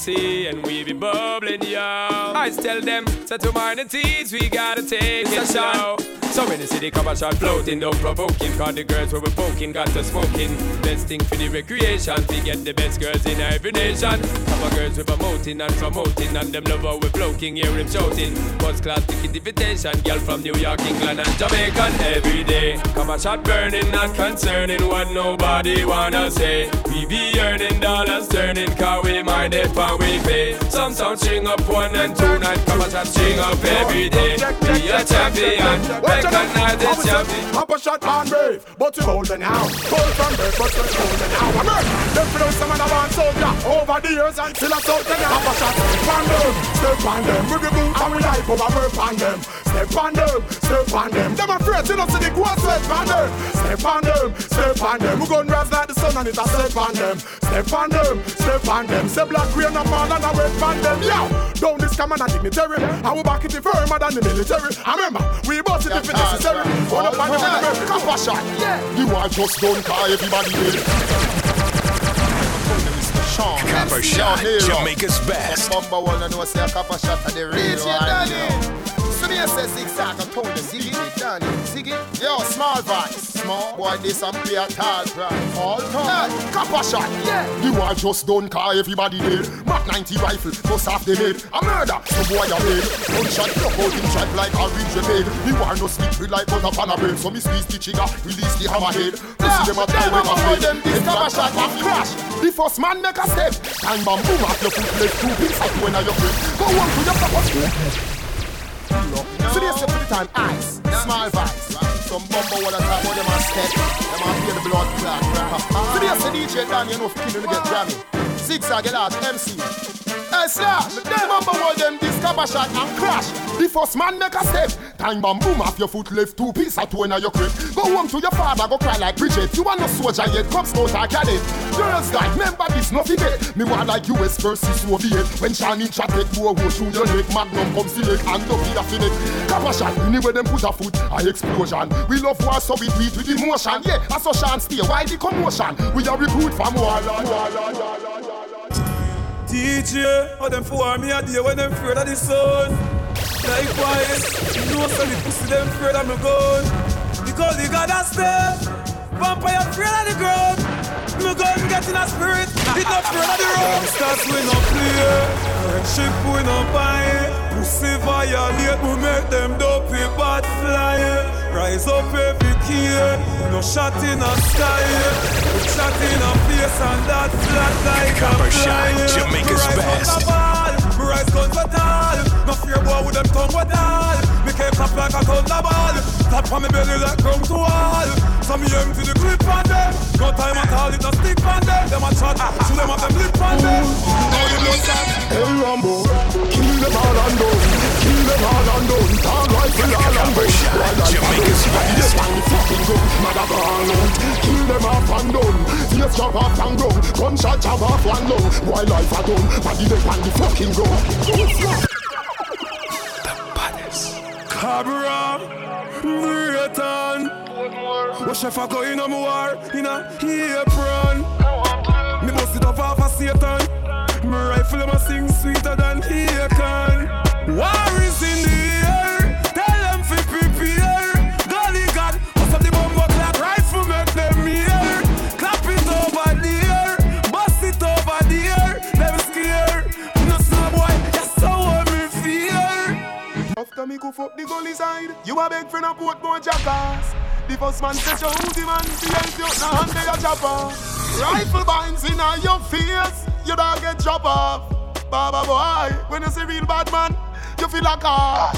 and we be bubbling, yo. I tell them, set to mind and tease, we gotta take it slow. So in the city, of shot floating, don't provoking. Cause the girls we poking, got to smoking. Best thing for the recreation, we get the best girls in every nation. Cup of girls we promoting and promoting, and them love how we floating, hear him shouting. First class ticket invitation, girl from New York, England, and Jamaican every day. Come a shot burning, not concerning what nobody wanna say. We be earning dollars, turning, cause we mind if we pay. Some sound string up one and two night, come a shot string up every day. Be a champion, recognize the champion. Shot man brave, but you hold me now. Cold from birth, but you hold me now. I'm hurt. Them flow some the one soldier over the years and still a soldier. Pop a shot, man them, step on them. We the boot and we like over work on them. Step on them, step on them. Them afraid to not see the quad step on them. Step on them, step on them. We gon' rise like the sun and it's a step on them. Step on them, step on them. Say black rain no more than a red on them. Yo, down this come and a dignitary. I will back it firmer than the military. I remember we bust it if it's necessary. Hold up on the military, come a shot. Yeah. You are just done car everybody dead. Sean. Copper Shot, Jamaica's best. Bumba wanna know say a copper shot at the real one. So me say six sack and told them Ziggy, Danny, Ziggy. Yo, small voice, small boy. This and play a tall price. All time, copper shot. Yeah. You are just done car everybody dead. Mac 90 rifle, bust off the head. A murder, so boy a dead. Gunshot, drop out in track like a ridge rebel. You are no slippery like butter pan a bread. So me squeeze the trigger, release the hammerhead. Pussy them a die a avoid blade. them. This copper shot a crash. The first man make a step. Time bomb boom off your foot leg. Two pins at when I your grip. Go on to your proper school. So they say for the time ice, small vice. Some bumper wanna talk about them a step. Them a feel the blood clot. So they say DJ Dan, you know, killing to get jammy. Zigzag lot, MC. Hey, sir, remember all them discover shot and crash. The first man make a step. Time bomb boom off your foot left two piece of two in your crib. Go home to your father, go cry like Bridget. You are no soldier yet, come scout a cadet. Girls guide, remember this, no forget. Me want like US versus Soviet. When Shani take two go through your neck, Magnum come select and don't feel a fillet. Kappa shot, anywhere them put a foot, a explosion. We love war, so we tweet with emotion. Yeah, I saw Sean stay, why the commotion? We are recruit from Warlord. DJ, how them for me a day when them afraid of the sun. Likewise, you know so the pussy them afraid of me gun. Because the God has step, vampire afraid of the ground. Me gun get in a spirit, it not afraid of the road. Stars we no play, friendship we no buy. Pussy violate, we make them dopey bad fly. Rise up every key, no shot in a sky. We shot in a face and that flat like Copper a shot, fly. Jamaica's Me rise best. the ball, rise guns for tall. No fear boy with them tongue with all. Me can't clap like a thunderball. Tap on me belly like ground to wall. So me empty the clip on them. No time at all, it no stick on them. Them a chat, shoot them up them lip on them. Now you know that. Hey Rambo, kill them all and done. Kill them all and done. Tall rifle all and done. Jamaica's best. fucking gun, mother. Kill them off and done. Face chop off and done. Gunshot chop off one lung. Boy life a done. Body them on the fucking gun. Cabra, Breton. What if I go in a war in a apron? Me bust it up off a Satan. Me rifle them a sing sweeter than he can. War After me go fuck the gully side, you a beg friend a Portmore jackass. The first man say show the man fi help you, now hand a chopper. Rifle binds in your face, you don't get chop off. Baba boy, when you see real bad man, you feel like a.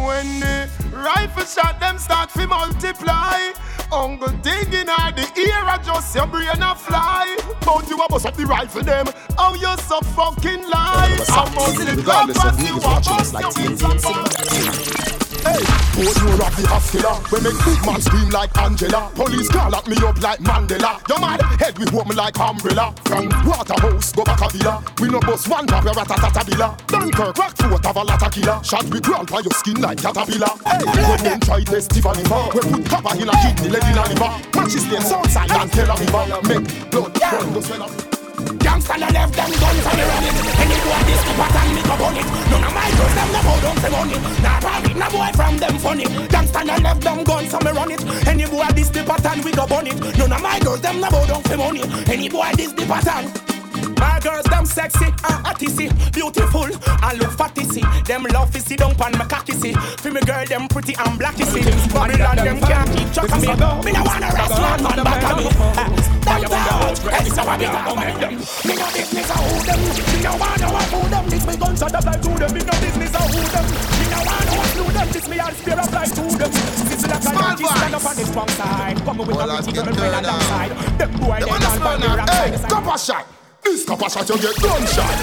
When the rifle shot them start to multiply. Uncle digging out the ear, I just your brain a fly. But you a bust up the rifle them, oh you so fucking lie. I'm mostly Regardless of you niggas a watching us like TNT Hey, you rock the hospital. We make big man scream like Angela. Police call lock me up like Mandela. Your mad head we warm like umbrella. From Waterhouse go back a villa. We no bust one drop your ratatata villa. Dunkirk rock foot of a lot of killer. Shot we crawl by your skin like caterpillar. Hey, when them try test Tiffany bar, we put copper in a kidney, lead in a liver. Matches them Southside and Tel Aviv. Make blood run the swell of Gangsta no left them guns on the run it Any boy this the pattern me go bun it None of my girls them no bow down for money. Nah private no boy from them funny. Gangsta no left them guns on me run it. Any boy this the pattern we go bun it. None of my girls them no bow down for money. Any boy this the pattern my girls, them sexy and artisty, beautiful and look fatty see. Them love to see down pan my cocky see. For me girl, them pretty and blacky see. Babylon, them can't keep track of me. Me no wanna rest one man back of me. Them down, hey, so gone. Me no business of who them. Me no wanna what who them. This me gunshot apply to them. Me no business of who them. Me no wanna what who them. This me all spear apply to them. This is like a yankee stand up on this wrong side. Come with a pretty girl friend that side. Them boy they all on the wrong side. copper shot. This copper shot you get gunshot.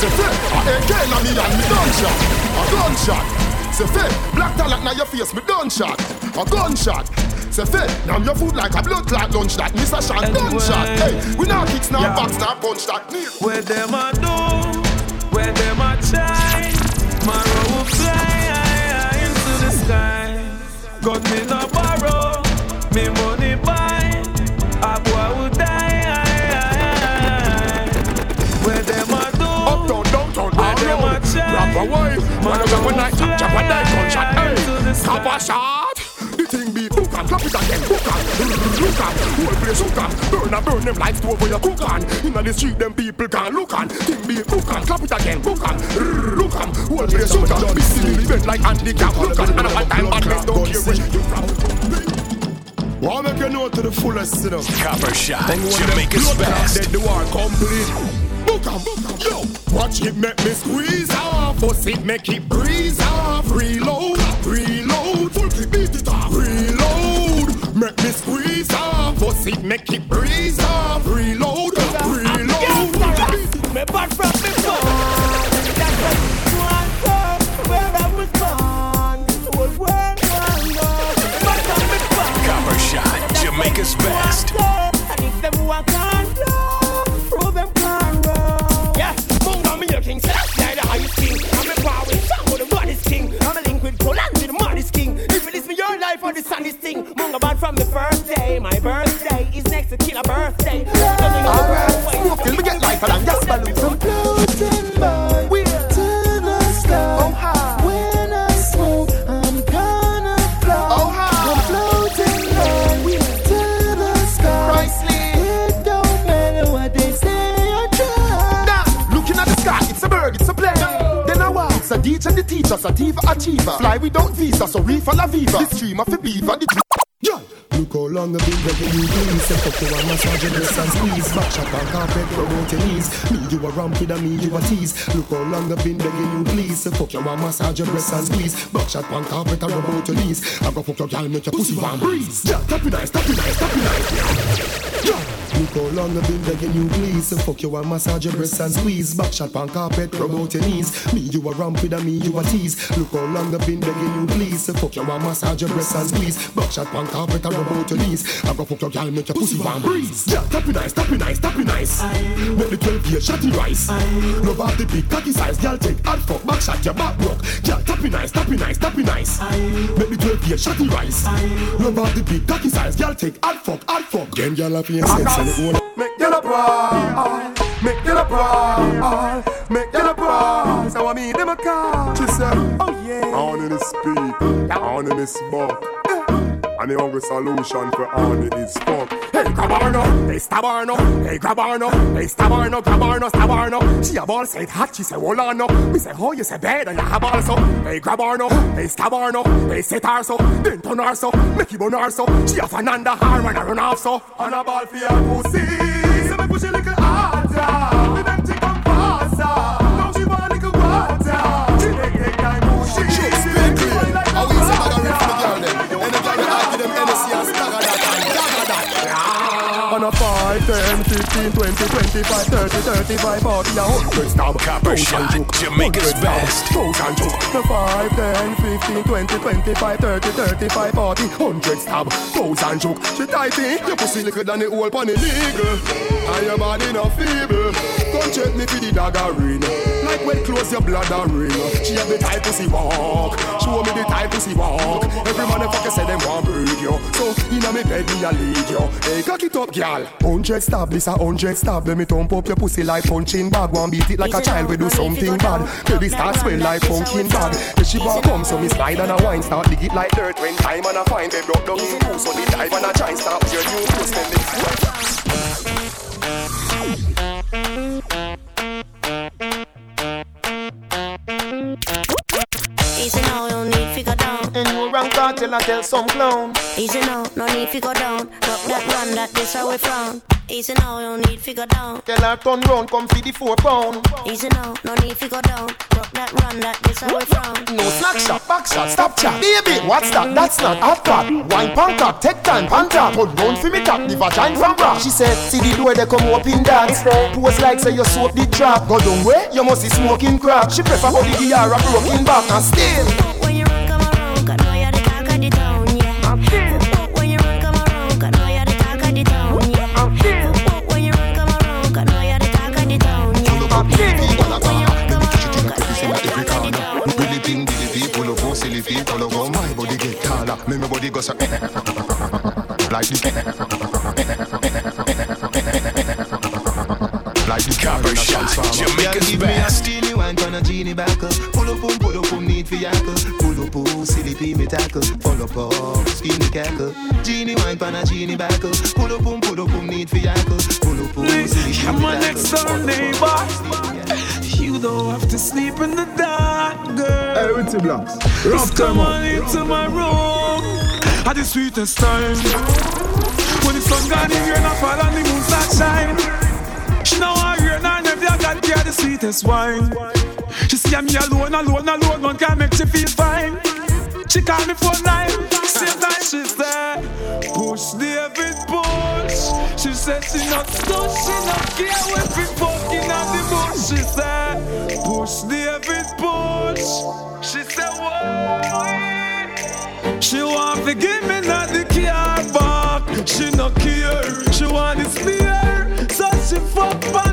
Say fit, a AK na me and me gunshot. A gunshot. Say fit, black talent na your face me gunshot. A gunshot. Say fit, now your food like a blood clot lunch that miss a shot. Gunshot. Hey, we now kicks now Yeah. box now punch that. Where them a do, where them a try, my will fly into the sky. Got me no when I jump road a night, will jump a night gunshot. Hey, sky. copper shot. The thing be hook and clap it again, hook and look and whole place hook and burn and burn them like stove where you cook on. Inna the street them people can't look on. Thing be hook and clap it again, hook and look and whole place hook and. Be silly bend like handicap look and and a one time bad don't care where you from. Wanna make you know to the fullest, you know. Copper shot, Jamaica's best. The war complete. Book 'em, yo. Watch it make me squeeze off. Bust it make it breeze off. Reload, reload. Full clip beat it off. Reload, make me squeeze off. Bust it make it breeze off. Reload, If them walk on flow, prove them can roll. Yeah, Munga me your king, say that's the highest king. I'm a power with with the baddest king. I'm a link with Poland with the maddest king. If it is me your life or the saddest thing, Munga bad from the first day. My birthday is next to killer birthday. Alright, smoke till me get life and gas balloon. From floating by it's a teacher and the teacher, sativa achiever. Fly without visa, so reefer la viva. The stream of the beaver, the Yo, Look how long I've been begging you please Say fuck you and massage your breasts and squeeze. Back shot on carpet, rub out your knees. Me you a ramp with a me you a tease. Look how long I've been begging you please. Say fuck you and massage your breasts and squeeze. Back shot on carpet and rub out your knees. I go fuck your girl make your pussy warm. Breeze. Yeah, tap it nice, tap it nice, tap it nice Yeah Look how long I've been begging you please. So fuck you and massage your breasts and squeeze. Back shot on carpet, rub out your knees. Me you a ramp with a me you a tease. Look how long I've been begging you please. So fuck you and massage your breasts and squeeze. Back shot on carpet and rub out your knees. I go fuck your girl make your pussy warm breeze Yeah, tap it nice, tap it nice, tap it nice. Make the 12 year shotty rice. Love off the big cocky size Girl take hard fuck, back shot your back broke. Yeah, tap it nice, tap it nice, tap it nice. Make the 12 year shotty rice. Love off the big cocky size Girl take hard fuck, hard fuck. Them girl have your sense won't Make girl a brawl, make girl a brawl, make girl a. So I mean them a call. She said, Oh yeah. On in the speak, on in the smoke. And the only solution for on it is fuck. Hey, grab her no, hey, stab her no, hey, grab her no, hey, stab her no, grab no, stab no. She a ball say it hot, she say hold on no. Me say oh you say bad and you have also. Hey, grab her no, hey, stab her no, hey, set her so, then her make you her. She a Fernanda when I run off so. On a ball for your pussy, so me push a little harder. Me them chick come faster. Now she want a little water. She take take time push it. 10, 15, 20, 25, 30, 35, 40, a hundred stab. Copper shot, Jamaica's best. Thousand. The 5, 10, 15, 20, 25, 30, 35, 40, hundred stab. Thousand choke. She tighty. Your pussy liquor than the whole pan illegal. And your body not feeble. Come check me for the dagger ring. Like when close your bladder ring. She have the type pussy walk. Show me the type pussy walk. Every motherfucker say them want breed yo. So inna me bed me a lead yo. Hey, cock it up, girl. Hundred stab, this a hundred stab. Let me thump up your pussy like punching bag. One beat it like a child, we do something bad. Baby start smell like pumpkin bag. Then she walk come, so me slide and a wine start dig it like dirt. When time and a fine, they broke down in two, so the dive and a try start your new they till I tell some clown. Easy now, no need to go down. Drop that run, that this how we frown. Easy now, no need to go down. Tell her turn round, come feed the four pound. Easy now, no need to go down. Drop that run, that this how we frown. No slack shot, back shot, stop chat. Baby, what's that? That's not hot pot. Wine pan top, take time, pan top. Put round for me top, the vagina from bra. She said, see the door they come open that. Pose like say you soap the trap. Go down where? You must be smoking crack. She prefer how the DR a broken back and still. Body go so like this. Like the Copper shot, Jamaica's Give me a best. steely wine pan a genie back up. Pull up, boom, pull up, boom, need for yackle. Pull up, boom, silly pee me tackle. Pull up, skin the cackle. Genie wine pan a genie back up. Pull up, boom, pull up, boom, need for yackle. Pull up, boom, silly pee I'm me my next door neighbor. You don't have to sleep in the dark, girl. Hey, with the blocks. Just come on into my room at the sweetest time. When the sun gone, the rain a fall and the moon start shine. She know I rain and every I got care the sweetest wine. She see me alone, alone, alone, one can make she feel fine. She call me for nine, same time she said, push David push. She said she not stuck, she not care when we fucking at the bush. She said, push David push. She said, what? She want to give me not the car back. She no care, she want the spear. So she fuck on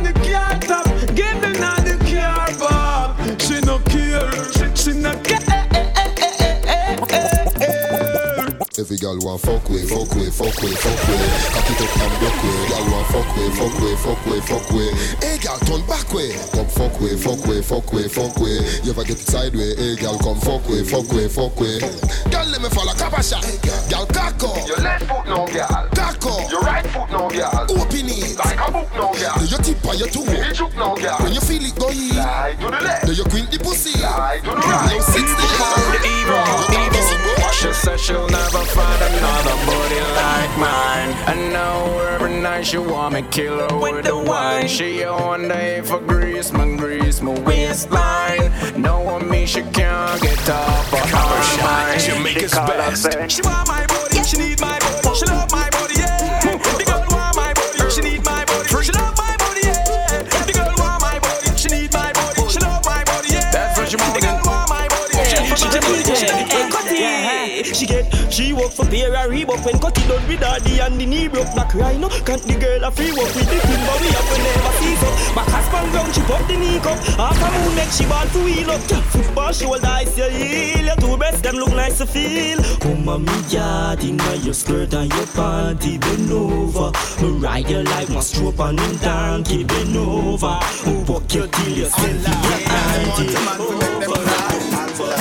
Every gal want fuck with, fuck with, fuck with, fuck with. Cock it up and block with. Gal want fuck with, fuck with, fuck with, fuck with. Hey gal turn back way. Come fuck with, fuck with, fuck with, fuck with. You ever get it sideways? Hey gal come fuck with, fuck with, fuck with. Gal let me follow a shot. Gal cock. Your left foot no. Cock up. Your right foot no gal. Open it. Like a book no gal. Do your tip on your toe. You no gal. When you feel it go in. Slide to the left. Do you quint the pussy? Slide to the right. Now six The evil, evil. She said she'll never find another body like mine. I know every night she want me kill her with the wine. She on day for grease, my grease, my waistline. Knowing me, she can't get off of her mind. Jamaica's The color best. say, She want my body, she need my body, she love my body, yeah. The girl want my body, she need my body, she love my body, yeah. The girl want my body, she need my body, she love my body, yeah. That's what you want. The girl want my body, she need my body, she She get, she work for pair of Reebok When cut it done with the and the knee broke back. Right now Can't the girl a free work with the queen But we have to never see so Back a span ground, she pop the knee cup. Half a moon make she ball to wheel up. Yeah, Football shoulder, I see heel Your two breasts, them look nice to feel. Oh mommy, yard in your skirt and your panty Bend over, me ride you like my stroke on them donkey Bend over, me walk you till you send your auntie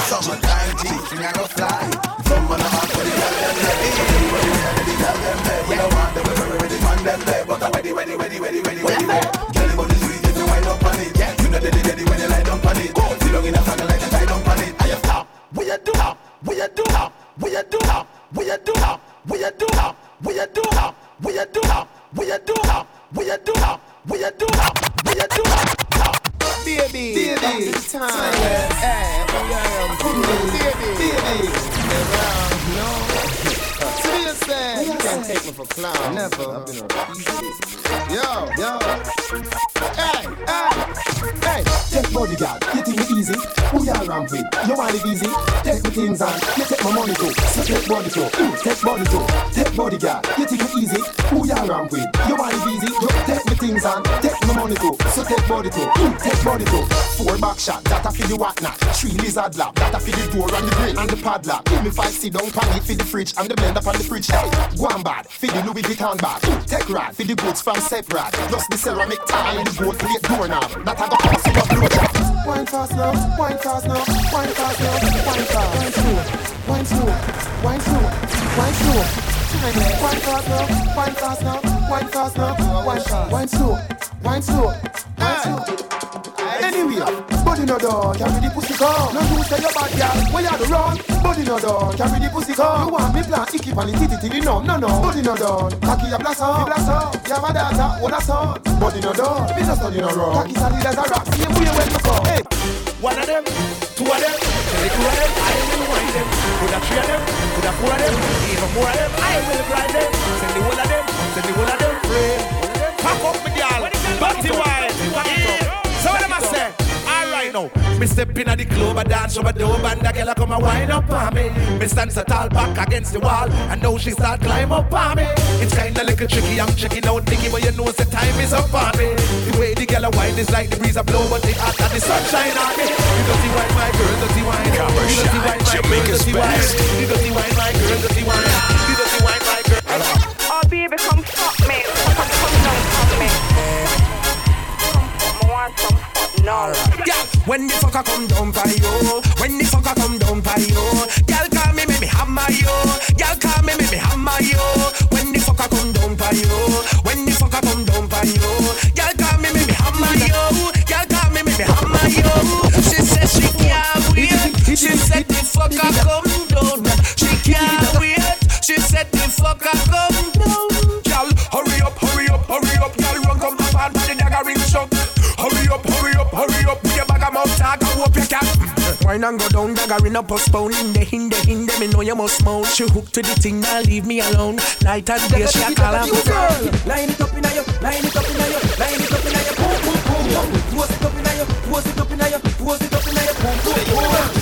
Summertime I go fly. Ready them there. But I'm ready, ready, ready, ready, ready, ready there. Girl, you body sweet if you wind up on it. Yeah, you know ready, ready when you lie down on it. Go sit down in a saddle like a tie down on it. I have top. What you do? Top. What you do? Top. What you do? Top. What you do? Top. What you do? Top. What you do? Top. What you do? Top. What you do? Top. What you do? Top. What you do? Top. What you do? Top. Baby, Baby, time. Hey, baby, baby. No. You can't take me for clown. Never. Yo, yo. Hey, hey, hey. Take bodyguard, you think it easy? Who you ramp with? You want it easy? Take the things on, you take my money too. So take body too, mm, take body too. Take bodyguard, you think it easy? Who you ramp with? You want it easy? You take things on, take my money too. So take body too, mm, take body too. Four back shot, that a for the what not. Three lizard lap, that a for the door and the grill and the padlock. Give me five sit down pan it for the fridge and the blender on the fridge. Hey, go on bad, for the Louis Vuitton bag. Mm, Take rad, for the goods from separate. Plus the ceramic tile and the gold plate doorknob. That I go cost you up blue job. Wine fast now, wine fast now, wine fast now, wine fast. Wine slow, wine slow, wine slow, wine slow. Wine fast now, wine fast now, wine fast now, wine fast. Wine slow, wine slow, wine slow. Anyway, body no done, carry the pussy come. No you say your bad girl, where you the run? Body no done, carry the pussy come. You want me plant, icky pan it, titty titty no, no no. Body no done, cocky a blossom, blossom. Yeah, my daughter, what a son. Body no done, me just study no wrong. Cocky solid as a rock, see you when you come. Hey. One of them, two of them, the two of them, I wind them. Could have three of them, could have four of them, even more of them, I will grind them. Send the whole of them, send the whole of them free. Pack up me girl, body wide. Now, me step in at the club, I dance over the door, and the girl come and wind up on me. Me stand so tall back against the wall, and now she start climb up on me. It's kinda little tricky, I'm checking out Nicky, but you know the time is up on me. The way the girl a wine is like the breeze a blow, but the hot and the sunshine on me. You dirty wine, my girl, dirty wine. Copper You dirty Shot, wine, my girl, Jamaica's dirty wine. best. You dirty wine, my girl, dirty wine. You dirty wine, my girl. Oh, baby, come fuck want some now. Yeah, when the fucker come down for you, when the fucker come down for you, girl call me, make me hammer you. Girl call me, make me hammer you. When the fucker come down for you, when the fucker come down for you, girl call me, make me hammer you. Girl call me, make me hammer you. She said she can't wait. She said the fucker come down. She can't wait. She said the fucker come hope you can. Wine and go down, dagger in a postpone. In the in the in the, me know you must moan. She hooked to the thing, now leave me alone. Night and day, she a call girl. Line it up in your, line it up in your, line it up in your, boom boom boom boom. Pose it up in your, pose it up in your, pose it up in your, boom boom boom.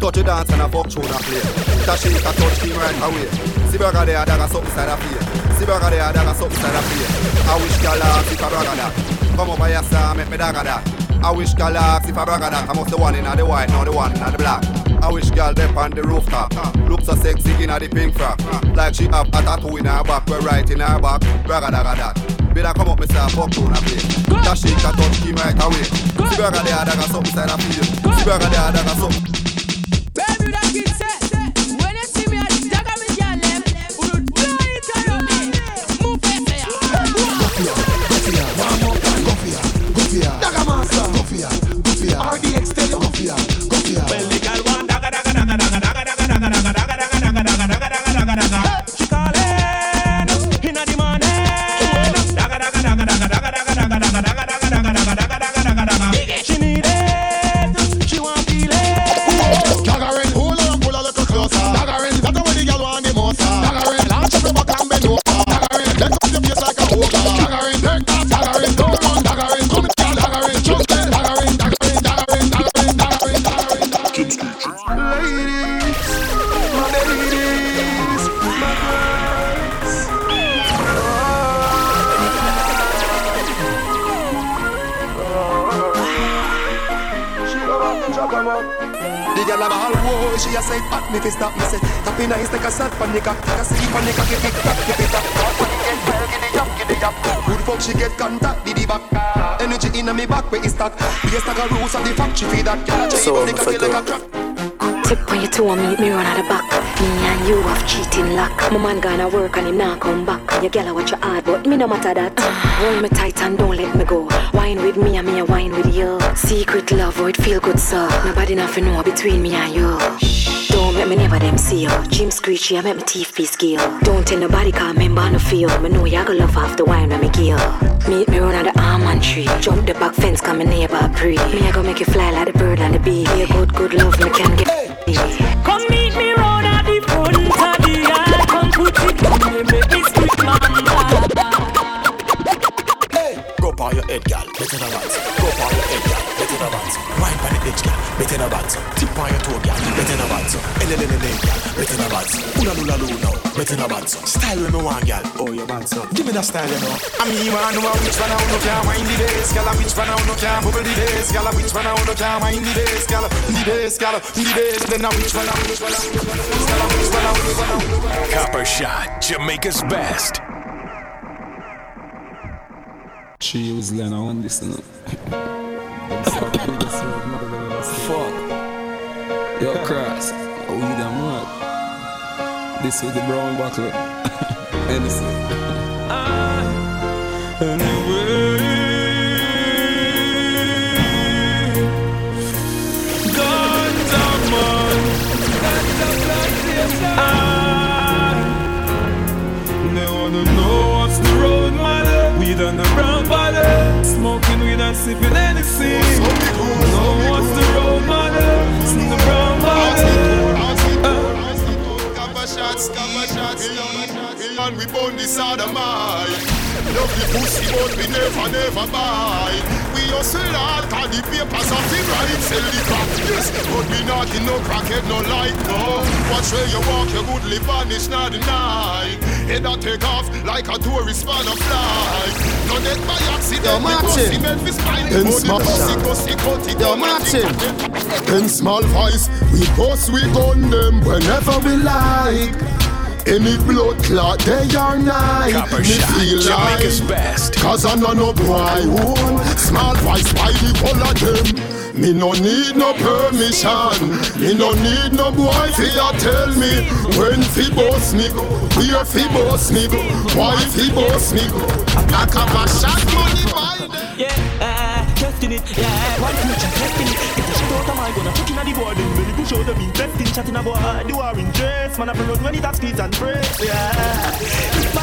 Touch a dance and a fuck tune a play. Dash it, a touch him right away. See brother there, got something side of play. See brother there, got something side of play. I wish y'all ask if a brother that. Come over here, sir, make me dagger that. I wish girl ask if I brag that I must the one in the white, not the one in the black. I wish girl dep on the rooftop. Look so sexy in the pink frock. Like she have a tattoo in her back, we're right in her back. Brag that, that. Better come up, me say fuck tune a play. That shit can touch him right away. See brother there, that got something side of field. See brother there, that got something. Take a shot pon the cock, take a sleep on the cocky tick tock, tick it tock. When it get well, giddy up, giddy up. Good fuck she get contact, diddy back. Energy inna me back where it stack. Biggest stack rules of the factory feed that girl a jive on the cocky like a crack. Tip on your toe and meet me run at the back. Me and you have cheating luck. My man gonna work and him not come back. Your girl watch your hard, but me no matter that. Hold me tight and don't let me go. Wine with me and me a wine with you. Secret love, oh it feel good so. Nobody nothing know between me and you. Don't make me never them see you. Jim screechy, I make my teeth be skill. Don't tell nobody cause member no feel. Me know you gonna love half the wine when me give. Meet me run at the almond tree. Jump the back fence, come my neighbor pre. Me I go make you fly like the bird and the bee. Be a good, good love, me can get. Come meet me round at the front of the yard. Come put it on me, make me street man. Go by your head, gal, better than that. Go by your head, gal, better than that. Wine by the edge, gal, better than that. Tip on your toe, gal, better than that. Elelelele, gal, better than that. Ula lula lula, better than that. Style when me want, gal. Oh, your man, give me that style, you know. I mean, man, know which one I wanna can wind the bass, gal, which one I wanna can bubble the bass, gal, which one I wanna can wind the bass, gal, the bass, gal, the bass. Then I which one I which one I which one I which one I which one I which one I Copper Shot, Jamaica's best. She was Lena on this now. Fuck. Yo, Cross. Oh, you done what? This is the brown bottle. and this is. Anyway. weed and a brown bottle Smoking weed and sipping anything. Know what's the road, mother? the brown body. Cover shots, cover shots, and we burn this mine. Love the pussy, but we never, never buy. We hustle hard, cause the papers of the right sell the crack. But we not in no crackhead, no light, no. Watch where you walk, your good live vanish, not deny. Head a take off like a tourist man a fly. No death by accident, Yo, Martin. go see Memphis spine. In Go the small pussy, shot. go see cut it Yo, Martin. In small voice, we bust, we gun them whenever we like. Any blood clot day or night Copper Me Shot, feel Jamaica's best. Cause I know no boy one Small voice by the whole of them Me no need no permission Me no need no boy fi a tell me When fi boss me go Where fi boss me go Why fi boss me go I come a shot money by them Yeah, uh, testing it, yeah, one future testing it. Get my I'm chucking at the board, then really push out the beat, testing, chatting about uh, the war in dress. Man, I run when it has squeeze and press, yeah.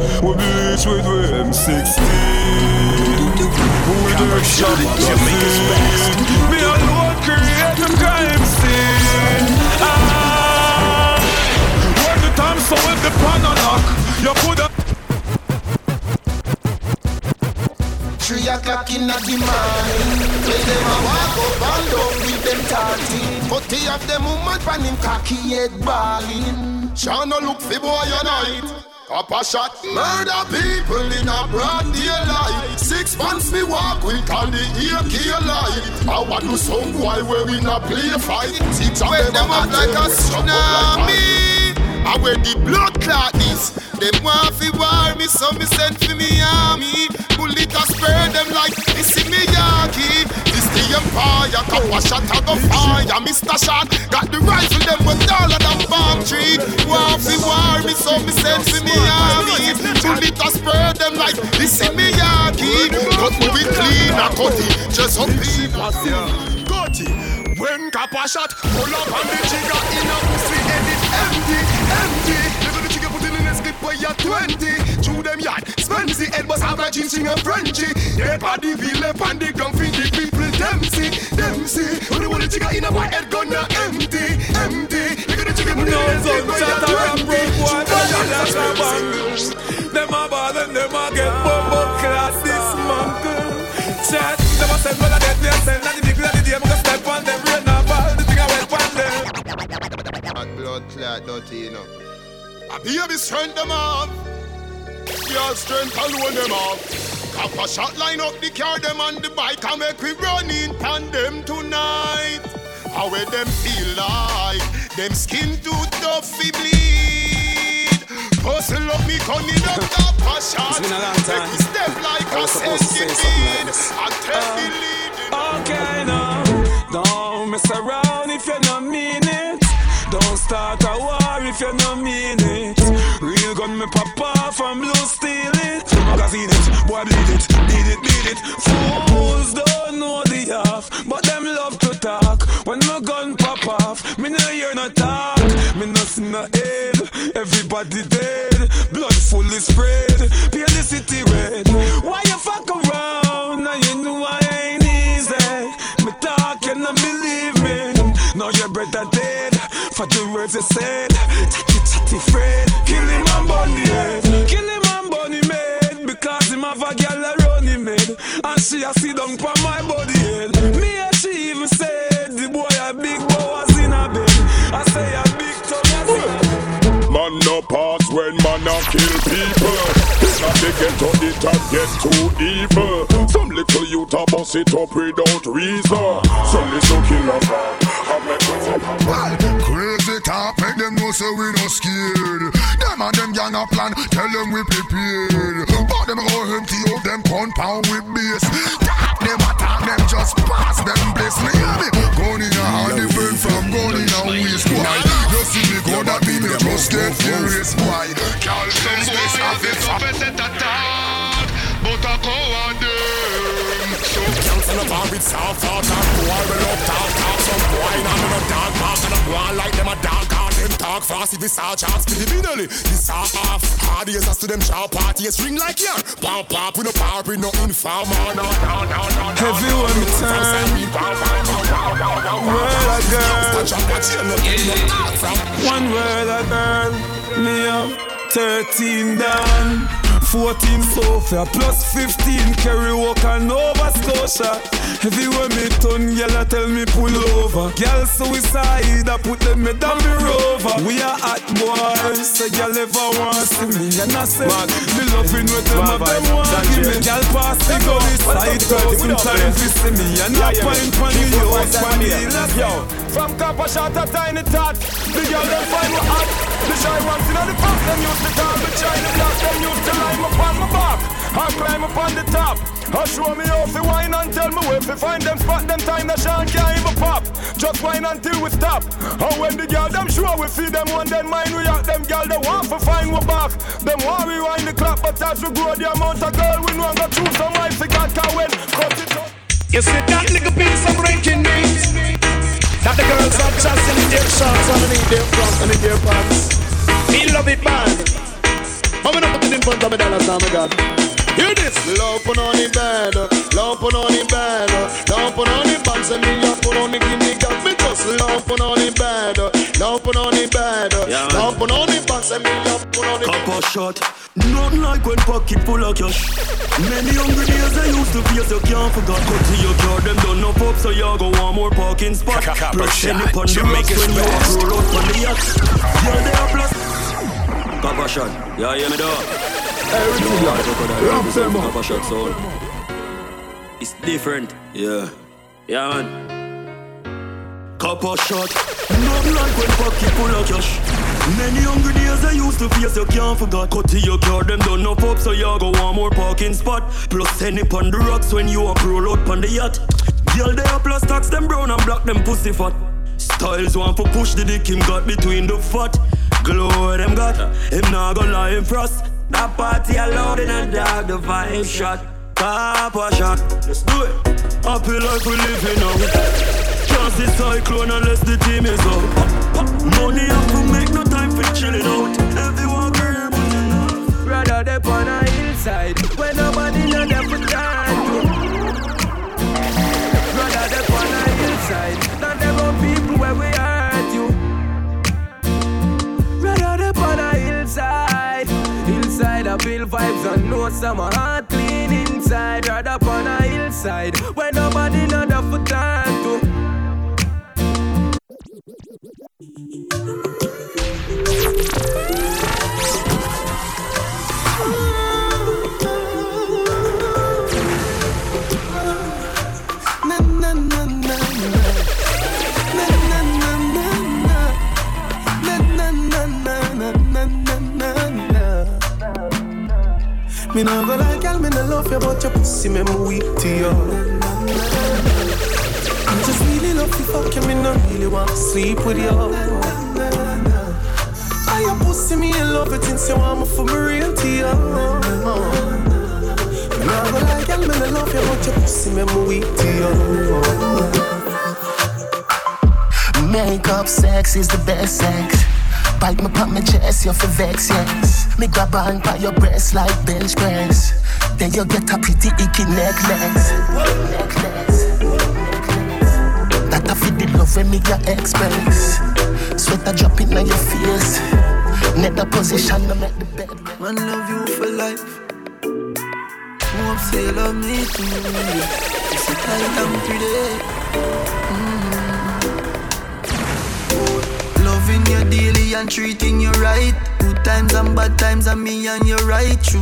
cream. We bleach with we M16. We do shot Jamaica's best. Me alone create the crime scene. Ah, when the time so with the pan and knock, you coulda. Three o'clock in the morning When them a walk up and down with them tarting Forty of them woman pan him cocky head balling Shana look fi boy a night Papa shot murder people in a broad daylight Six months me walk with all the AK light I want to some boy where we not play fight Six of them up like a tsunami I wear the blood clot this. Them want fi war me, so me send fi me army. Bullet a spur them like this in me Yaki. This the empire, couple shot a go fire. Mr. Shot got the rifle them with all of bomb tree. Want fi war me, so me send fi me army. Bullet a spur them like this in me Yaki. Cut me with clean a cutty, just up in Cutty. When Kappa shot, pull up on the trigger in a pussy head it empty, empty. Little the trigger put in the slip where you're 20. Chew them yard, spency head was have a chin a Frenchy. They body wheel up on the gun feed the people them see, them see. When you want the trigger in a white head gun now empty, empty. Look at the trigger put in the slip where you're 20. Them a ball and them a get bumbo class dismantle. Chat, them a send well a dead me a send and the people of the day me go step on them rain a fall. The thing a wet on them. Hot blood clot dirty, you know. A baby strength them off. Your strength alone them off. Kappa shot line up the car them on the bike and make we run in pan them tonight. How will them feel like? Them skin too tough fi bleed. Hustle up me in up Kappa shot. It's been a long time. Make we step like a was supposed to say centipede. like. I tell the um, lead. Okay now, don't mess around if you not mean it. Don't start a war if you not mean it. Real gun me pop off from blue steal it. Magazine it, boy bleed it, bleed it, bleed it. Fools don't know the half, but them love to talk. When my gun pop off, me no hear no talk. Me no see no head, everybody dead. Blood fully spread, pale the city red. Why you fuck around? Now you know I ain't easy. Me talk, you not believe me. Now your brother dead for the words you said. Chatty chatty Fred, kill him and bunny head. Kill him and bunny made because him have a girl around him head, and she a sit down on my body head. Me and she even said the boy a big boy in a bed. I say a big tongue. Man no pass when man a kill people. Not they get to it and get too evil. Some little youth a bust it up without reason. Some little killer I make Well, crazy talk, make them know so we no scared. Them and them gang a plan, tell them we prepared. But them go empty out them compound with base. Talk them attack them, just pass them place. Me? Gun in a from gun in a waist. You see me gun that me, just get furious, boy. Call them boys, have it up. But I go on them. So Cancel the bar with soft thought and boy we love talk talk Some boy now me no dog pass and a boy like them a call them talk fast if it's all chance Criminally, this all off Hard years as to them show parties ring like yarn Pop pop we no power we no informer oh, no no no no no Heavy one me turn. A girl. One word a girl. Me up 13 down. 14 Sophia plus 15 Kerry Walker Nova Scotia. Everywhere me turn girl a tell me pull over. Girl suicide I put them me down me rover. We are hot boys So girl ever want see me. And I say Me loving with them of them want give me. Girl pass the gully side Thousand times to see me And I pint pan the house pan the hill Yo, from Kappa shot a tiny tot. The girl them find me hot. The shy ones inna the pop Them used to call me China block Them used to line up on my back. I climb upon the top. I show me off fi wine and tell me where fi find them spot. Them time the shan can't even pop Just wine until we stop. And when the girl them sure we feed them one Then mind we out. Them girl they want fi find we back. Them want we wind the clock But as we grow the amount of girl We know go choose some wife God Cause when. Cut it up. You see that little piece of breaking news That the girls are just in their shorts underneath their front and in their pants Feel it bad. But we not put it in front of me dollars now, oh my God. Hear this. Love put on the bed, love put on the bed, love put on the pants and me love put on the guinea cat. Me just love put on the bed, love put on the bed, love put on the pants and me love put on the. Cup of shot. Nothing like when pocket full of cash. Many hungry days I used to face, you can't forget. Cut to your car, them done up up, so you go one more parking spot. Plus any pon the rocks when you walk roll out on the yacht. Yeah, they are plus. Cup of shot. Yeah, hear me though. Everything like Rap them up. Cup of shot sound. It's different. Yeah. Yeah, man. Of shot. Nothing like when pocket full of cash. Many hungry days I used to face, you can't forget. Cut to your car, them done up up, so you go one more parking spot. Plus any pon the rocks when you up roll out pon the yacht. Girl, they are plus tax them brown and black, them pussy fat. Styles want for push the dick him got between the fat. Glow them got, him not gonna lie him frost. That party alone in a dog, the vibe shot. Pop a shot, let's do it. Happy life we living now. Can't see cyclone unless the team is out. Money have to make no time for chilling out. Everyone girl, Rather they on a hillside When nobody know them for time Rather they on a hillside Than them on people where we hurt you. Rather they on a hillside Hillside I feel vibes and know some heart clean inside. Rather on a hillside When nobody know them for time to Me nah go like girl, me nah love you, but your pussy me me weak to you. I'm just love you, fuck you, me nah really want to sleep with you. I your pussy, me in love it since you want me for me real to you. Me nah go like girl, me nah love you, but your pussy me me weak to you. Makeup sex is the best sex. Bite me pop my chest, you're for vex, yes. Me grab on by your breast like bench press. Then you get a pretty icky. Necklace. Love when me your express. Sweat a drop in on your face. Net the position to make the bed. Man, love you for life. Hope say you love me too. You say tight and pretty. Loving you daily and treating you right. Good times and bad times and me and you right true,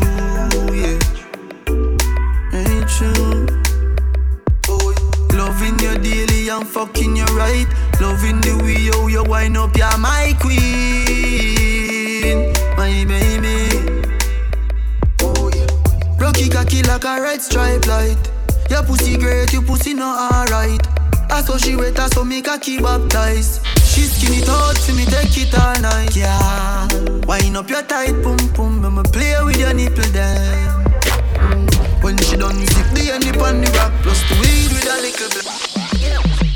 yeah. Ain't true. You and fucking you right. Loving the way you, you wind up, you're my queen, my baby. Rocky cocky like a red stripe light. Your pussy great, your pussy not alright. I saw she wet, I saw me cocky baptized. She skin it out for me, take it all night. Yeah, wind up your tight pum pum, I'ma play with your nipple there. When she done music, the end on the rock, plus the weed with a little bit.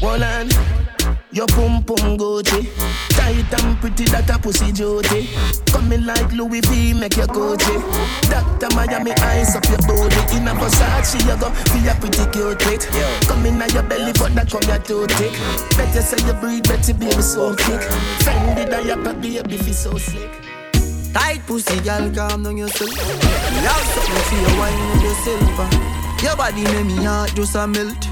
Hold on. Your pum pum Gucci Tight and pretty that a pussy duty Coming like Louis V make your Gucci Dr. Miami eyes up your booty In a Versace you go feel a pretty cute it Come in your belly but that come your too thick Better say you breathe better baby so thick Fendi diaper baby feel so slick Tight pussy, girl, calm down yourself. Love something for your wine with yourself. uh. Your body make me heart just a melt.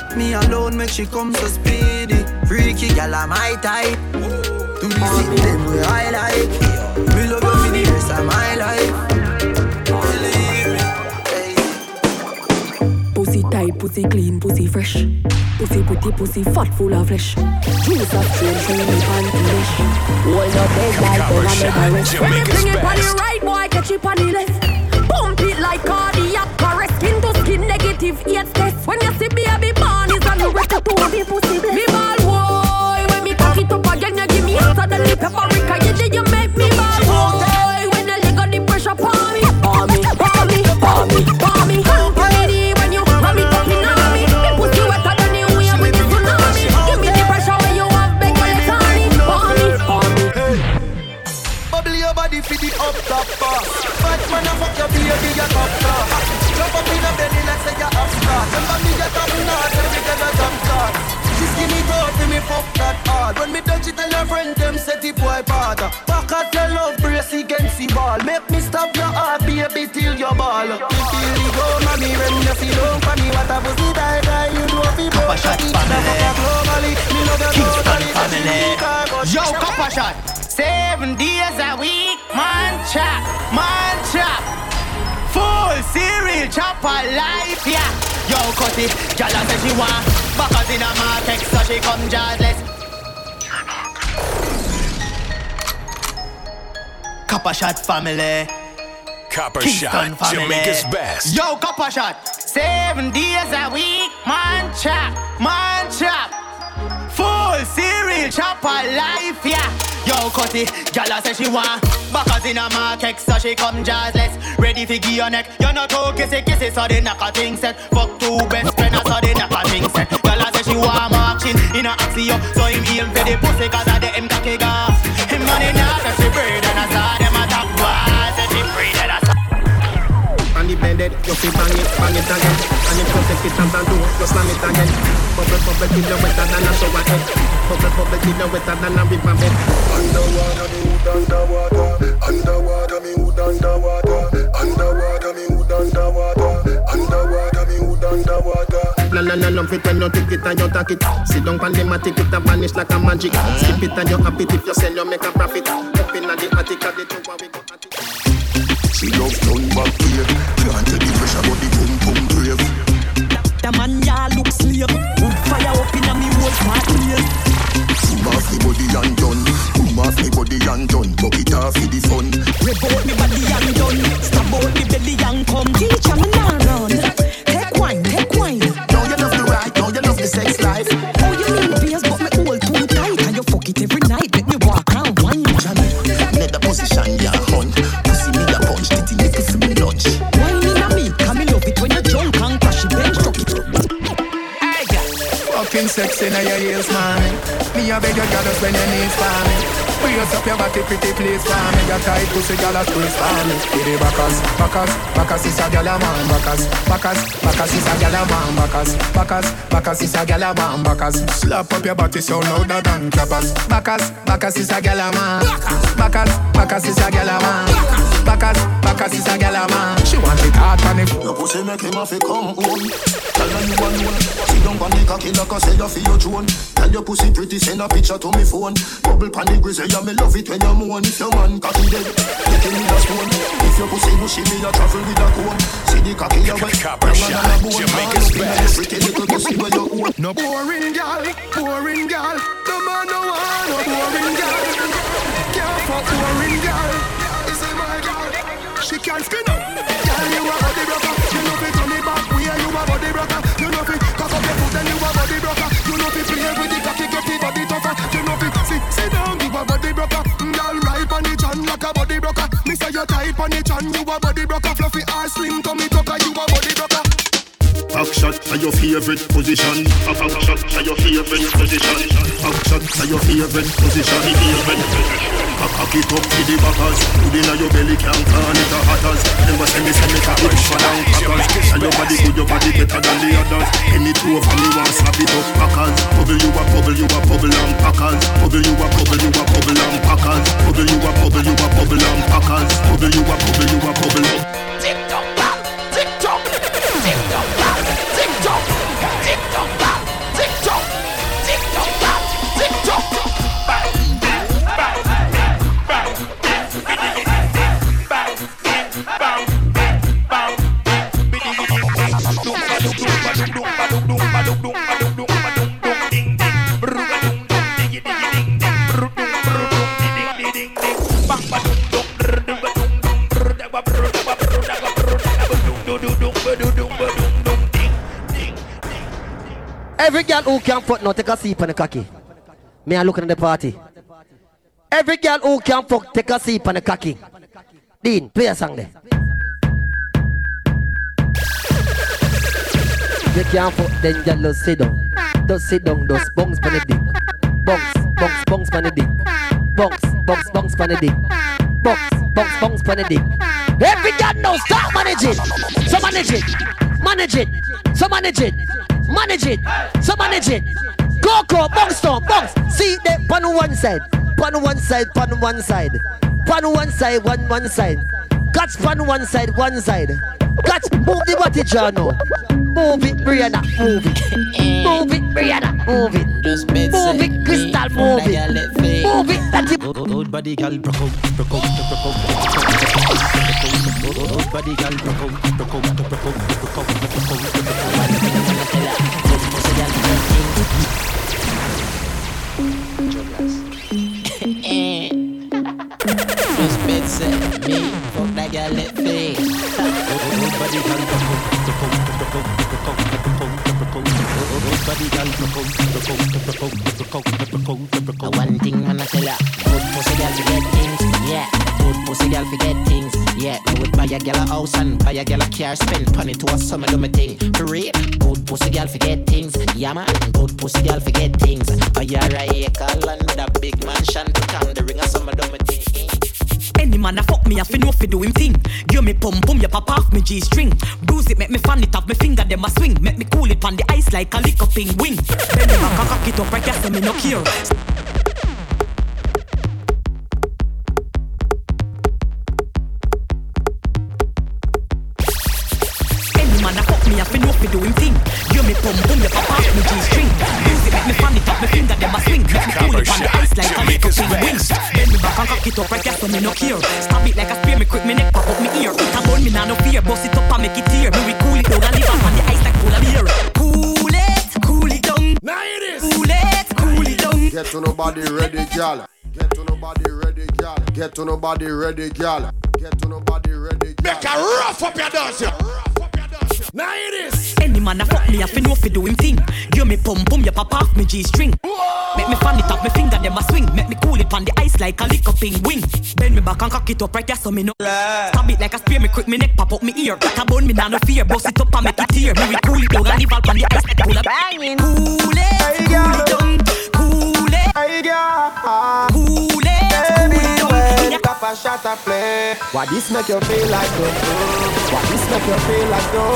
Me alone make she come so speedy. Freaky gal I'm my type. Do the thing them way I like. We love you for the rest of my life. Pussy tight, pussy clean, pussy fresh. Pussy pretty, pussy fat, full of flesh. Juice of strain, show me panty Hold up, bed like I make a rest. When me bring it on the right, boy, catch it on the left. Pump it like cardiac, caress skin to skin, negative, yes, test. When you see me, I be me ball, boy. When me cock it up again, you give me hotter than the paprika. You did, you make me ball boy. When the leg got the pressure on me, on me, on me, on me, on me. Up top boss. Fat man, I fuck your baby, your top hard. When me touch it, tell your friend them set it boy bad. Back at your love brace against the ball. Make me stop your heart, baby, till your ball. You feel the go, mommy, when you see don't for me. What a pussy die die, you know if you broke. Shot family. globally, me love you globally. family. Yo, Copper shot. Seven days a week, man chop, man chop. Full cereal chopper life, yeah. Yo, cut it. Gyal say she want backers in a market, so she come jazzless. Copper shot family. Copper Kingston Shot, family. Jamaica's best. Yo, copper shot. Seven days a week, man chop, man chop. Full cereal chopper life, yeah. Yo, cut it. Gyal say she want backers in a market, so she come jazzless. Ready for give your neck. You're not too kissy kissy, so they knock a thing set. Fuck two best friends, so they knock a thing set. Gyal say she want marching in a axio, so him heal for the pussy, cause of the him cocky gas. Him money now, so she breed and a top Bended, you feel bang it, bang it again And you protect it and do you slam it again Bubble, bubble, till you wetter than a shower head Bubble, bubble, till you wetter than a river bed Underwater, me hood underwater. Underwater, me hood underwater. Underwater, me hood underwater. Underwater, me hood underwater. La la la love it when you take it and you take it Sit down pan the matic, it a vanish like a magic Skip it and you happy if you sell you make a profit Up in the attic of the tower we go at it She love turn back here. Can't take the pressure, but the boom boom brave. The man ya look slave. Wood fire up in a me whole part place. Boom off the body and done. Boom off the body and done. Bucket off for the fun. Rip out me body and done. Stab out me belly and come. Teacher me now the sex life. Oh you mean beers, but me hold too tight and you fuck it every night. Make me walk around wine. Net the position, yeah, hunt. Pussy me a punch, titty nipple for me lunch. Wine in a me, come me love it when you drunk and crash it bench truck it. Fucking sex in your heels, mommy. Me a beg you, girl, just when your knees for me. Brace up your body, pretty please for me. Your tight pussy, girl, a squeeze for me. Give it backers, backers, backers is a girl a man. Backers, backers, backers is a girl a man. Backers, backers, backers is a girl a man. Backers, slap up your body so louder than clappers. Backers, backers is a girl a man. Backers, backers is a girl a man. Backers, backers is a girl a man. She want it hard on it. Your pussy make him have to come home. Tell her you alone. Sit down on the cocky like I say you feel your drone. Tell your pussy pretty, send a picture to me phone. Bubble pan the grizzly, yeah me love it when you moan. If your man cocky dead, take him with a stone. If your pussy bushy, me a travel with a comb. See the cocky you wet, Copper younger than a Shot. Jamaica's All up in your best. Pretty little pussy where you own. No boring gal, boring gal. The man no want no boring gal. Can't fuck boring gal. Is my gal. She can't spin up. Gal, you a body rocker. You know fi turn it back. We are you a body rocker. You know fi cock up your foot and you a body rocker. You know fi play with the cocky, get the body tougher. You know fi sit sit down. A body rocker. Gal, mm, right on the chan like a body rocker. Me say you tight on the chan. You a body rocker. Fluffy or slim tummy tucker. You a body rocker. Back shot are your favorite position. Back shot are your favorite position. Back shot are your favorite position. Favorite position. Back it up to the backers. Put in your belly can't turn it a hatters. Never send me send me cock it for long crackers. And your body good, your body better than the others. Any two of me want slap it up packers. Bubble you a bubble, you a bubble and packers. Bubble you a bubble, you a bubble and packers. Bubble you a bubble, you a bubble and packers. Bubble you a bubble, you a bubble. Tick tock, girl who can fuck now take a sip on the cocky. Me a looking at the party. Every girl who can fuck take a sip on the cocky. Dean, play a song there. You can't fuck, then you just sit down. Just sit down, just bounce on the dick. Bounce, bounce, bounce on the dick. Bounce, bounce, bounce on the dick. Bounce, bounce, bounce, pon the dick. Every girl now start manage it. So manage it, manage it, so manage it, manage it, so manage it. Go, go, bounce down, bounce. See the pan one side, pan one side, pan one side, pan one side, one one side. Catch pan one side, one side. Catch move the body, Jano. Move it, Brianna, move it. Move it, Brianna, move it. Move it, Crystal, move it. Move it, that you. Old body girl, broke out, broke out, broke out. Old body girl, broke out, broke out, broke out, broke out, broke out, Out. One thing man I tell ya, good pussy girl forget things, yeah. Good pussy girl forget things, yeah. Me would buy a girl a house and buy a girl a car, spend money to a summer do me thing. For real, good pussy girl forget things, yeah man. Good pussy girl forget things. Buy a acre land with a big mansion, put on the ring a summer do me thing. Any man a fuck me, I fi know fi do him thing. Give me pum pum, you pop off me G string. Bruise it, make me fan it off me finger, them a swing. Make me cool it on the ice like a lick up in wing. Then me back cock it up right so me no care. Man a fuck me, fi know do him thing. Give me pum pum, you pop off me G string. Bruise it, make me fan it off me finger, them a swing. Make me cool it on the ice like a lick up in wing. Me back and cock it up right here, so me no care. Stab it like a spear, me quick me neck pop up me ear. It a bun me nah no fear, bust it up and make it tear. Me we cool it down and leave up on the ice like polar beer. Cool it, cool it down. Now it is. Cool it, cool it down. Get to nobody ready, gal. Get to nobody ready, gal. Get to nobody ready, gal. Get to nobody ready, gal. Make a rough up your dance, yeah. Now it is. Any man a fuck me, I fi know fi do him thing. Give me pum pum, you pop off me G string. Make me fan it off me finger, them a swing. Make me cool it on the ice like a lick up in wing. Bend me back and cock it up right there, so me no. Stab it like a spear, me quick me neck pop up me ear. Like a bone, me nah no fear. Bust it up and make it tear. Me we cool it down and leave all on the ice like polar banging. Cool it, cool it down. Cool it, cool it, cool it down. Papa shot a play. Why this make you feel like though? Why this make you feel like though?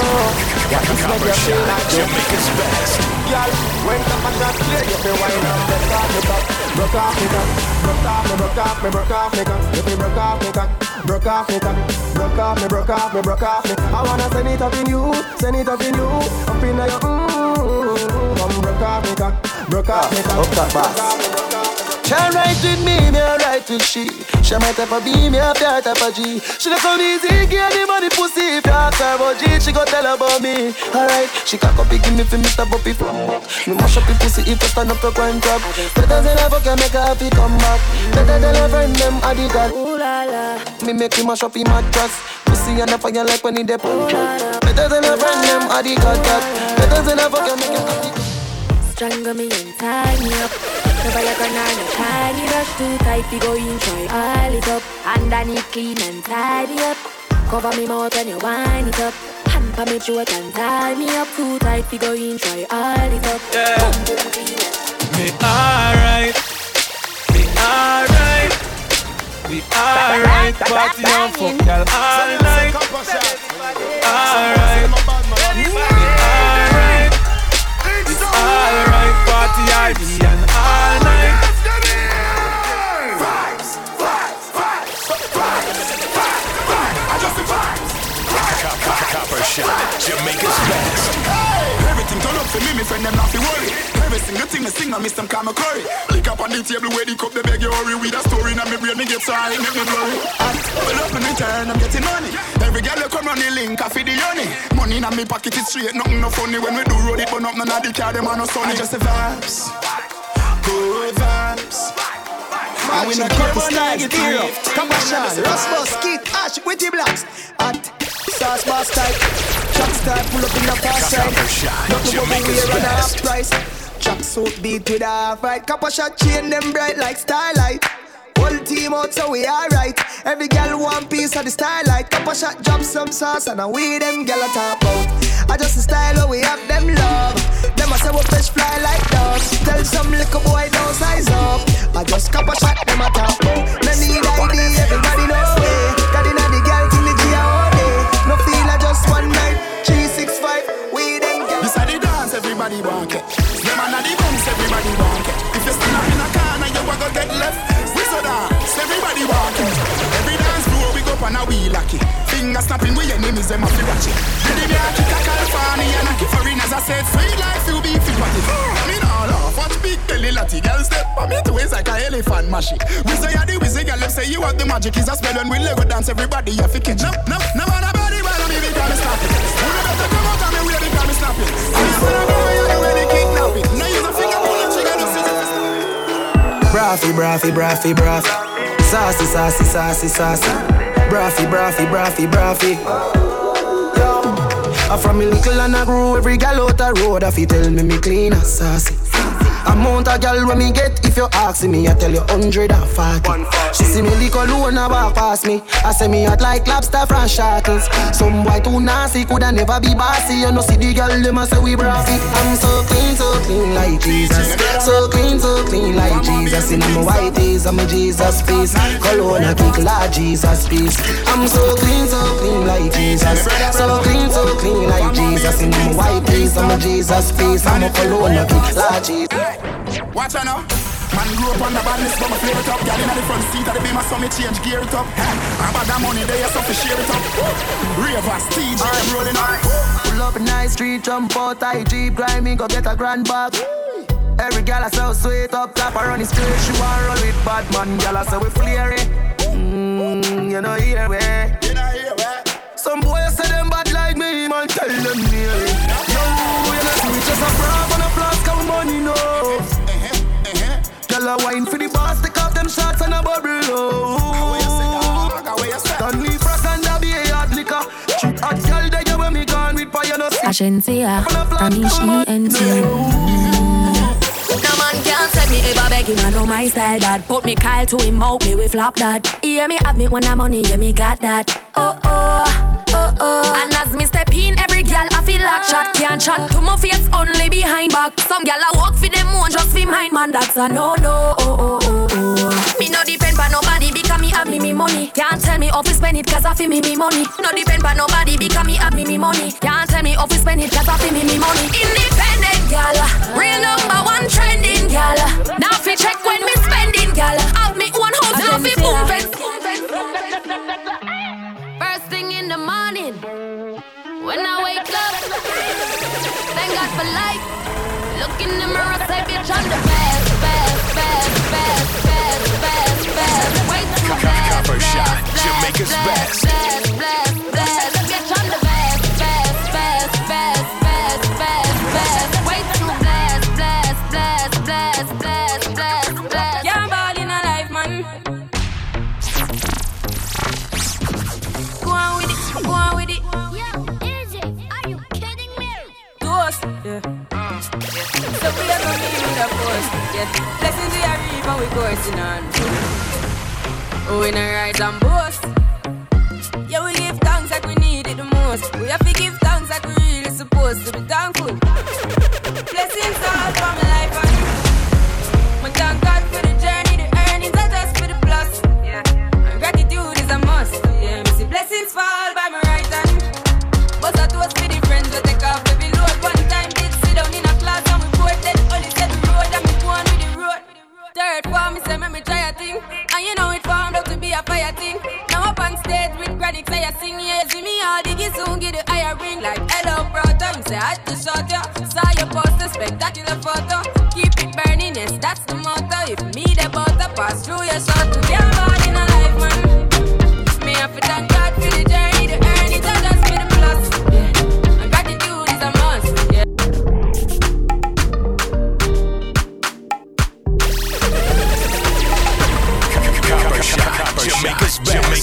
Why this make you feel like though? Jamaica's best. Girl, when Papa shot play, you feel wine and broke off me cock, broke off me cock, broke off me, broke off me, broke off me cock. You feel broke off me cock, broke off me cock, broke off me, broke off me, broke off me. I wanna send it up in you, send it up in you, up in your mm. Come broke off me cock, broke off me cock, broke off me, me. She right with me, me a right with she. She my type of B, me a fair type of G. She not come easy, give me money pussy. If you ask her about G, she go tell her about me. Alright, she cock up, give me for Mr. Buppy from Me mash up the pussy if you stand up your crime trap. Better than ever can make her happy come back. Better than her friend them addict. Ooh la la. Me make him mash up him mattress. Pussy and the fire like when he out. Better than her friend them addict. Better than ever can make him happy. Strangle me and tie me up. Never like a nine, tiny rush too tight. We go in, try all it up. Underneath clean and tidy up. Cover me mouth when you wind it up. Hand pa me throat and tie me up too tight. We go in, try all it up. Yeah. And Me alright, me alright, we alright. Party on fuck girl all all night. Alright, Party all day and all night. Copper Shot, Jamaica's best. Everything turn up for me, me friend them not fi worry. Every single thing me sing, I miss them call me curry. Lick up on the table where the cup, they beg you hurry. With a story in my brain, me get sorry, make me blurry. And well up in return, I'm getting money. Every girl you come on the link, I feed the honey. Money in my pocket is straight, nothing no funny. When we do road it, but up none of the car, them are no sunny. Just the vibes, good vibes. And we not care about negative. Come on, Sean, Rasmus, Kid, Ash, with the blacks. At Sauce Boss type, Chuck style, pull up in the fast side. Nothing over here on a half price. Chuck suit beat with a half right. Couple shot chain them bright like starlight. Whole team out so we alright. Every girl one piece of the starlight. Couple shot drop some sauce and a we them girl a top out. I just the style where we have them love. Them a say we fish fly like dogs. Tell some little boy don't size up. I just couple shot them a top out. No need ID, everybody everybody want it. Them and the bums, everybody want it. If you stand up in a corner, you a go get left. We so dance, everybody want it know it. finger snapping with enemies, them a fi watch it. Ready me a kick a California and a kick foreigners. I said sweet life you be what it. I mean all off, watch big belly lati girl step. For me two is like a elephant mash. We say you the wizard girl, them say you have the magic. Is a spell when we Lego dance, everybody you fi catch. No, no, no matter body, but I'm even come stop it. You better come out and me way because me snap it. I'm gonna go you the way they kidnap it. Now use a finger pull the trigger, no scissors. Braffy, braffy, braffy, braffy. Sassy, sassy, sassy, sassy. Braffy, braffy, braffy, braffy. I'm from me little and I grew every gal out the road. If you tell me me clean and sassy. Amount of gal when me get if you ask me, I tell you hundred and forty. She see me lick alone and walk past me. I say me hot like lobster from shackles. Some boy too nasty coulda never be bossy. You know see the gal them a say we braffy. I'm so clean, so clean like Jesus. So clean, so clean like Jesus. In my white tees, I'm a Jesus face. A kick like Jesus peace. I'm so clean, so clean like Jesus. So clean, so clean like Jesus. In my white tees, I'm a Jesus face. I'm a cologne a kick like Jesus. Watch out now. Man grew up on the badness, but my flare it up. Girl in the front seat of the beam, me change gear it up. Hey, I'm about that money, they so to share it up. Ravers, TJ, I'm rolling up. Pull up in nice street, jump out, I jeep, grind me, go get a grand bag. Every gal I so sweet up, clap her on the straight, she want roll with bad man, gal I say we flare it. Mmm, you know hear me. You know hear me. Some boys say them bad like me, man, tell them nearly. Yo, you know we just a brave and a flask of money, no. Girl a wine for the boss, take off them shots and a bubble. Oh, Stanley Frost and a be a hard liquor. Cheap hot girl, they you when me gone with fire no see. Ashensia, Anish ENT. No man can't set me ever begging, I know my style that Put me Kyle to him out, me we flop that. Hear me have me when I'm money, yeah me got that. Oh oh, oh oh. And as me step in, every girl I feel like shot Can't chat to my face, only behind back. Some girl I walk for them one, just for mine man. That's a no no, oh oh oh oh Me no depend on nobody because me have me me money. Can't tell me off spend it cause I feel me me money. No depend on nobody because me have me me money. Can't tell me off spend it cause I feel me me money. Independent girl, real number one trending girl Now fi check when me spending girl Have me one house, now fi moving. First thing in the morning When I wake up Thank God for life. Look in the mirror, say bitch I'm the best, best, best, best, best, best, best. Way too best, Copper shot, Jamaica's best. blessed, blessed, blessed Bitch I'm Toast, yeah. So we are gonna be with a force, yeah. Blessings we are reap and we coursing on. Oh, we not rise and boast. Yeah, we give thanks like we need it the most. We have to give thanks like we really supposed to be thankful. Blessings all for my life and my thank God for the journey, the earnings are just for the plus. Yeah, and gratitude is a must. Yeah, me see blessings fall Third form, me say me try a thing, and you know it formed out to be a fire thing. Now up on stage with Granny say I sing, yeah, see me all diggy soon get the higher ring like hello brother. Me say I had to shot ya, saw your poster spectacular photo. Keep it burning, yes that's the motto. If me the butter pass through your shot to get bad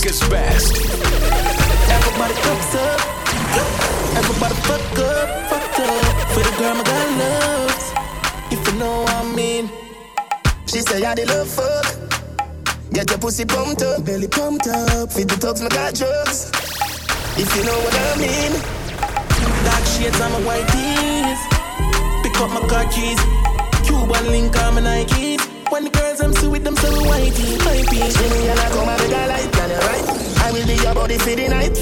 Jamaica's best. Everybody cups up. Everybody fuck up, fuck up. For the girl my girl loves. If you know what I mean. She say I the love fuck. Get your pussy pumped up, belly pumped up. Feed the thugs, my got drugs. If you know what I mean. Dark shades on my white tees. Pick up my car keys. Cuban link on my Nikes. When the girls them see with them so whitey, whitey. Shimmy and I come and make a light, girl, you're right. I will be your body for the night.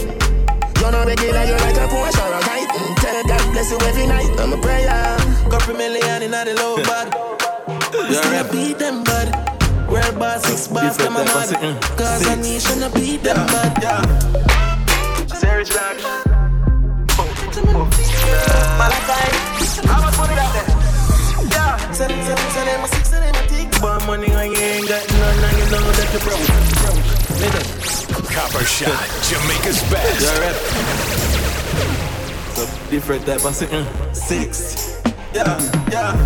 You're not regular, you're like a Porsche or a Titan. Mm, tell God bless you every night. I'm a prayer. Couple million in the low bag. [laughs] Still beat them, bud. Real boss, six bars, come on, mad. Mm, Cause I need to beat them, bud. Yeah. Serious, Malachi, how about put it out there? Money ain't got know. Copper Shot, Jamaica's best. Yeah, right. So different type of thing. Six. Yeah, yeah.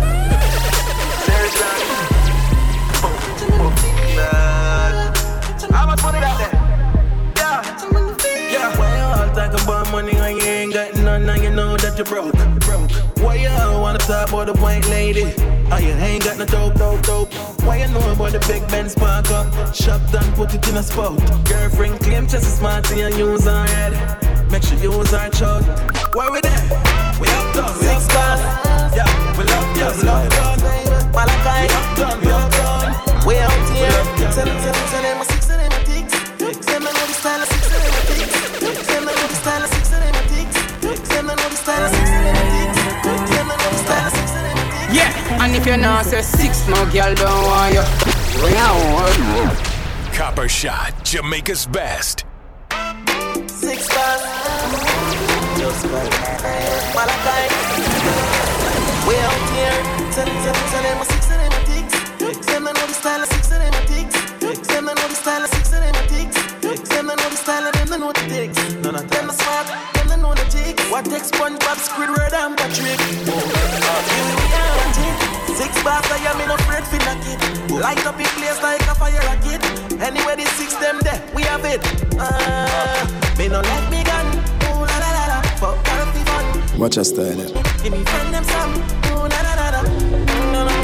There's that. Oh, oh, oh. How much money that there? All talk about money when you ain't got none and you know that you broke? broke. Why you all wanna talk about the white lady? Oh, you ain't got no dope, dope, dope. Why you know about the big Ben spark up? Shop done, put it in a spot. Girlfriend claim just as smart and you use her head. Make sure you use her chug. Why we there? We up done, we up done. Yeah, we love you, we love done. Malachi, we up done, we up done. We out here. Tell them, tell them, tell them, six of them a tick. Tell them Yeah, and if you're not say six, no girl don't want you. Bring out Copper Shot, Jamaica's best. Six bars. Just like Malachi. We out here. Tell them, tell them, tell them, six of them a tick. Tell them know the style of six of them a tick. Tell them know the style of six of them a tick. Tell them know the style of them, they know the ticks. None of them are smart, What takes SpongeBob, Squidward, and Patrick? Here we are, a. Six bars, I am in a afraid for knock. Light up in place like a fire rocket. Anyway, the six them there, we have it. Uh, me no let me gun. Ooh la la la la, fuck fun. Watch your style. eh? Give me friend them some. Ooh la la la la. No no no.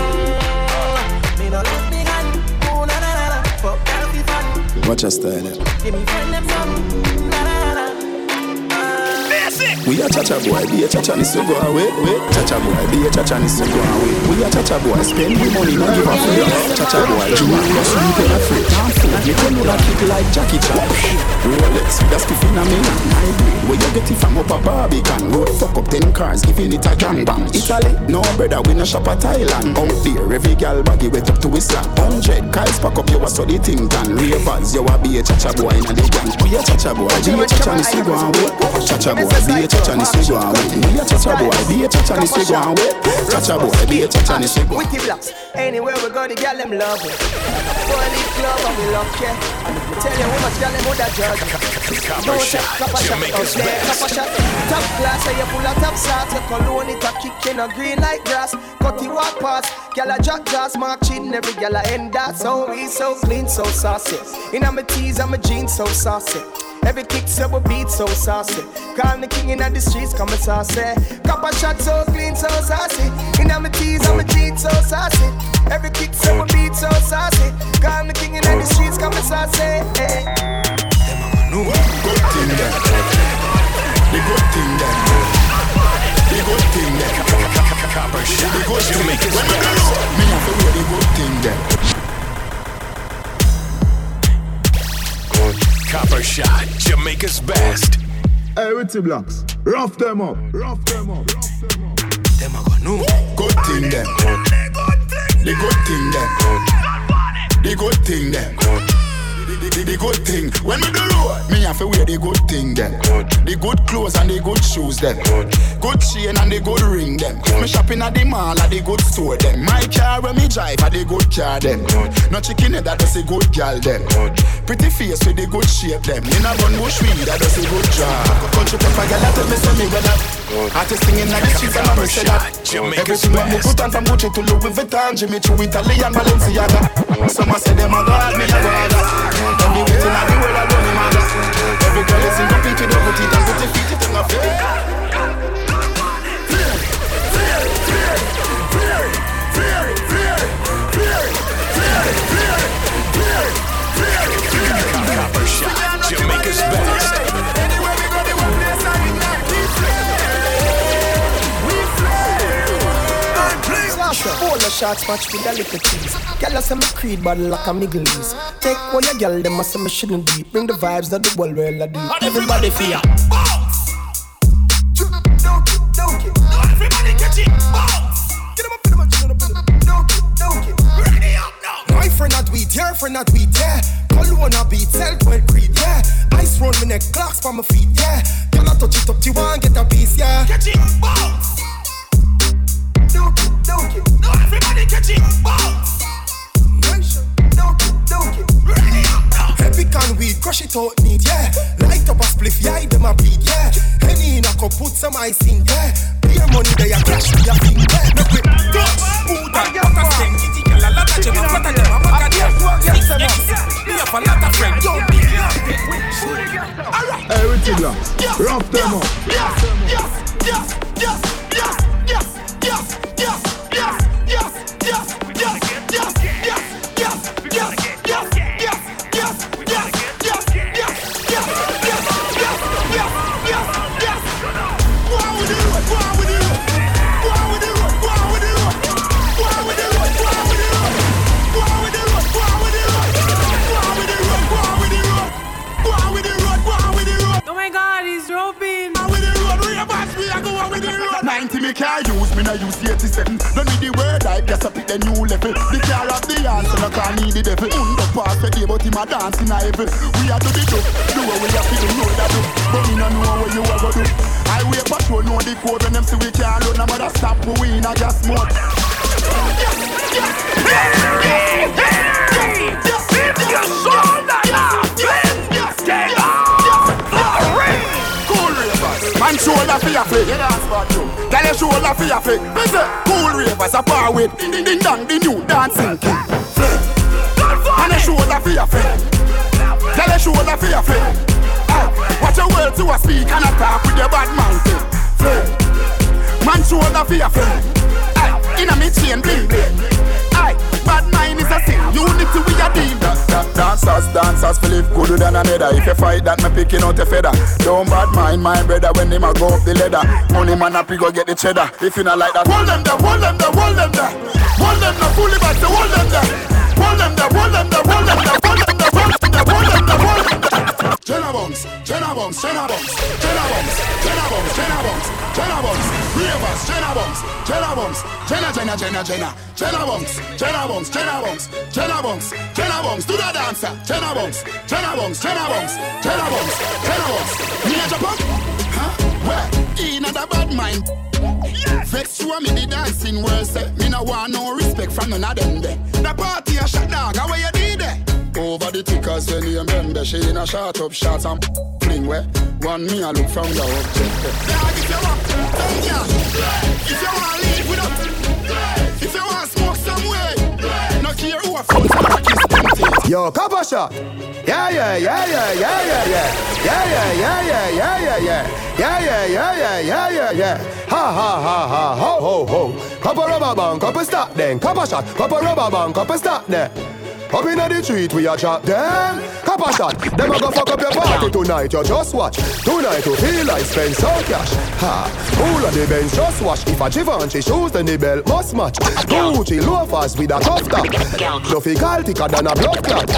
Me no let me gun. Ooh la la la la, fuck fun. Watch your style. eh? Give me friend them some. La. We a cha-cha boy, be a cha-cha ni so go away. Wait, cha-cha boy, be a cha-cha ni so go away. We a cha-cha boy, spend the money, no give a free. Cha-cha boy, Juma, no sleep in a free. You tell me that kick like Jackie Chan. Rolex, that's a million. Where you get it from up a Barbican? Road fuck up ten cars, giving it a gang bang. Italy, no brother, we no shop at Thailand. Out there, every gal baggy wet up to his slap. Hundred cars pack up, you so the thing done. Ravers, you a be a cha-cha boy in a the gang. We a cha-cha boy, be a cha-cha ni so go away. Cha-cha boy, be a cha-cha ni so go away. We a cha-cha boy, be a cha-cha ni so go away. Cha-cha boy, be a cha-cha ni go away. Wiki blocks. Anywhere we go, the girl them love it. The club and we love. And if we tell you how much girl them woulda judge. Copper Shot, Jamaica's out there, copper shot. Top class, and you pull a top shot. Your cologne it a kick in a green like grass. Cut it walk past. Girl a drop jaws, mark chin. Every girl a end that. So we so clean, so saucy. In my tees and my jeans, so saucy. Every kick so we beat so saucy. Call me king in the streets, come and saucy. Copper shot so clean, so saucy. In my tees and my jeans, so saucy. Every kick so we beat so saucy. Call me king in the streets, come and saucy. Hey. No good thing there. The good thing there. The good thing there. Copper The good thing. When me have to the good thing there. Copper Shot, Jamaica's best. Hey, with the blocks. Rough them up. Rough them up. rough Them a go no good thing there. The good thing there. The good thing there. The, the, the good thing. When we do road, me have to wear the good thing there. The good clothes and the good shoes them. Good chain and the good ring them. Me shopping at the mall at the good store them. My car when me drive at the good car them. No chicken head that does a good gal them. Pretty face with the good shape them. In a bun bush weed that does a good job. Country pepper gal that tell me say me up. Artist singing like the streets and I'm say that. Everything when me put on from Gucci to Louis Vuitton, Jimmy Choo, Italian Balenciaga. Some a say them a god, me a god. Don't be waiting at the world alone, me mother. Every girl is in the with double teeth and pretty feet, it a fit. Shots match with the little cheese. Girl, I say me creed body like a Middle East. Take all your girl, them I say me shouldn't be. Bring the vibes that the world will do. Everybody fear. Everybody catch it. Bounce. Get them up, get them up, get them up, get them up. Don't it, don't it. Ready up now. My friend not weed, your friend not weed, yeah. Cologne a beat, self well creed, yeah. Ice round my neck, clocks for my feet, yeah. Girl, I touch it up, you want get a piece, yeah. Catch it, bounce. Rough them up. Yes, yes, yes, yes, 90 me can't use, me no use 87 Don't need the word hype, just a pick the new level The car of the answer, no can need the devil Undo pass the but him a dance a heaven We a do the do, do what we a feel, know that do But me no know what you a go do Highway patrol know the code when them see we can't run No matter stop, we in a gas mode Man shoulder for your flick. Tell your shoulder for your flick. Cool ravers a par with. Ding ding dong, the new dancing king. And a shoulder for your flick. Tell your shoulder for your flick. Ah, Watch your words to a speak and a talk with your bad mouth. Flick. Man shoulder for your flick. Inna me chain bling bling. Aye, bad mind is a sin. Unity we a deal. Dancers, dancers, live gooder than another. If you fight that, me picking out a feather. Don't bad mind my brother when them a go up the ladder. Money man happy go get the cheddar. If you not like that, hold them there, hold them there, hold them there. Hold them there, fully back, hold them there. Hold them there, hold them there, hold them there, hold them there, hold them there, hold them there, hold them there. Jenna bombs, Jenna bombs, Jenna bombs, Jenna bombs, Jenna bombs, Jenna bombs, Jenna bombs, ravers, Jenna bombs, Jenna bombs, Jenna, Jenna, Jenna, Jenna, Jenna bombs, Jenna bombs, Jenna bombs, Jenna bombs, Jenna bombs, do the dancer, Jenna bombs, Jenna bombs, Jenna bombs, Jenna bombs, Jenna bombs, Major pump, huh? Where? In the bad mind. Vex you me the dancing world say Me no want no respect from none of them The party a shot dog, how you did there? Over the tickers when you remember She in a shot up shots and fling where One me a look from the object Dog if you want, come here If you want leave without If you want smoke somewhere No care who a fuck kiss them teeth Yo, copper shot. Yeah, yeah, yeah, yeah, yeah, yeah, yeah. Yeah, yeah, yeah, yeah, yeah, yeah, yeah. Yeah, yeah, yeah, yeah, yeah, yeah, yeah. Ha, ha, ha, ha, ho, ho, ho. Couple rubber band, couple stop then. Copper shot, couple rubber band, couple stop there. Up inna the street, we a chop them. Copper shot, them a go fuck up your party tonight. You just watch. Tonight you feel like spend some cash. Ha, all of the Benz just wash. If a Givenchy shoes, then the belt must match. Gucci loafers with a tough top. Nuffy gal thicker than a blood clot.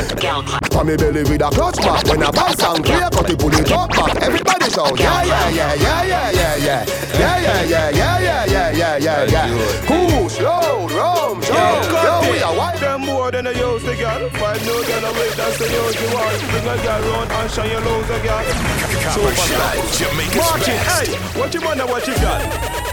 For me belly with a clutch back. When a bass and clear, cut it pull it up back. Everybody shout, yeah, yeah, yeah, yeah, yeah, yeah, yeah, yeah, yeah, yeah, yeah, yeah, yeah, yeah, yeah, yeah. Cool, slow, rum, jump, yo, we are white. Them more than a use the girl. Find no girl away, that's the use you want. Bring a girl round and shine your again. Copper Shot, Jamaica's Martin, hey, what you wanna watch you got?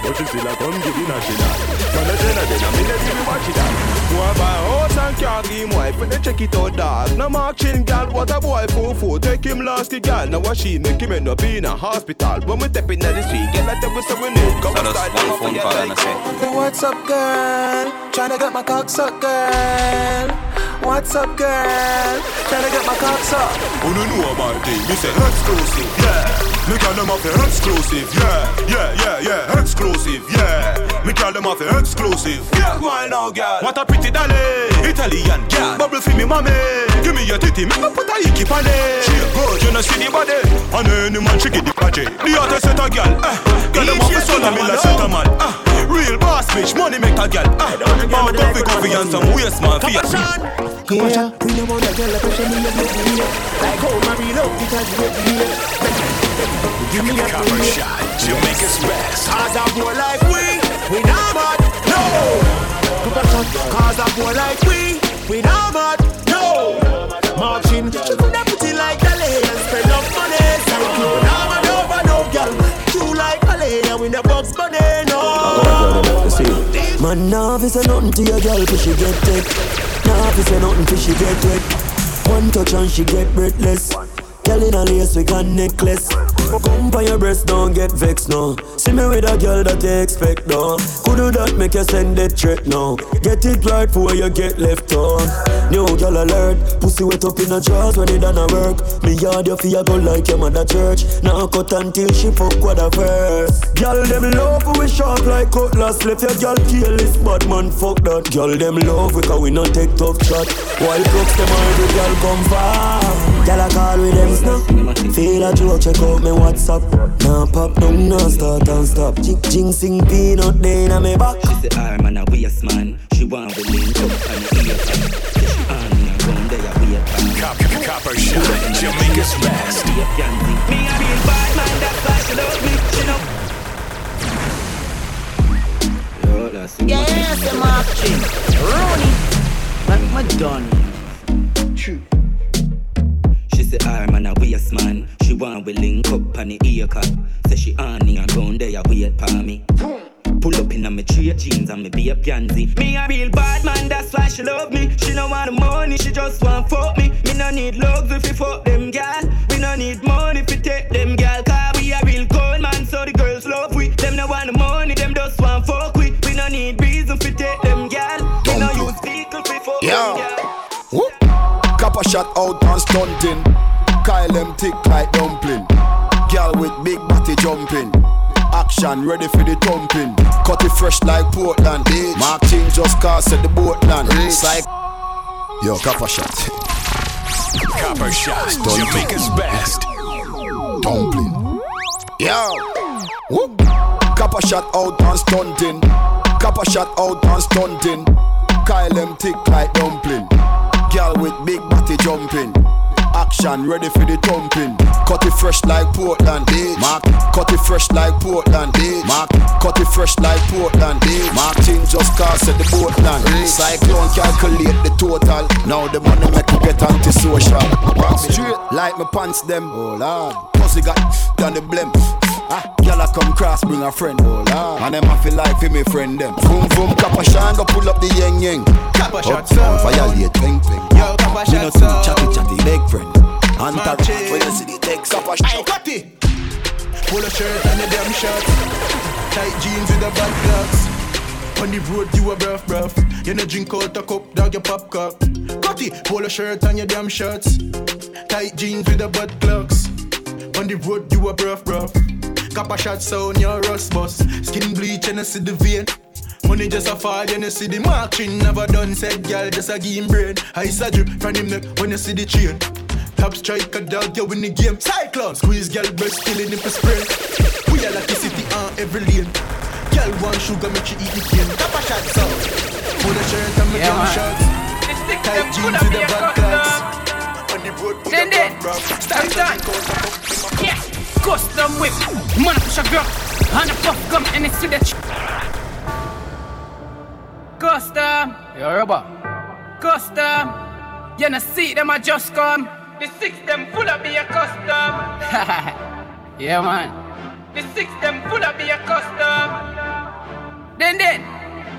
What you feel like come give you national. Man, a dinner, then I'm in the TV watch it out. Boy, buy a house and car, give him wife, and they check it out, dog. No mark chin, gal, what a boy fool fool. Take him last, the gal. Now what she make him end up in a hospital. When we step in the street, get like that with some need. Come So that's outside, one phone call and I say. What's up, girl? Tryna get my cock sucked, girl. What's up, girl? Tryna get my cock sucked. Who don't know about it? Me say exclusive, yeah. Me call them off the exclusive, yeah, yeah, yeah, yeah, exclusive, yeah. Me call them off the exclusive. Yeah, why now, girl? What a pretty dolly, Italian girl. Bubble for me, mommy. Give me your titty, make me put a icky on it. She good, you know see the body. And any man she get the body. The other set a girl, eh. Girl them off the son of me like set a man, eh. Real boss bitch, money make a girl, eh. More coffee, coffee and some waste man your. Yeah, we don't want a girl like pressure me up with me Like how my real love because you with me Give me a Copper Shot, Jamaica's best. Cause a boy like we, we not mad, no Cause a boy like we, we not mad, no Marching, she coulda put it like Dali And spend up money, you not mad over no girl True like Malay, and we the box money, no Nah, if say nothing to your girl, cause she get tech. Nah, if say nothing to she get wet. One touch and she get breathless. Girl in a lace, we got necklace. Come by your breast, don't get vexed, no. See me with a girl that you expect, no. Could do that, make you send that threat, no. Get it right before you get left on. New girl alert, pussy wet up in a jaws when it done a work. Me yard you feel go like your mother church. Now cut until she fuck what a first. Girl them love we sharp like cutlass. Left your girl careless, bad man fuck that. Girl them love we cause we not take tough shot. While crooks them the girl come far. Girl I call with them now. Feel a joke, check out me WhatsApp. Now pop down, now start and stop. Jinxing peanut day in me back. She say ah, I'm an a waste man. She want to link up and ear She on me around there, wait Copper, copper shot, Jamaica's best. Me I be a real bad man, that's why she love me. She know. Yo, that's Yes, the Mark Chin. Rooney. Like my done. True. Say ah, I'm an a waste man. She want we link up on the ear cut. Say she on me and round there, wait for me. Pull up in a me trade jeans and me be a pansy. Me a real bad man, that's why she love me. She no want the money, she just want fuck me. Me no need love if you fuck them gal. We no need money if you take them gal. Shot out and stunting. Kyle them thick like dumpling. Girl with big body jumping. Action ready for the thumping. Cut it fresh like Portland. Mark King just cast at the boat land. It's like Yo, copper shot. Copper shot, Stunting. Jamaica's best. Dumpling. Yo. Whoop. Copper shot out and stunting. Copper shot out and stunting. Kyle them thick like dumpling. Girl with big body jumping. Action ready for the thumping. Cut it fresh like Portland. D Mark. Cut it fresh like Portland. D Mark. Cut it fresh like Portland. D Mark Ting just cast at the boat land. Cyclone calculate the total. Now the money make you get antisocial. Straight like my pants them. Oh lord. Pussy got done the blem. Ah, Gyal a come cross, bring a friend. Oh lord. And them I feel like for me friend them. Boom boom, Kappa shine, go pull up the yang yang. Copper shot, sir. violate, peng peng. Yo, no shot, sir. chatty chatty, big friend. Marching. when you see the text, Kappa Hey, got it. Pull a shirt and a damn shirt. Tight jeans with a bad clocks. On the road, you a bruv, bruv. You no drink out a cup, dog, you pop cup. Cut it. Pull a shirt and your damn shirts. Tight jeans with a butt clocks. On the road, you a bruv, bruv. Copper shot sound, your rust bus. Skin bleach and I see the vein. Money just a fall, you know see the marching. Never done said, girl, just a give him brain. Ice a drip from him neck when you see the chain. Top striker dog, you win the game. Cyclone, squeeze girl breast, killing him for spray. We are like the city on every lane. Girl want sugar, make she eat the cane. Top a shot, so. Pull a shirt and make Yeah, yeah, man. shorts. Tight jeans with the bad clocks. On the road, with Then the then, rough, rough. stop Tight that. drink out a cup. Yeah, custom whip. Man, push a girl. And a puff gum and it's to the ch- Custom. Yo, rubber. Custom. You know, see them, I just come. The six them full of be a custom. [laughs] yeah, man. The six them full of be a custom. Then, then,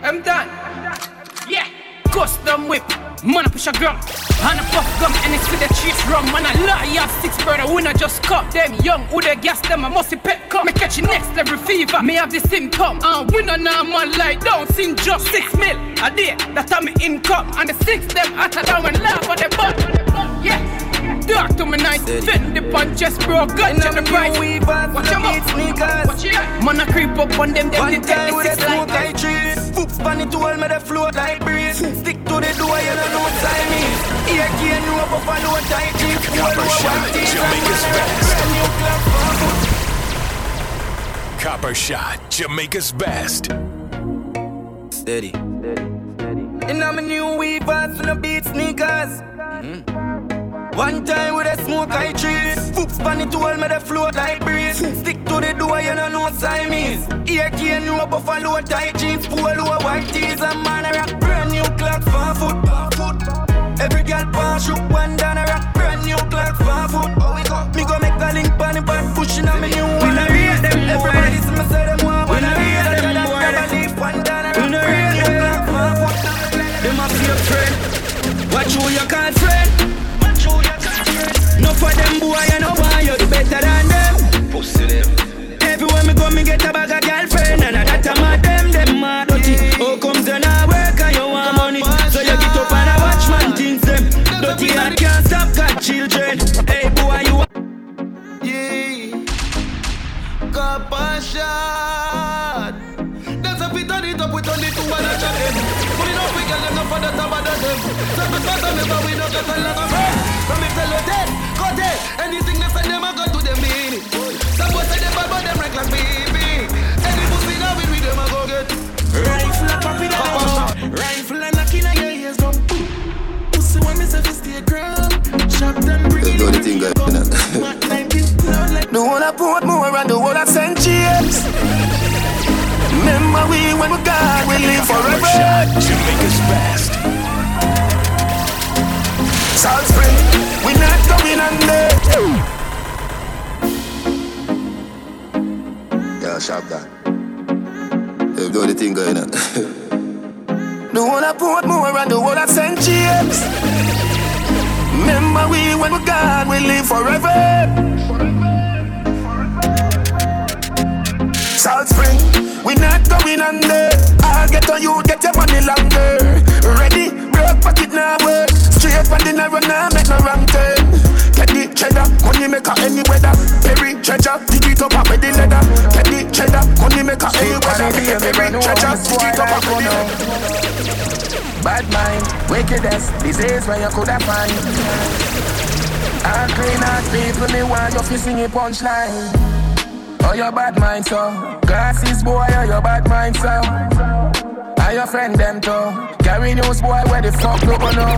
i'm done I'm done. Yeah, custom whip. Man, I push a gram. And a puff gum and it's to the chase rum. Man, I lie, you have six brother. When I just cut them young, who they gas them, I must see pet come. Me catch next level fever. Me have the symptom. And ah, we no normal like down, sing just six mil a day. That time me income. And the six them hotter down and laugh at the butt. Yeah. Talk to me nice, fit the punch, just bro, gun to the price. Watch them up, watch it. Man, I creep up on them, them One they take time the with a six smoke like I trees Foops pan it all, me they float like breeze. Hmm. Stick to the door, you don't know time is Here can you up up and low tight jeans Pull Copper over shot, one teeth and Jamaica's best. brand new club for foot Copper shot, Jamaica's best. Steady. And I'm a new weavers and a beat sneakers hmm. One time with a smoke I trees. Foops pan it all, me the float like breeze. Stick to the door, you don't know Siamese. Here can you a buffalo tight jeans, polo white tees, and man a rock brand new clock for foot. Every girl pass you one down a rock brand new clock for foot. Oh, we go. Me go make a link pan and pan pushing on me new one. We I read them everybody see me say them one. When I read them more, never leave one down I rock brand new clock for foot. Them a fake friend, watch who you call friend. Enough for them boy, you know why you're better than them. Pussy them. Everywhere me go, me get a bag of girlfriend, and I that a mad them, them mad dirty. Oh, comes then I work and you want money, so you get up and I watch man things them. Don't you? I can't stop got children. Hey boy, you. Yeah. Cup shot. That's a fit on it up, with only two to one and shot them. Put it up, we get them, no for that, about them. So, but never we don't get a lot of Anything they send them, I go to them meaning. Some boys say they bad, but them rank like baby. Any pussy now we with them, I go get. Rifle a pop it out. Rifle a knock in your ears, go. Pussy when me say fi stay ground. Shot and bring it Do the thing, guys. The one I put more and the one I send James. Remember we when we God we live forever. Jamaica's best. Salt Spring, we not going under. Yeah, sharp that. Yeah, do the thing going [laughs] on. The one I put more and the one I send James. Remember we when we God we live forever. Forever, forever. Salt Spring, we not going under. I'll get on you, get your money longer. Straight for the make no wrong turn. The cheddar, money maker any weather. Perry treasure, dig it up up with the leather. The cheddar, money maker any weather. Perry treasure, dig it up up with the leather. Bad mind, wickedness, disease where you coulda find. All clean out people, me want you fi sing a punchline. Oh, your bad mind, so glasses boy, oh, your bad mind, so. Are your friend them too? Carry news boy, where the fuck you go know?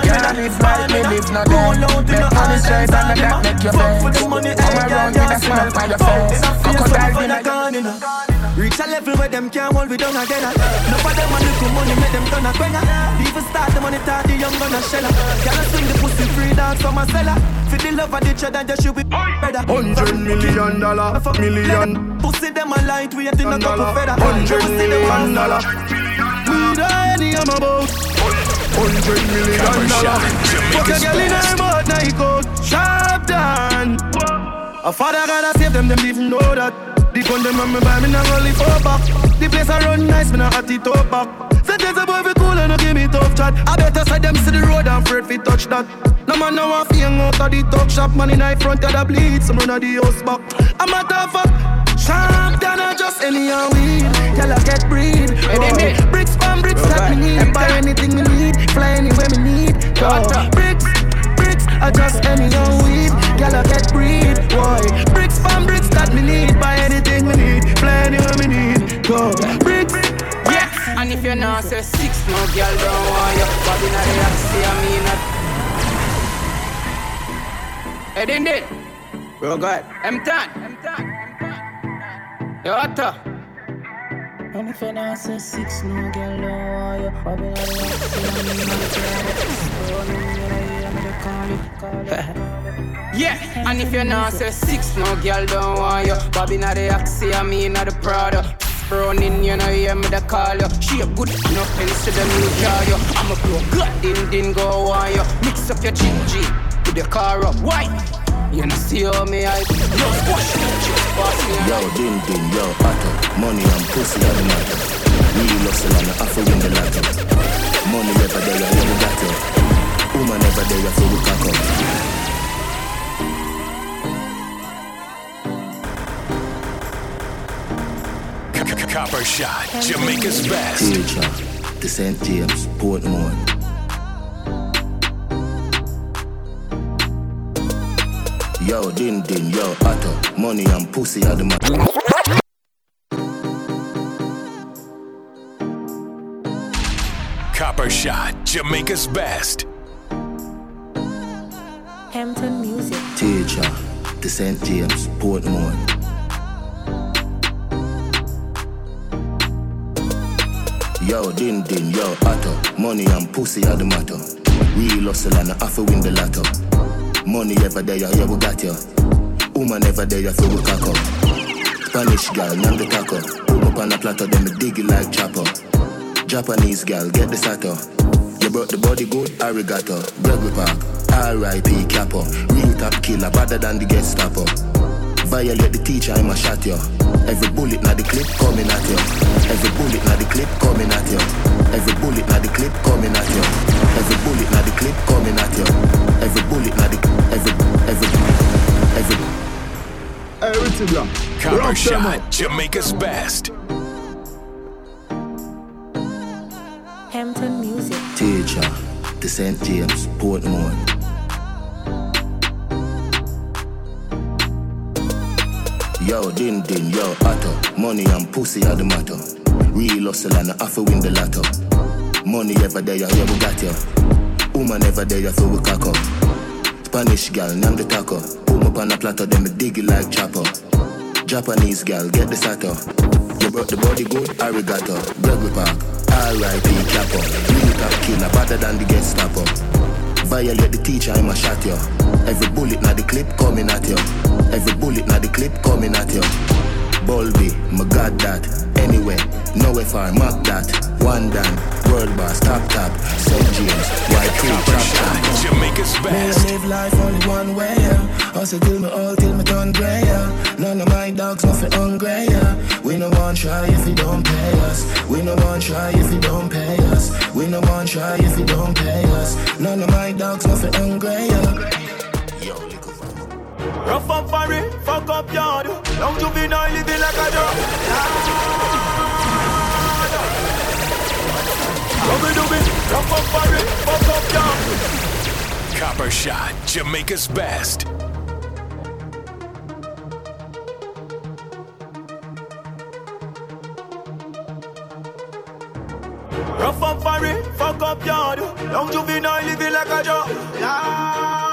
Can't live like me, live no day. Make money straight and that make your bed. Come around with a smile on your face. Crocodile dinner. Reach a level where them can't hold we down again. Enough of them a little money make them turn a quenga. Even start the money talk the young gonna shell Can't swing the pussy free dance from a cellar. For the love of the cheddar, just should be better. Hundred million dollar, million. Pussy them a light weight in a couple feather. Hundred million dollar. We die any I'm about. Hundred million dollar. Fuck a girl in her mouth, night coat, sharp down. A father gotta save them, them even know that. The gun them on me buy me not live up back. The place I run nice, me not hot it up back. Sentence a boy fi cool and no give me tough chat. I better side them see the road and afraid fi touch that. No man no want fi out of the talk shop. Man in front of the bleed, some run of the house back. I'm a tough fuck. Sharp than a just any and weed. Y'all get breed. Bricks from bricks that me need. Buy anything me need. Fly anywhere me need. Bricks, I just any and weed. Y'all get breed. Boy, bricks from bricks that me need. Buy anything me need. Fly anywhere me need. Go. Bricks. Yeah, and if you're not say six, no girl don't want you. But in a day, I see I mean that. Hey, din din. Bro, go ahead. I'm done. I'm done. Yo, Otto. And if you're not say six, no girl don't want you. But in a day, I see I mean [laughs] Yeah, and if you're not say six, no girl don't want you. Bobby not the Axie, I mean not the Prada. Browning, you know, hear me the call you. She a good pens to the new car you. I'm a blow good, din din go on you. Mix up your gingy with your car up. Why? You know, see how me I Yo, squash me, pass me Yo, din din, yo, otto. Money and pussy are the matter. Real hustle and I have win the lotto. Money never there, you never got it. Woman never there, you feel cock up. Copper Shot, Jamaica's best. Teacher, the St. James, Portmore. Yo, din din, yo, otto. Money and pussy are the matter. Copper Shot, Jamaica's best. Hampton Music. Teacher, the St. James, Portmore. Yo, din din, yo, otto. Money and pussy are the matter. Real hustle and I have to win the lotto. Money ever there, yeah, we got you. Woman ever there, feel we cock up. Spanish girl, name the taco. Put up on a platter, then me dig it like chopper. Japanese girl, get the sato. You brought the body good, arigato. Gregory Park, R.I.P. Capo. Real top killer, better than the Gestapo. Violate the teacher, I'ma shot you. Every bullet na the clip coming at you. Every bullet na the clip coming at you. Every bullet na the clip coming at you. Every bullet na the clip coming at you. Every bullet na the every every every Everything black. Copper Shot, Jamaica's best. Hampton Music. Teacher, the St. James, Portmore. Yo, din din, yo, otto. Money and pussy are the matter. Real hustle and I have to win the lotto. Money ever there, yeah, we got ya. Woman ever there, so we cock up. Spanish gal, name the taco. Put me on a platter, then me dig it like chopper. Japanese gal, get the sato. You brought the body good, arigato. Gregory Park, R.I.P. Capo. Real top killer, better than the Gestapo. Violate the teacher, I'ma shot you. Every bullet na the clip coming at you. Every bullet na the clip coming at you. Bulby, my god that. Anyway, nowhere far, mark that. One down, world boss, top top. St. James, white tree, chop chop. Jamaica's Me I live life only one way, yeah. Hustle till me old, till me turn grey, yeah. None of my dogs nothing hungry, yeah. We no want try if you don't pay us. We no want try if you don't pay us. We no want try if you don't pay us. None of my dogs nothing hungry, yeah. Rough and furry, fuck up yard. Young juvenile living like a dog. Dubby dubby, rough and furry, fuck up yard. Copper Shot, Jamaica's best. Rough and furry, fuck up yard. Young juvenile living like a dog.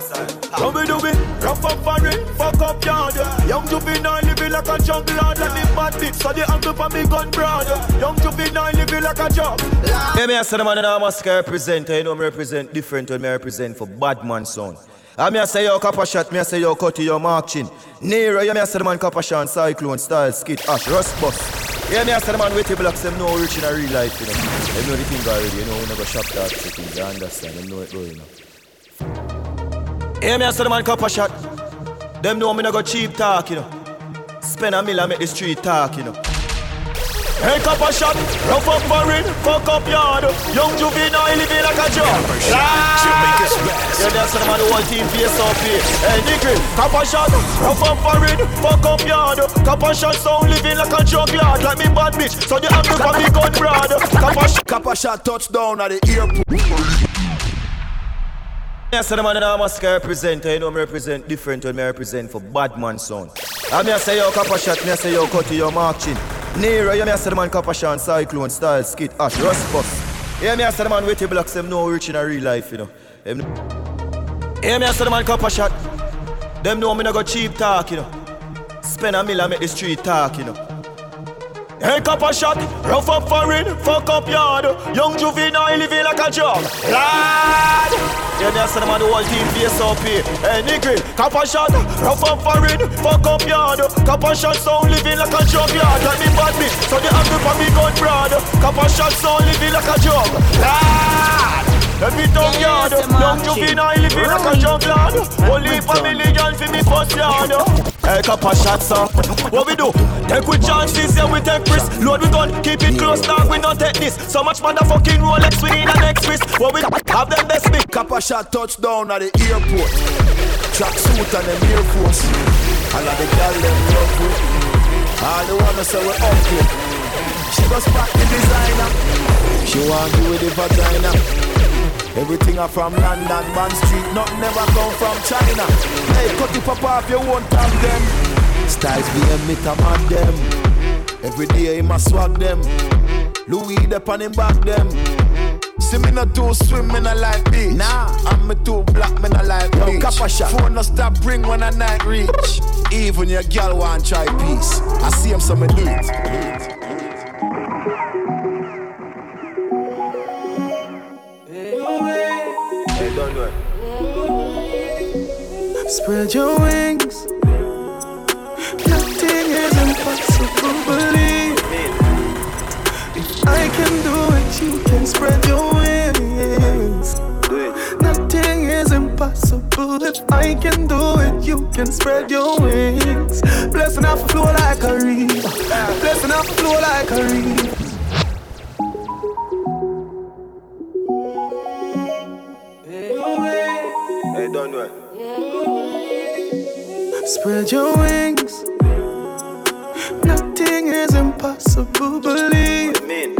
Dubby dubby, rough and furry, fuck up yard. Young juvenile living like a jungle lord. Let me bad bitch, so the angle for me gun broad. Young juvenile living like a jog. Yeah, me a say the man that I'm a represent. You know me represent different when me represent for bad man sound. I me a say yo copper shot, me a say yo cutty, yo mark chin. Nero, you me a say the man copper shot, cyclone, style, skit, ash, rust bus. Yeah, me a say the man with blocks, them know rich in a real life, you know. Them know the thing already, you know, we never shop that thing, you understand, them know it though, you know. Yeah, me a say the man copper shot. Them know me no go cheap talk, you know. Spend a mill and make the street talk, you know. Hey, copper shot, rough up foreign, fuck up yard. Young juvenile living like a job. Yeah, that's the man who want team face up here. Hey, nigga, copper shot, rough up foreign, fuck up yard. Copper shot sound living like a drug lord, like me bad bitch. So the me gun broad. Copper shot, copper shot touchdown at the airport. Yeah, so the man that I'm a represent, you know me represent different when me represent for bad man sound. I me say yo copper shot, me say yo cutty, yo mark chin. Nero, you me say the man copper shot, cyclone, style, skit, ash, rust bus. Yeah, me say the man with the blocks, them know rich in a real life, you know. Them... Yeah, me say the man copper shot. Them know me no go cheap talk, you know. Spend a mill and make the street talk, you know. Hey, copper shot, rough up foreign, fuck up yard. Young juvenile living like a job. Lad! Yeah, that's the man the whole team face up here. Hey, nigga, copper shot, rough up foreign, fuck up yard. Copper shot sound living like a job yard. Like me bad me, so the angle for me gun broad. Copper shot sound living like a job. Lad! Every tongue yard, young juvenile living like a junk lad. Only for million for me first yard. Hey, couple shots up. What we do? Take with chances, yeah we take risks. Load we gun, keep it close, dog. We don't take this. So much motherfucking Rolex we need a next wrist. What we have them best big. Copper shot touchdown at the airport. Track suit and them Air Force. All of the gal them love we. All the wanna say we up here. She goes back the designer. She want you with the vagina. Everything are from London, Bond Street, nothing never come from China. Hey, cut the pop off, you won't tag them. Styles BM, me come on them. Every day he must swag them. Louis the on him back them. See me not too swim, me not like beach. Nah, I'm me too black, me not like Yo, beach. Copper shot. Phone no stop ring when I night reach. Even your girl want try peace. I see him, so me do it. Spread your wings. Nothing is impossible, believe. If I can do it, you can spread your wings. Nothing is impossible. If I can do it, you can spread your wings. Blessing off flow like a river. Blessing off flow like a river. Hey, don't do it. Spread your wings. Nothing is impossible, believe me.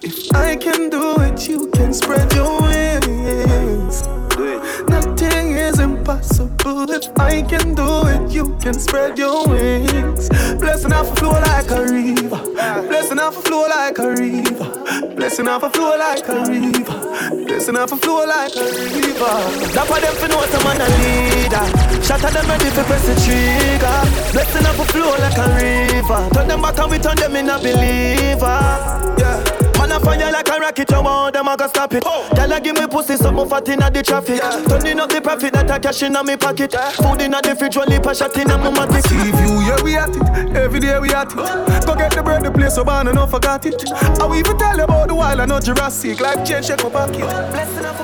If I can do it, you can spread your wings. Impossible. If I can do it, you can spread your wings. Blessing off a flow like a river. Blessing off a flow like a river. Blessing off a flow like a river. Blessing off a flow like a river. That for them to know some man a leader. Shot at them ready to press the trigger. Blessing off a flow like a river. Turn them back and we turn them in a believer. Yeah. Man a fire like a rocket, you want them, I go stop it. Oh. Girl, give me pussy, something fat inna the traffic. Yeah. Turning up the profit that I cash inna me pocket. Yeah. Food inna the fridge, only a shot inna my matic. See you, yeah we at it. Every day we at it. Go get the bread, the place so bad, and not forgot it. I will even tell you about the wild, I know Jurassic. Life change, shake my pocket. Blessing up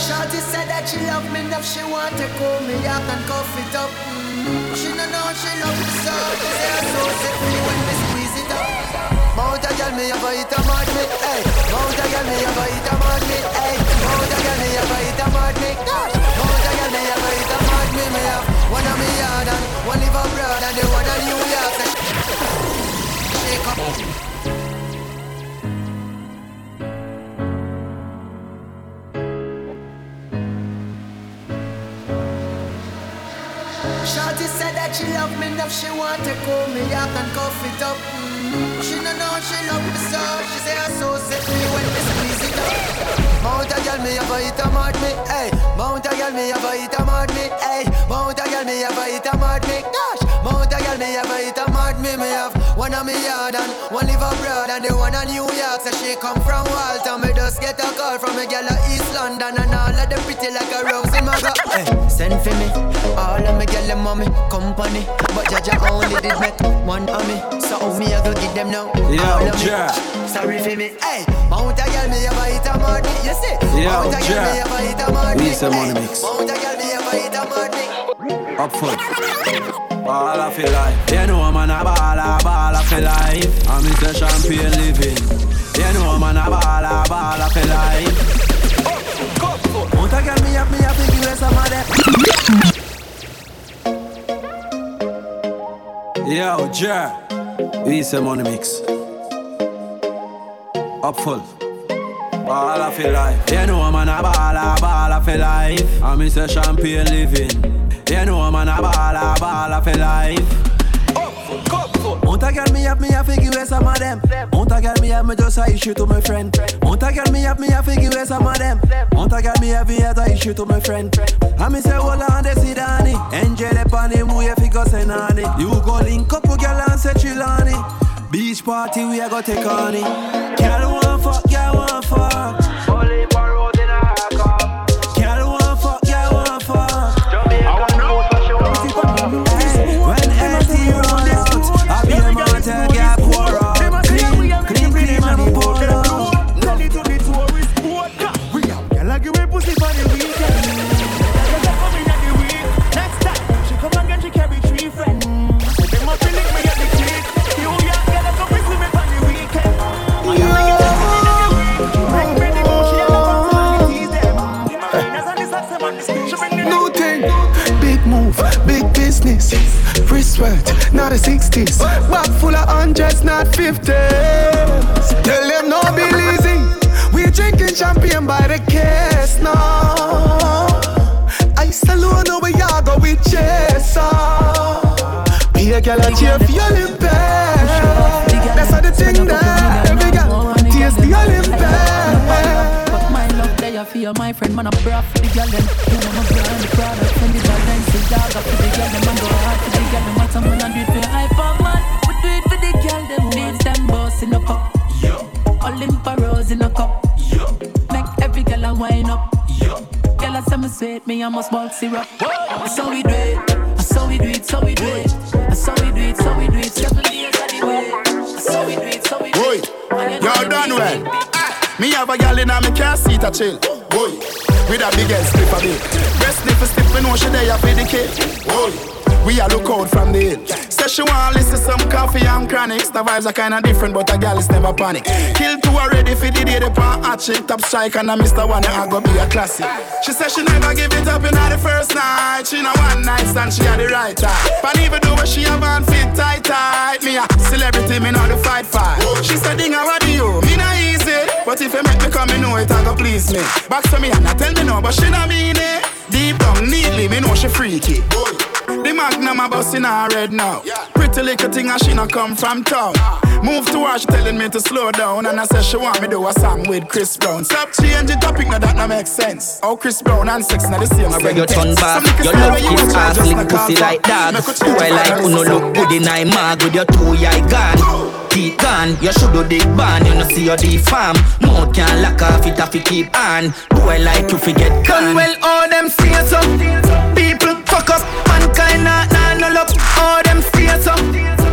Shorty said that she love me enough, she want to call me up and cuff it up. Mm-hmm. She don't know she love me so, she say I so set me when me squeeze it up. Mount a girl me a fight a mad me, hey. Mount a girl me a fight a mad me, hey. Mount a girl me a fight a mad me. Mount a girl me a fight a mad me, me have one of me yard and one live abroad and the one of New York. Shake up. Shorty said that she love me enough, she want to call me up and cuff it up. Mm. She no know she love me so. She say her so set me when me squeeze it up. Mount a girl me a fight a mad me. Hey, Mount a girl me a fight a mad me. Hey, Mount a girl me a fight a mad me. Gosh, Mount a girl me a fight a mad me. Me have one on me yard and one live abroad And the one in New York. So she come from Walton just get a call from a girl at East London And all of them pretty like a rose in my gut Hey, eh, send for me All of me them mommy company But Jaja only did make one of me So me a go give them now. Yo, Jack. Sorry for me. Hey, Mount a girl me a bite a money. You see? Yo, Mount a girl me a bite a money. We some money eh, mix. Mount a girl me a bite a money. Up front. Ball of your life. You know man a ball a ball of your life. I'm Mr. Champagne living. You know man a ball a ball of your life. Mount a girl me up me up big rest some of them. Yo, Jack. We say money mix. Up full. Ball of your life. You know man a ball a ball of your life. I miss a champagne living. You know man a ball a ball of your life. Mount a girl me have me a figure where some of them. Mount a girl me have me just a issue to my friend. Mount a girl me have me a figure where some of them. Mount a girl me have me a issue to my friend. I me say hold on they see Danny. Angel have figure say nanny. You go link up with girl and say Chilani. Beach party we a go take on it. Girl want fuck, girl want fuck. Only for business. Wristwatch, not the 60s. Bag full of hundreds, not 50s. Tell them no be easy. We drinking champagne by the case now. I alone know we all go with chaser. Oh. Be a girl and cheer for your. That's how the thing there. Every girl taste the Olympus. My for you, my friend, man, I'm bra for the girl them. You know my brand, the product, from the balance, the dog up for the girl them, and go hard for the girl them. Want someone and do it for the hyper man. We do it for the girl them. Beats them boss in a cup. Olympa rose in a cup. Make every girl a wine up. Girl, I say me sweet, me I must bulk syrup. Whoa. So we do it, so we do it, so we do it, so we do it, so we do it. Seven days of the way. So we do it, so we do Boy, it. you done well. Me have a gal in a me car seat a chill. Boy, with a big ass slip a bit. Best slip a slip, we know she there for the kid. Boy. We a look out from the hill. Say she want to listen some coffee and chronics. The vibes are kinda different, but a gal is never panic. Kill two already for the day, the pan hot chick, top strike, and I Mr. One, I go be a classic. She said she never give it up in the first night. She no one night best and she had the right time. But even though she have on fit tight tight, me a celebrity, me know the fight fight. She said, Ding, what do you? Me not but if you make me come, me know it, I go please me. Back to me and I tell me no, but she not mean it. Deep down, neatly, me know she freaky. The magnum a bust in her red now. Pretty little thing and she not come from town. Move to her, she telling me to slow down. And I said she want me do a song with Chris Brown. Stop changing topic, now that not make sense. Oh, Chris Brown and sex, now the same. I beg your turn back. Your love kiss ass, lick pussy like dog. Boy like uno look good in I mag with your two eye gone. Teeth gone, you should do the ban. You know see your the farm. Mouth can't lock off it, have to keep on. Boy like you forget gone. Well, all them see so. People fuck up, mankind not nah, nah, no love. All them see so.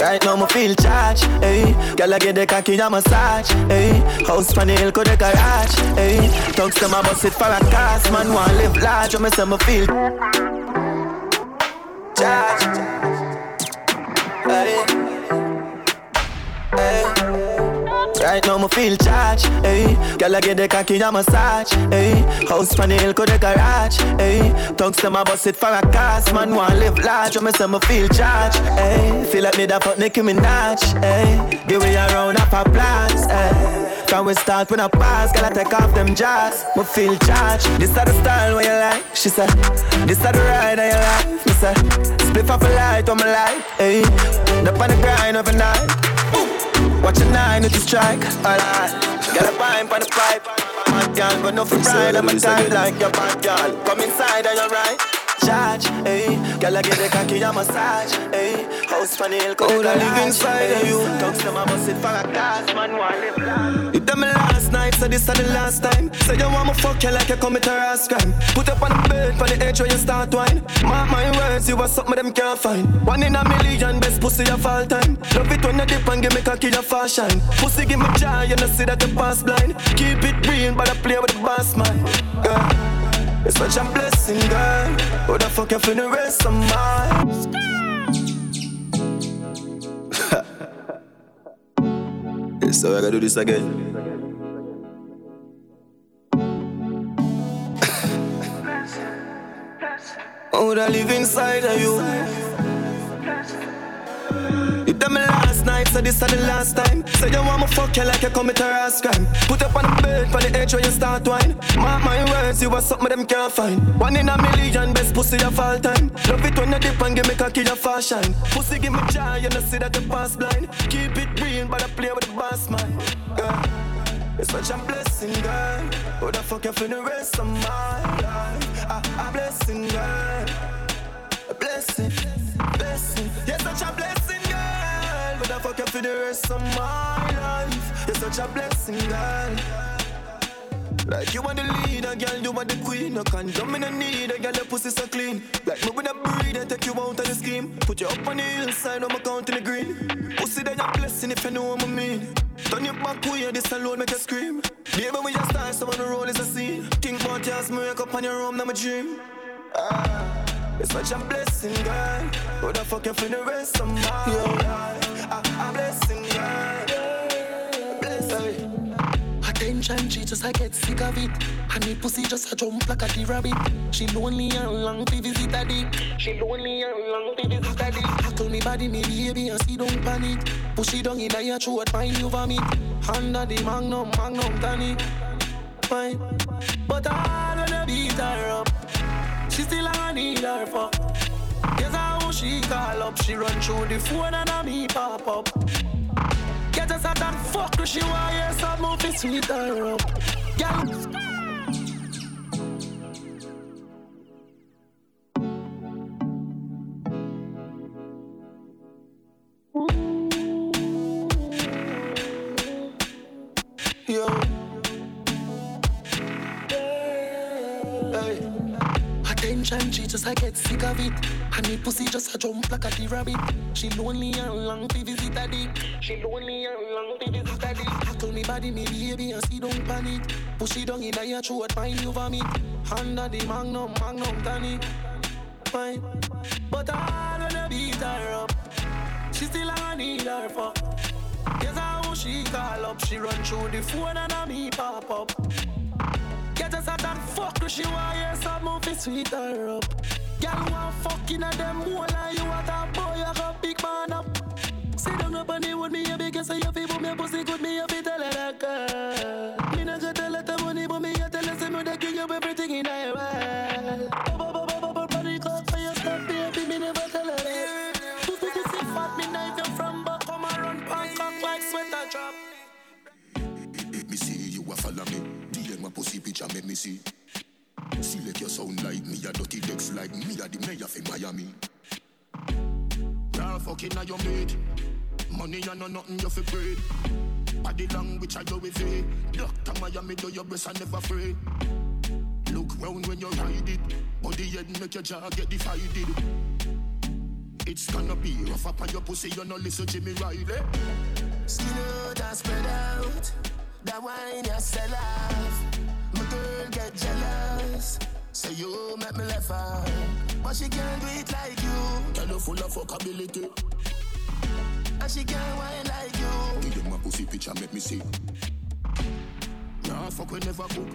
Right now me feel charged, hey Girl I get the cocky a massage, hey House pan the hill could the garage, eh? hey Talks to my bus it for a cast. Man want live large, I me say me feel Charged, hey Hey Right now me feel charged, hey Girl I get the cocky a massage, eh. hey House pan the hill could the garage, hey Talks to my bus it for a cast Man want live large, I me say me feel charged, hey Feel like me da fuck Nicki Minaj, hey Give me a round of applause, hey can we start when I pass? Girl, I take off them jars. Me feel charged. This is the style where you like. She said, This is the ride that you like. Me said, Split off a light on my light. Hey, up on the grind overnight. Watch a nine the strike. Alright, got a pipe on the pipe. Bad girl, but no for pride. I'm a type like your bad girl. Come inside and you're right. Charge, hey, girl, I get the cocky a massage, hey. House for nail, come to live inside of you. Talks to my bus it for a cast, man, want live long. You done me last night, so this is the last time. Say you want me fuck you like you commit a rash crime. Put up on the bed, for the edge where you start wine. Mark my words, you are something them can't find. One in a million, best pussy of all time. Love it when you dip and give me cocky a fashion. Pussy give me joy, you know see that you pass blind. Keep it real, but I play with the boss man. Yeah. It's such a blessing, girl. Who the fuck you for the rest of my So I gotta do this again. [laughs] Oh, I live inside of you. You done me night, so this is the last time. Say you want me fuck you like you commit a rash crime. Put up on the bed, for the edge where you start wine. Mark my words, you are something them can't find. One in a million, best pussy of all time. Love it when you dip and give me cocky a fashion. Pussy give me joy, you know see that you pass blind. Keep it real, but I play with the boss man. Yeah. It's such a blessing, girl. Who the fuck you for the rest of my life? A, blessing, girl. A blessing, blessing. You're such a blessing, the fuck you for the rest of my life? You're such a blessing, girl. Like you want the leader, girl, you want the queen. No condom in the need, girl, your pussy so clean. Like me when I breathe, I take you out of the scheme. Put you up on the hillside, I'm count in the green. Pussy, then you're blessing if you know what I mean. Turn your back way, this alone make you scream. Baby, when you start, so on the roll is a scene. Think about yours, me wake up on your room, now my dream. Ah. It's such a blessing, girl. Who the fuck you for the rest of my life? A blessing, girl. Blessing. Attention, she just I get sick of it. And me pussy just a jump like a the rabbit. She lonely and long to visit a. She lonely and long to visit a dick. Tackle me body, me baby, and see don't panic. Push it down in your throat, find you vomit. Under the magnum, magnum tonic. Fine, but I wanna beat her up. She still I need her for. Guess how she call up. She run through the phone and I me pop up. Get us out and fuck her. She want hear some movie sweet her up. Yo. Attention, she just I get sick of it. And me pussy just a jump like a the rabbit. She lonely and long to visit a dick. She lonely and long to visit a dick. Tackle me body, me baby, and see don't panic. Push it down in your throat, find you vomit. Under the magnum, magnum tonic. Fine, but I wanna beat her up. She still a need her fuck. Guess how she call up. She run through the phone and a me pop up. Get us out and fuck she want hear some movie sweet her up. Girl want fucking at them whole and you want a boy you got big man up. Sit down up on the wood, me a big say you feel me pussy good, me a fi tell her that girl. Me not gonna tell her the money, but me a tell her say me they give you everything in the world. Picture make me see. See Select your sound like me, a dirty decks like me, a the mayor for Miami. Girl fucking on your mate. Money and no nothing you fi breed. Body language I go with it. Doctor Miami do your best and never afraid. Look round when you ride it. Body head make your jaw get divided. It's gonna be rough up on your pussy, you no listen to Jimmy Riley. Skin out and spread out. That wine you sell off. My girl get jealous. Say you make me laugh out. But she can't do it like you. Girl you full of fuckability. And she can't wine like you. Give them my pussy picture make me see. Nah fuck we never cook.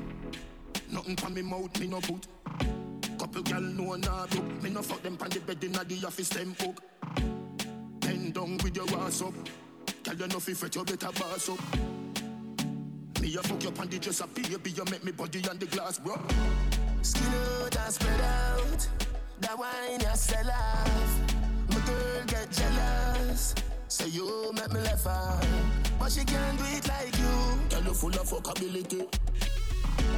Nothing pan me mouth me no put. Couple gal know nah look. Me no fuck them pan the bed inna the office them cook. Bend down with your ass up. Girl you know fi fret you better boss up. Me a fuck you pan the dress up baby you make me body on the glass bro. Skin out and spread out. That wine you sell off. My girl get jealous. Say you make me laugh out. But she can't do it like you. Girl you full of fuckability.